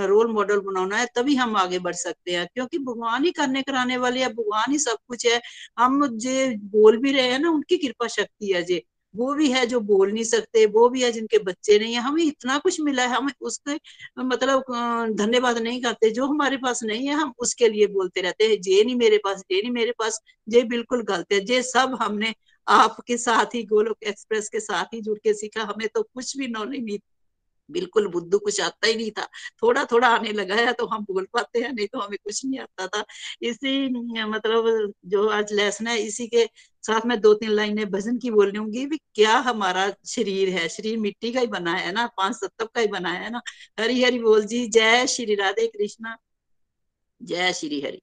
रोल मॉडल बनाना है, तभी हम आगे बढ़ सकते हैं। क्योंकि भगवान ही करने कराने वाले है, भगवान ही सब कुछ है। हम जे बोल भी रहे हैं ना, उनकी कृपा शक्ति है जे। वो भी है जो बोल नहीं सकते, वो भी है जिनके बच्चे नहीं है। हमें इतना कुछ मिला है, हम उसके मतलब धन्यवाद नहीं करते, जो हमारे पास नहीं है, हम उसके लिए बोलते रहते हैं, जे नहीं मेरे पास, जे नहीं मेरे पास, जे बिल्कुल गलत है, जे सब हमने आपके साथ ही गोलोक एक्सप्रेस के साथ ही जुड़ के सीखा, हमें तो कुछ भी नॉलेज नहीं बिल्कुल बुद्धू कुछ आता ही नहीं था। थोड़ा थोड़ा आने लगा है तो हम बोल पाते हैं, नहीं तो हमें कुछ नहीं आता था। इसी मतलब जो आज लेसन है, इसी के साथ में दो तीन लाइनें भजन की बोल लूँगी भी क्या हमारा शरीर है? शरीर मिट्टी का ही बना है ना? पाँच सत्तव का ही बना है ना? हरी हरी बोल जी, जय श्री राधे कृष्णा। जय श्री हरि।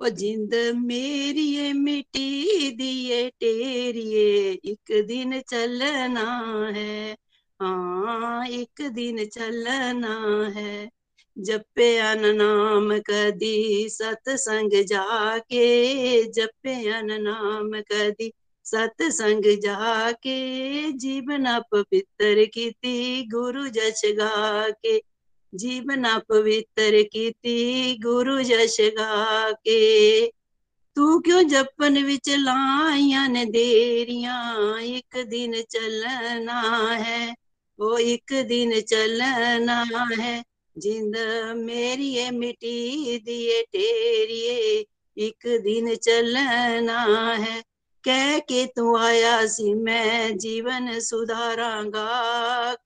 ओ जिंद मेरी मिट्टी दिए, टेरिए, एक दिन चलना है। हाँ एक दिन चलना है। जपे नाम कदी सतसंग जाके जपे नाम कदी सतसंग जाके, जीवना पवित्र कीती गुरु जश गा के जीवना पवित्र कीती गुरु जश गा के तू क्यों जपन विच लाइया ने देरिया? एक दिन चलना है। वो एक दिन चलना है। जिंद मेरी मिट्टी दिए टेरिए एक दिन चलना है। कह के तू आया सी, मैं जीवन सुधारांगा।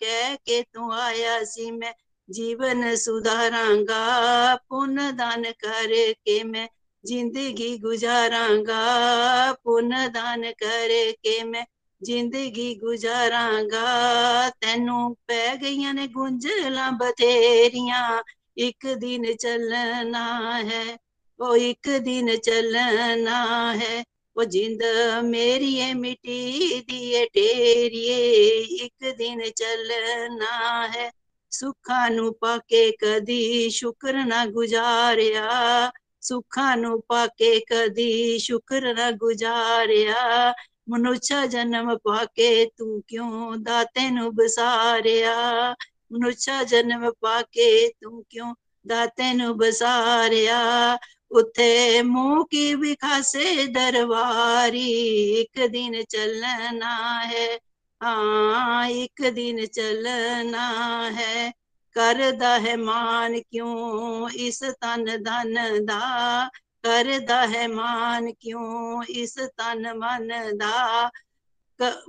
कह के तू आया सी, मैं जीवन सुधारांगा। पुन दान करके मैं ज़िंदगी गुजारांगा। पुन दान करके मैं ਜ਼ਿੰਦਗੀ ਗੁਜ਼ਾਰਾਂਗਾ ਤੈਨੂੰ ਪੈ ਗਈਆਂ ਨੇ ਗੁੰਝਲਾਂ ਬਥੇਰੀਆਂ ਇੱਕ ਦਿਨ ਚੱਲਣਾ ਹੈ ਉਹ ਇੱਕ ਦਿਨ ਚੱਲਣਾ ਹੈ ਉਹ ਜਿੰਦ ਮੇਰੀ ਏ ਮਿੱਟੀ ਦੀ ਏ ਢੇਰੀਏ ਇੱਕ ਦਿਨ ਚੱਲਣਾ ਹੈ ਸੁੱਖਾਂ ਨੂੰ ਪਾਕੇ ਕਦੀ ਸ਼ੁਕਰ ਨਾ ਗੁਜ਼ਾਰਿਆ ਸੁੱਖਾਂ ਨੂੰ ਪਾਕੇ ਕਦੀ ਸ਼ੁਕਰ ਨਾ ਗੁਜ਼ਾਰਿਆ ਮਨੁੱਛਾ ਜਨਮ ਪਾ ਕੇ ਤੂੰ ਕਿਉਂ ਦਾਤੇ ਨੂੰ ਬਸਾਰਿਆ ਮਨੁੱਛਾ ਜਨਮ ਪਾ ਕੇ ਤੂੰ ਕਿਉਂ ਦਾਤੇ ਨੂੰ ਬਸਾਰਿਆ ਉਥੇ ਮੂੰਹ ਕੀ ਵਿਖਾਸੇ ਦਰਬਾਰੀ ਇੱਕ ਦਿਨ ਚੱਲਣਾ ਹੈ ਹਾਂ ਇੱਕ ਦਿਨ ਚੱਲਣਾ ਹੈ ਕਰਦਾ ਹੈ ਮਾਨ ਕਿਉਂ ਇਸ ਤਨ ਧਨ ਦਾ ਕਰਦਾ ਹੈ ਮਾਨ ਕਿਉਂ ਇਸ ਤਨ ਮਨ ਦਾ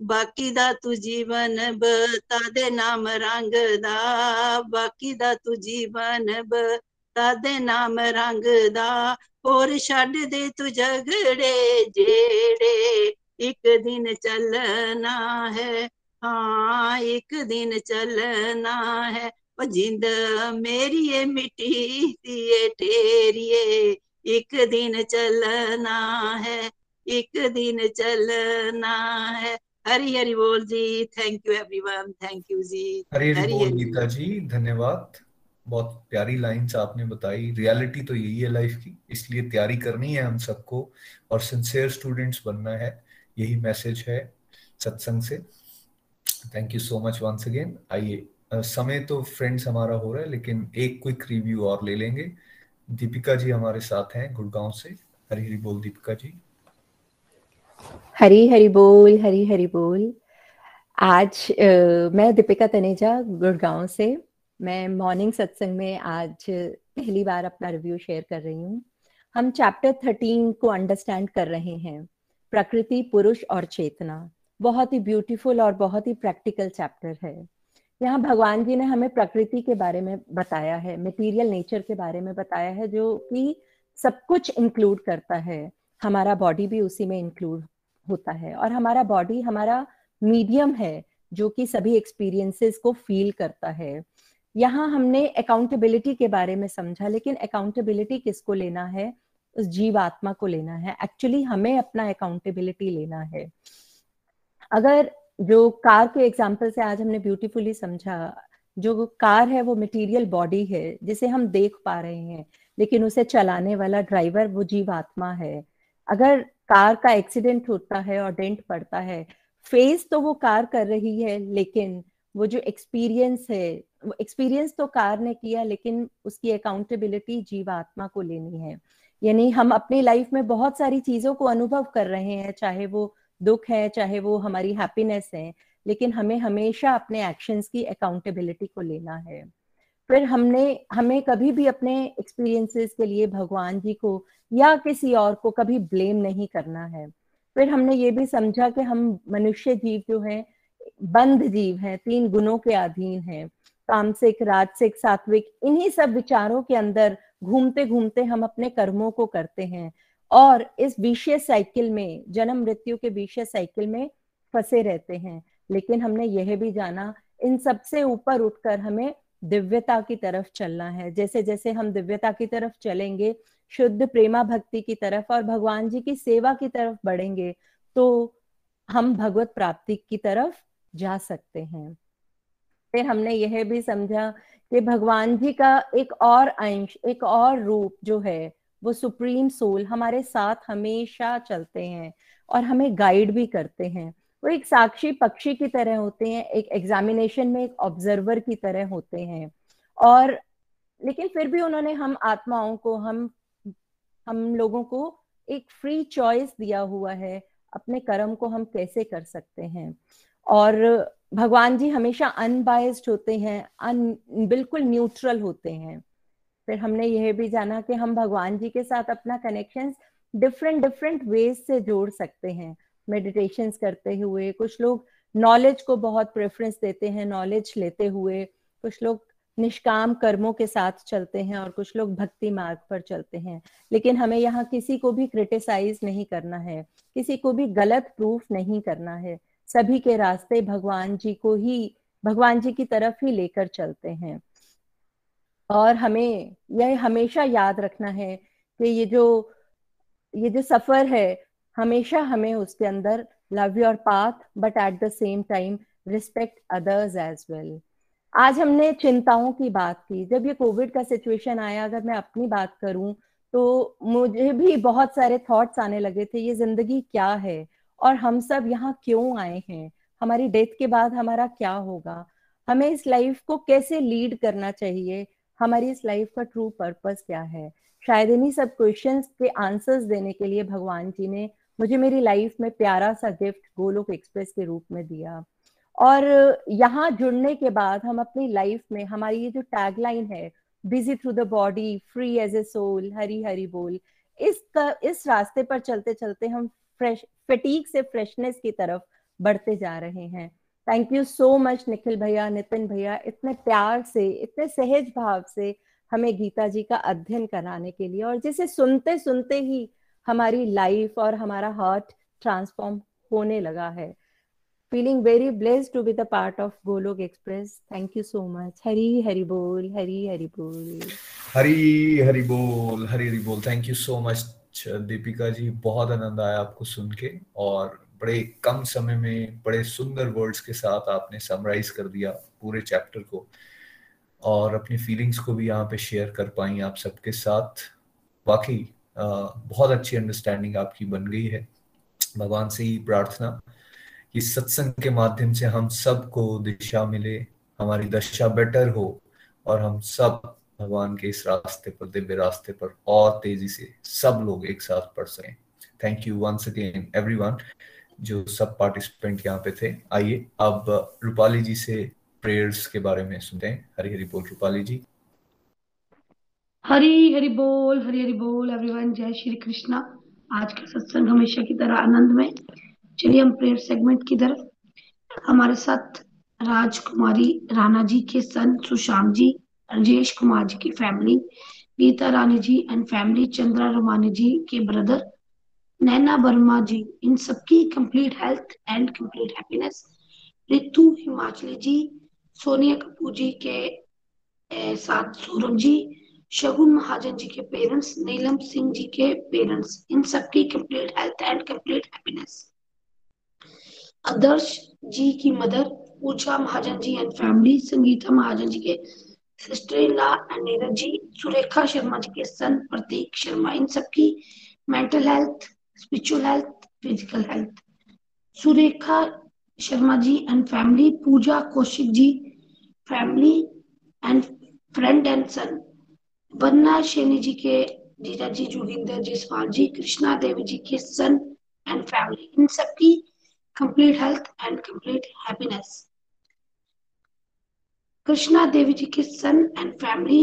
ਬਾਕੀ ਦਾ ਤੂੰ ਜੀਵਨ ਬਤਾ ਦੇ ਨਾਮ ਰੰਗ ਦਾ ਬਾਕੀ ਦਾ ਤੂੰ ਜੀਵਨ ਬਤਾ ਦੇ ਨਾਮ ਰੰਗ ਦਾ ਹੋਰ ਛੱਡ ਦੇ ਤੂੰ ਝਗੜੇ ਜਿਹੜੇ ਇੱਕ ਦਿਨ ਚੱਲਣਾ ਹੈ ਹਾਂ ਇੱਕ ਦਿਨ ਚੱਲਣਾ ਹੈ ਉਹ ਜਿੰਦ ਮੇਰੀ ਏ ਮਿੱਟੀ ਦੀ ਏ ਢੇਰੀਏ एक दिन चलना है एक दिन चलना है। हरी हरी बोल जी thank you everyone thank you जी। हरी हरी बोल गीता जी धन्यवाद। बहुत प्यारी लाइंस आपने बताई। रियलिटी तो यही है लाइफ की इसलिए तैयारी करनी है हम सबको और सिंसियर स्टूडेंट्स बनना है यही मैसेज है सत्संग से। Thank you so much once again आइए समय तो फ्रेंड्स हमारा हो रहा है लेकिन एक क्विक रिव्यू और ले लेंगे। दीपिका जी हमारे साथ हैं गुड़गांव से। हरी हरी बोल दीपिका जी। हरी हरी बोल हरी हरी बोल। आज आ, मैं दीपिका तनेजा गुड़गांव से। मैं मॉर्निंग सत्संग में आज पहली बार अपना रिव्यू शेयर कर रही हूँ। हम चैप्टर थर्टीन को अंडरस्टैंड कर रहे हैं। प्रकृति पुरुष और चेतना। बहुत ही ब्यूटीफुल और बहुत ही प्रैक्टिकल चैप्टर है। यहाँ भगवान जी ने हमें प्रकृति के बारे में बताया है मटेरियल नेचर के बारे में बताया है, जो कि सब कुछ इंक्लूड करता है। हमारा बॉडी भी उसी में इंक्लूड होता है और हमारा बॉडी हमारा मीडियम है, जो कि सभी एक्सपीरियंसेस को फील करता है। यहाँ हमने अकाउंटेबिलिटी के बारे में समझा, लेकिन अकाउंटेबिलिटी किसको लेना है? उस जीव आत्मा को लेना है। एक्चुअली हमें अपना अकाउंटेबिलिटी लेना है। अगर जो कार के एग्ज़ाम्पल से आज हमने ब्यूटीफुली समझा, जो कार है वो मटेरियल बॉडी है, जिसे हम देख पा रहे हैं, लेकिन उसे चलाने वाला ड्राइवर वो जीवात्मा है। अगर कार का एक्सीडेंट होता है और डेंट पड़ता है फेस तो वो कार कर रही है, लेकिन वो जो एक्सपीरियंस है एक्सपीरियंस तो कार ने किया, लेकिन उसकी अकाउंटेबिलिटी जीवात्मा को लेनी है। यानी हम अपनी लाइफ में बहुत सारी चीज़ों को अनुभव कर रहे हैं, चाहे वो दुख है, चाहे वो हमारी हैप्पीनेस है, लेकिन हमें हमेशा अपने एक्शंस की अकाउंटेबिलिटी को लेना है। फिर हमने, हमें कभी भी अपने एक्सपीरियंसेस के लिए भगवान जी को या किसी और को कभी ब्लेम नहीं करना है। फिर हमने ये भी समझा कि हम मनुष्य जीव जो है, बंद जीव है, तीन गुणों के अधीन है। तामसिक, राजसिक, सात्विक, इन्हीं सब विचारों के अंदर घूमते घूमते हम अपने कर्मों को करते हैं। और इस विषय साइकिल में, जन्म मृत्यु के विषय साइकिल में फंसे रहते हैं। लेकिन हमने यह भी जाना, इन सबसे ऊपर उठकर हमें दिव्यता की तरफ़ चलना है। जैसे जैसे हम दिव्यता की तरफ़ चलेंगे, शुद्ध प्रेमा भक्ति की तरफ़ और भगवान जी की सेवा की तरफ़ बढ़ेंगे तो हम भगवत प्राप्ति की तरफ़ जा सकते हैं। फिर हमने यह भी समझा कि भगवान जी का एक और अंश, एक और रूप जो है वो सुप्रीम सोल हमारे साथ हमेशा चलते हैं और हमें गाइड भी करते हैं। वो एक साक्षी पक्षी की तरह होते हैं, एक एग्जामिनेशन में एक ऑब्जर्वर की तरह होते हैं। और लेकिन फिर भी उन्होंने हम आत्माओं को, हम हम लोगों को एक फ्री चॉइस दिया हुआ है, अपने कर्म को हम कैसे कर सकते हैं। और भगवान जी हमेशा अनबायस्ड होते हैं अन बिल्कुल न्यूट्रल होते हैं। फिर हमने यह भी जाना कि हम भगवान जी के साथ अपना कनेक्शन डिफरेंट डिफरेंट वेज से जोड़ सकते हैं। मेडिटेशन करते हुए, कुछ लोग नॉलेज को बहुत प्रेफरेंस देते हैं नॉलेज लेते हुए, कुछ लोग निष्काम कर्मों के साथ चलते हैं और कुछ लोग भक्ति मार्ग पर चलते हैं। लेकिन हमें यहाँ किसी को भी क्रिटिसाइज नहीं करना है, किसी को भी गलत प्रूफ नहीं करना है। सभी के रास्ते भगवान जी को ही, भगवान जी की तरफ़ ही लेकर चलते हैं। और हमें, यह हमेशा याद रखना है कि ये जो ये जो सफ़र है, हमेशा हमें उसके अंदर love your path but at the same time respect others as well आज हमने चिंताओं की बात की। जब ये कोविड का सिचुएशन आया, अगर मैं अपनी बात करूँ तो मुझे भी बहुत सारे थॉट्स आने लगे थे, ये ज़िंदगी क्या है? और हम सब यहाँ क्यों आए हैं? हमारी डेथ के बाद हमारा क्या होगा? हमें इस लाइफ को कैसे लीड करना चाहिए? हमारी इस लाइफ का ट्रू पर्पस क्या है? शायद इन्हीं सब क्वेश्चंस के आंसर्स देने के लिए भगवान जी ने मुझे मेरी लाइफ में प्यारा सा गिफ्ट गोलोक एक्सप्रेस के रूप में दिया। और यहाँ जुड़ने के बाद हम अपनी लाइफ में हमारी ये जो टैगलाइन है busy through the body free as a soul Hari Hari बोल, इस इस रास्ते पर चलते चलते हम फ्रेश फटीक से फ्रेशनेस की तरफ़ बढ़ते जा रहे हैं। Thank you so much Nikhil भैया, नितिन भैया, इतने प्यार से, इतने सहज भाव से हमें गीता जी का अध्ययन कराने के लिए और जिसे सुनते सुनते ही हमारी लाइफ और हमारा हार्ट ट्रांसफॉर्म होने लगा है। Feeling very blessed to be the part of Golok Express thank you so much Hari Hari बोल हरी हरि बोल हरी हरि बोल हरी हरि बोल thank you so much Deepika ji बहुत आनंद आया आपको सुन के और बड़े कम समय में, बड़े सुंदर वर्ड्स के साथ आपने समराइज कर दिया पूरे चैप्टर को और अपनी फीलिंग्स को भी यहाँ पे शेयर कर पाई आप सबके साथ। वाकई बहुत अच्छी अंडरस्टैंडिंग आपकी बन गई है। भगवान से ही प्रार्थना कि सत्संग के माध्यम से हम सबको दिशा मिले, हमारी दशा बेटर हो और हम सब भगवान के इस रास्ते पर, दिव्य रास्ते पर और तेज़ी से सब लोग एक साथ पढ़ सकें। Thank you once again everyone जो सब पार्टिसिपेंट यहाँ पे थे, आइए, अब रूपाली जी से प्रेयर्स के बारे में सुनते हैं। हरी हरी बोल, रूपाली जी। हरी हरी बोल, हरी हरी बोल एवरीवन जय श्री कृष्णा। आज का सत्संग हमेशा की तरह आनंद में। चलिए हम प्रेयर सेगमेंट की तरफ़। हमारे साथ राजकुमारी राणा जी के सन सुशांत जी, राजेश कुमार जी की family Geeta Rani ji and family Chandra Ramani ji के ब्रदर नैना वर्मा जी, इन सबकी complete health and complete happiness Ritu Himachali ji, Sonia Kapoor ji के साथ सौरभ जी, शगुन महाजन जी के पेरेंट्स नीलम सिंह जी के पेरेंट्स इन सबकी complete health and complete happiness Adarsh ji की mother, Pooja Mahajan ji and family Sangeeta Mahajan ji के sister in law and Neeraj ji, Surekha Sharma ji के son Prateek Sharma, इन सबकी mental health spiritual health physical health Surekha Sharma ji and family Pooja Kaushik ji family and friend and son Vanna Sheni ji के जीजा जी जोगिंदर जसवाल जी कृष्णा देवी जी के son and family इन सबकी complete health and complete happiness. Krishna Devi ji के son and family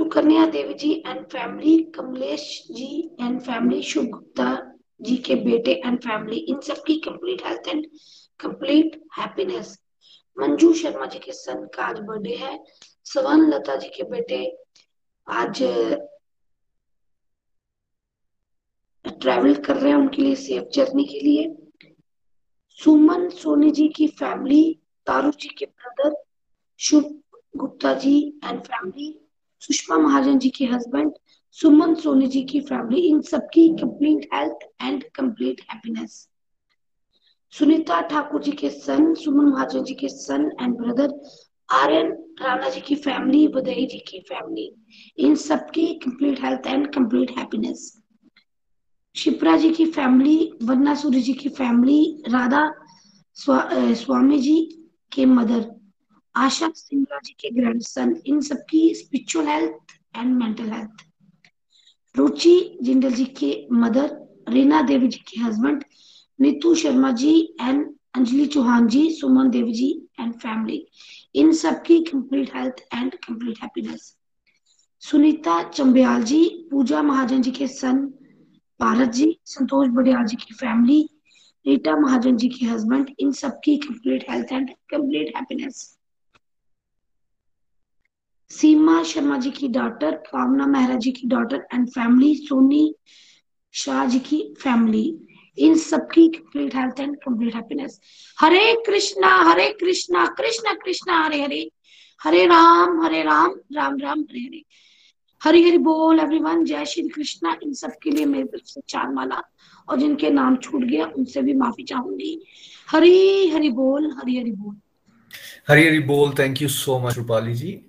Sukanya Devi ji and family Kamlesh ji and family Shubh Gupta ji के बेटे and family इन सब की complete health and complete happiness Manju Sharma ji के son का आज birthday है. सवन लता जी के बेटे आज ट्रैवल कर रहे हैं उनके लिए सेफ़ जर्नी के लिए. सुमन सोनी जी की फैमिली तारू जी के brother Shubh Gupta ji and family Sushma Mahajan ji के हस्बैंड सुमन सोनी जी की फैमिली इन सबकी complete health and complete happiness Sunita Thakur ji के सन सुमन महाजन जी के son and brother Aryan Rana ji की फैमिली बुदई जी की फैमिली इन सबकी complete health and complete happiness Shipra ji की फैमिली वन्ना सूरी जी की फैमिली राधा स्वा, स्वामी जी के मदर आशा सिंगला जी के ग्रैंडसन इन सबकी spiritual health and mental health Ruchi Jindal ji के मदर रीना देवी जी के husband Neetu Sharma ji and Anjali Chauhan ji, Suman Devi ji and family इन सबकी complete health and complete happiness Sunita Chambiyal ji, Pooja Mahajan ji के son Bharat जी, संतोष बडियाल जी की family Rita महाजन जी के husband इन सबकी complete health and complete happiness Seema Sharma ji की daughter Kamna Mehra ji की daughter and family Soni Shah ji की family इन सबकी complete health and complete happiness Hare Krishna Hare Krishna Krishna Krishna, Hare Hare. Hare Ram Hare Ram Ram Ram, Hare Hare. Hari Hari बोल everyone जय श्री कृष्णा। इन सब के लिए मेरे तरफ़ से चार माला और जिनके नाम छूट गया, उनसे भी माफ़ी चाहूँगी। हरी हरि बोल, हरी हरि बोल। हरी हरी बोल thank you so much Rupali ji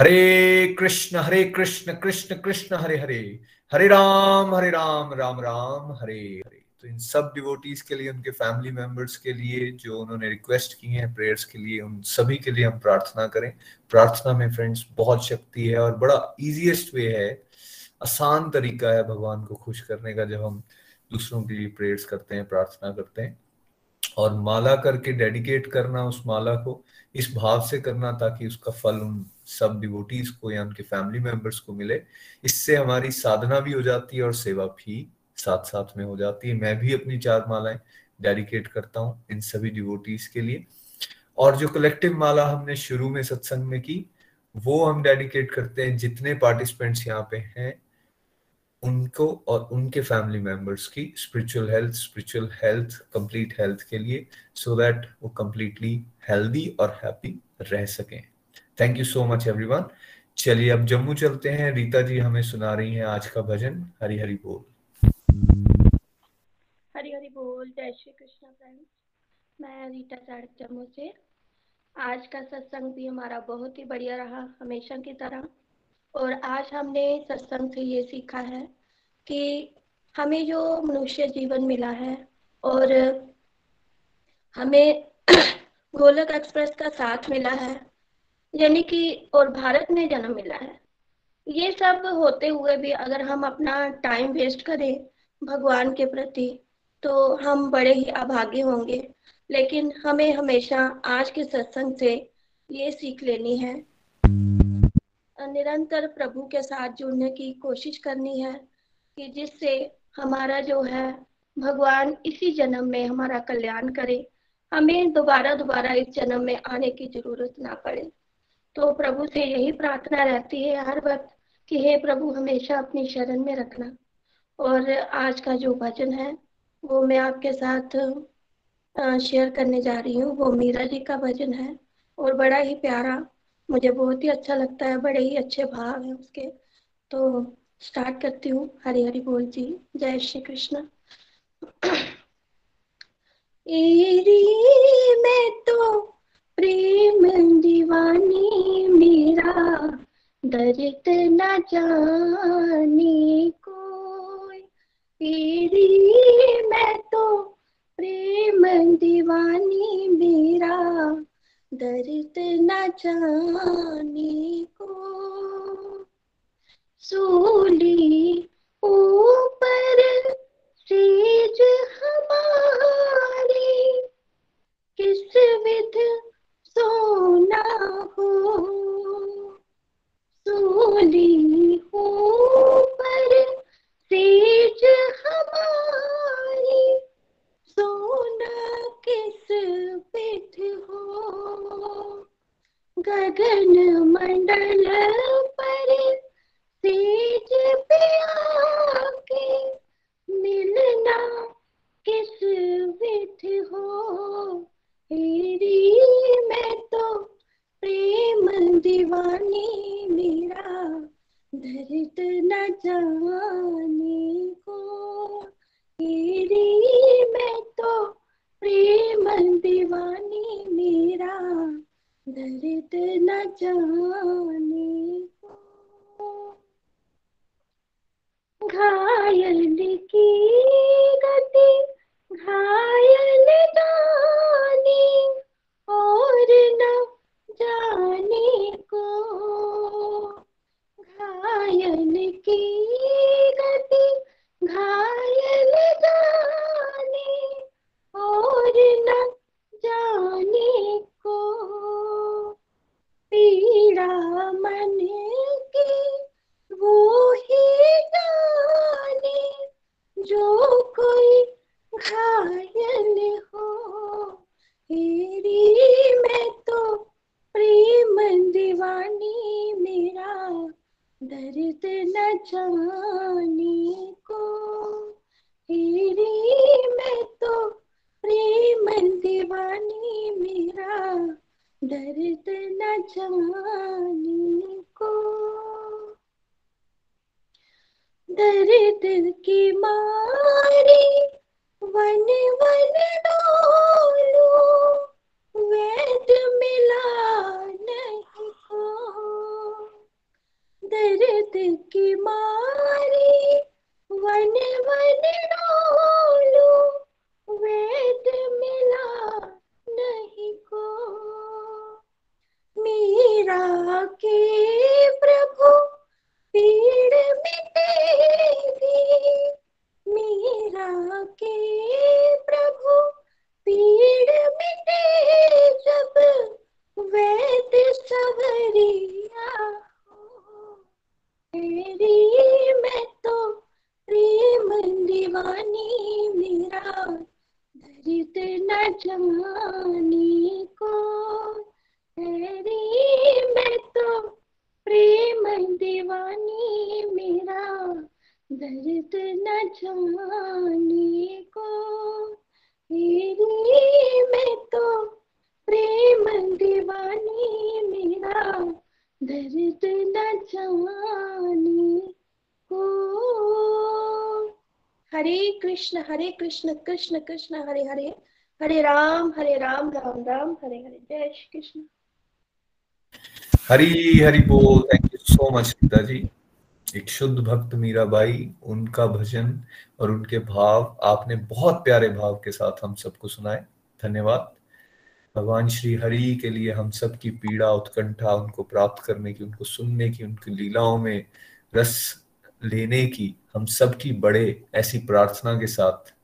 Hare Krishna Hare Krishna Krishna Krishna, Hare Hare. Hare Ram Hare Ram Ram Ram, Hare Hare. तो इन सब डिवोटीज के लिए, उनके फैमिली मेंबर्स के लिए, जो उन्होंने रिक्वेस्ट की हैं प्रेयर्स के लिए, उन सभी के लिए हम प्रार्थना करें। प्रार्थना में फ्रेंड्स बहुत शक्ति है और बड़ा इजीएस्ट वे है, आसान तरीका है भगवान को खुश करने का, जब हम दूसरों के लिए प्रेयर्स करते हैं, प्रार्थना करते हैं। और माला करके डेडिकेट करना उस माला को, इस भाव से करना, ताकि उसका फल उन सब डिवोटीज को या उनके फैमिली मेंबर्स को मिले, इससे हमारी साधना भी हो जाती है और सेवा भी साथ साथ में हो जाती है। मैं भी अपनी चार मालाएँ डेडिकेट करता हूँ इन सभी डिवोटीज के लिए। और जो कलेक्टिव माला हमने शुरू में सत्संग में की, वो हम डेडिकेट करते हैं जितने पार्टिसिपेंट्स यहाँ पे हैं, उनको और उनके फैमिली मेंबर्स की spiritual health spiritual health complete health के लिए सो so दैट वो कंप्लीटली हेल्दी और हैप्पी रह सकें। Thank you so much everyone चलिए, अब जम्मू चलते हैं। रीता जी हमें सुना रही हैं आज का भजन हरी हरी बोल। हरी हरी बोल। जय श्री कृष्ण फ्रेंड्स मैं रीता सड़क जम्मू से। आज का सत्संग भी हमारा बहुत ही बढ़िया रहा, हमेशा की तरह। और आज हमने सत्संग से ये सीखा है कि हमें जो मनुष्य जीवन मिला है और हमें *clears throat* गोलक एक्सप्रेस का साथ मिला है यानी कि, और भारत में जन्म मिला है। ये सब होते हुए भी अगर हम अपना टाइम वेस्ट करें भगवान के प्रति तो हम बड़े ही अभागे होंगे। लेकिन हमें हमेशा आज के सत्संग से ये सीख लेनी है। निरंतर प्रभु के साथ जुड़ने की कोशिश करनी है कि जिससे हमारा जो है, भगवान इसी जन्म में हमारा कल्याण करे। हमें दोबारा दोबारा इस जन्म में आने की ज़रूरत ना पड़े। तो प्रभु से यही प्रार्थना रहती है हर वक्त कि हे प्रभु, हमेशा अपनी शरण में रखना। और आज का जो भजन है, वो मैं आपके साथ शेयर करने जा रही हूँ। वो मीरा जी का भजन है और बड़ा ही प्यारा, मुझे बहुत ही अच्छा लगता है, बड़े ही अच्छे भाव है उसके। तो स्टार्ट करती हूँ। हरी हरी बोल जी। जय श्री कृष्ण। *clears throat* एरी मैं तो प्रेम दीवानी मेरा, दर्द न जाने कोई। तेरी मैं तो प्रेम दीवानी मेरा, दर्द न जाने को सूली ऊपर सेज हमारी, किस विध सोना हो, सूली ऊपर सेज हमारी सोना किस विध हो? गगन मंडल पर सेज पे आके मिलना किस विध हो? मैं तो प्रेम दीवानी, मेरा दर्द न जाने को। तेरी मैं तो प्रेम दीवानी, मेरा दर्द न जाने को। घायल की गति, घायल जाने घायल की गति घायल जाने और न जाने को। पीड़ा मन की वो ही जाने जो कोई घायल हो। तेरी मैं तो प्रेम दीवानी दर्द न जाने को। तेरी मैं तो प्रेम दीवानी मेरा। दर्द न जाने को। दर्द की मारी वन वन की मारी, वन वन डोलू वेद मिला नहीं को। मीरा के प्रभु, पीड़ मिटेगी मीरा के प्रभु, पीड़ मिटे जब वैद सवरिया हो तेरी मैं तो प्रेम दीवानी, मेरा दर्द न जाने को तेरी मैं तो प्रेम दीवानी, मेरा दर्द न जाने को तेरी मैं तो प्रेम दीवानी, मेरा दर्द न जाने को हरे कृष्ण हरे कृष्ण कृष्ण कृष्ण, हरे हरे। हरे राम हरे राम राम राम, हरे हरे। जय श्री कृष्ण। हरी हरी बोल। Thank you so much Sita ji. एक शुद्ध भक्त मीराबाई उनका भजन और उनके भाव, आपने बहुत प्यारे भाव के साथ हम सबको सुनाए। धन्यवाद। भगवान श्री हरि के लिए हम सब की पीड़ा, उत्कंठा उनको प्राप्त करने की, उनको सुनने की, उनकी लीलाओं में रस लेने की हम सब की बड़े ऐसी प्रार्थना के साथ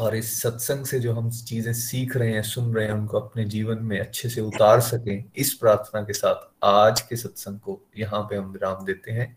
और इस सत्संग से जो हम चीज़ें सीख रहे हैं, सुन रहे हैं, उनको अपने जीवन में अच्छे से उतार सकें, इस प्रार्थना के साथ आज के सत्संग को यहाँ पे हम विराम देते हैं।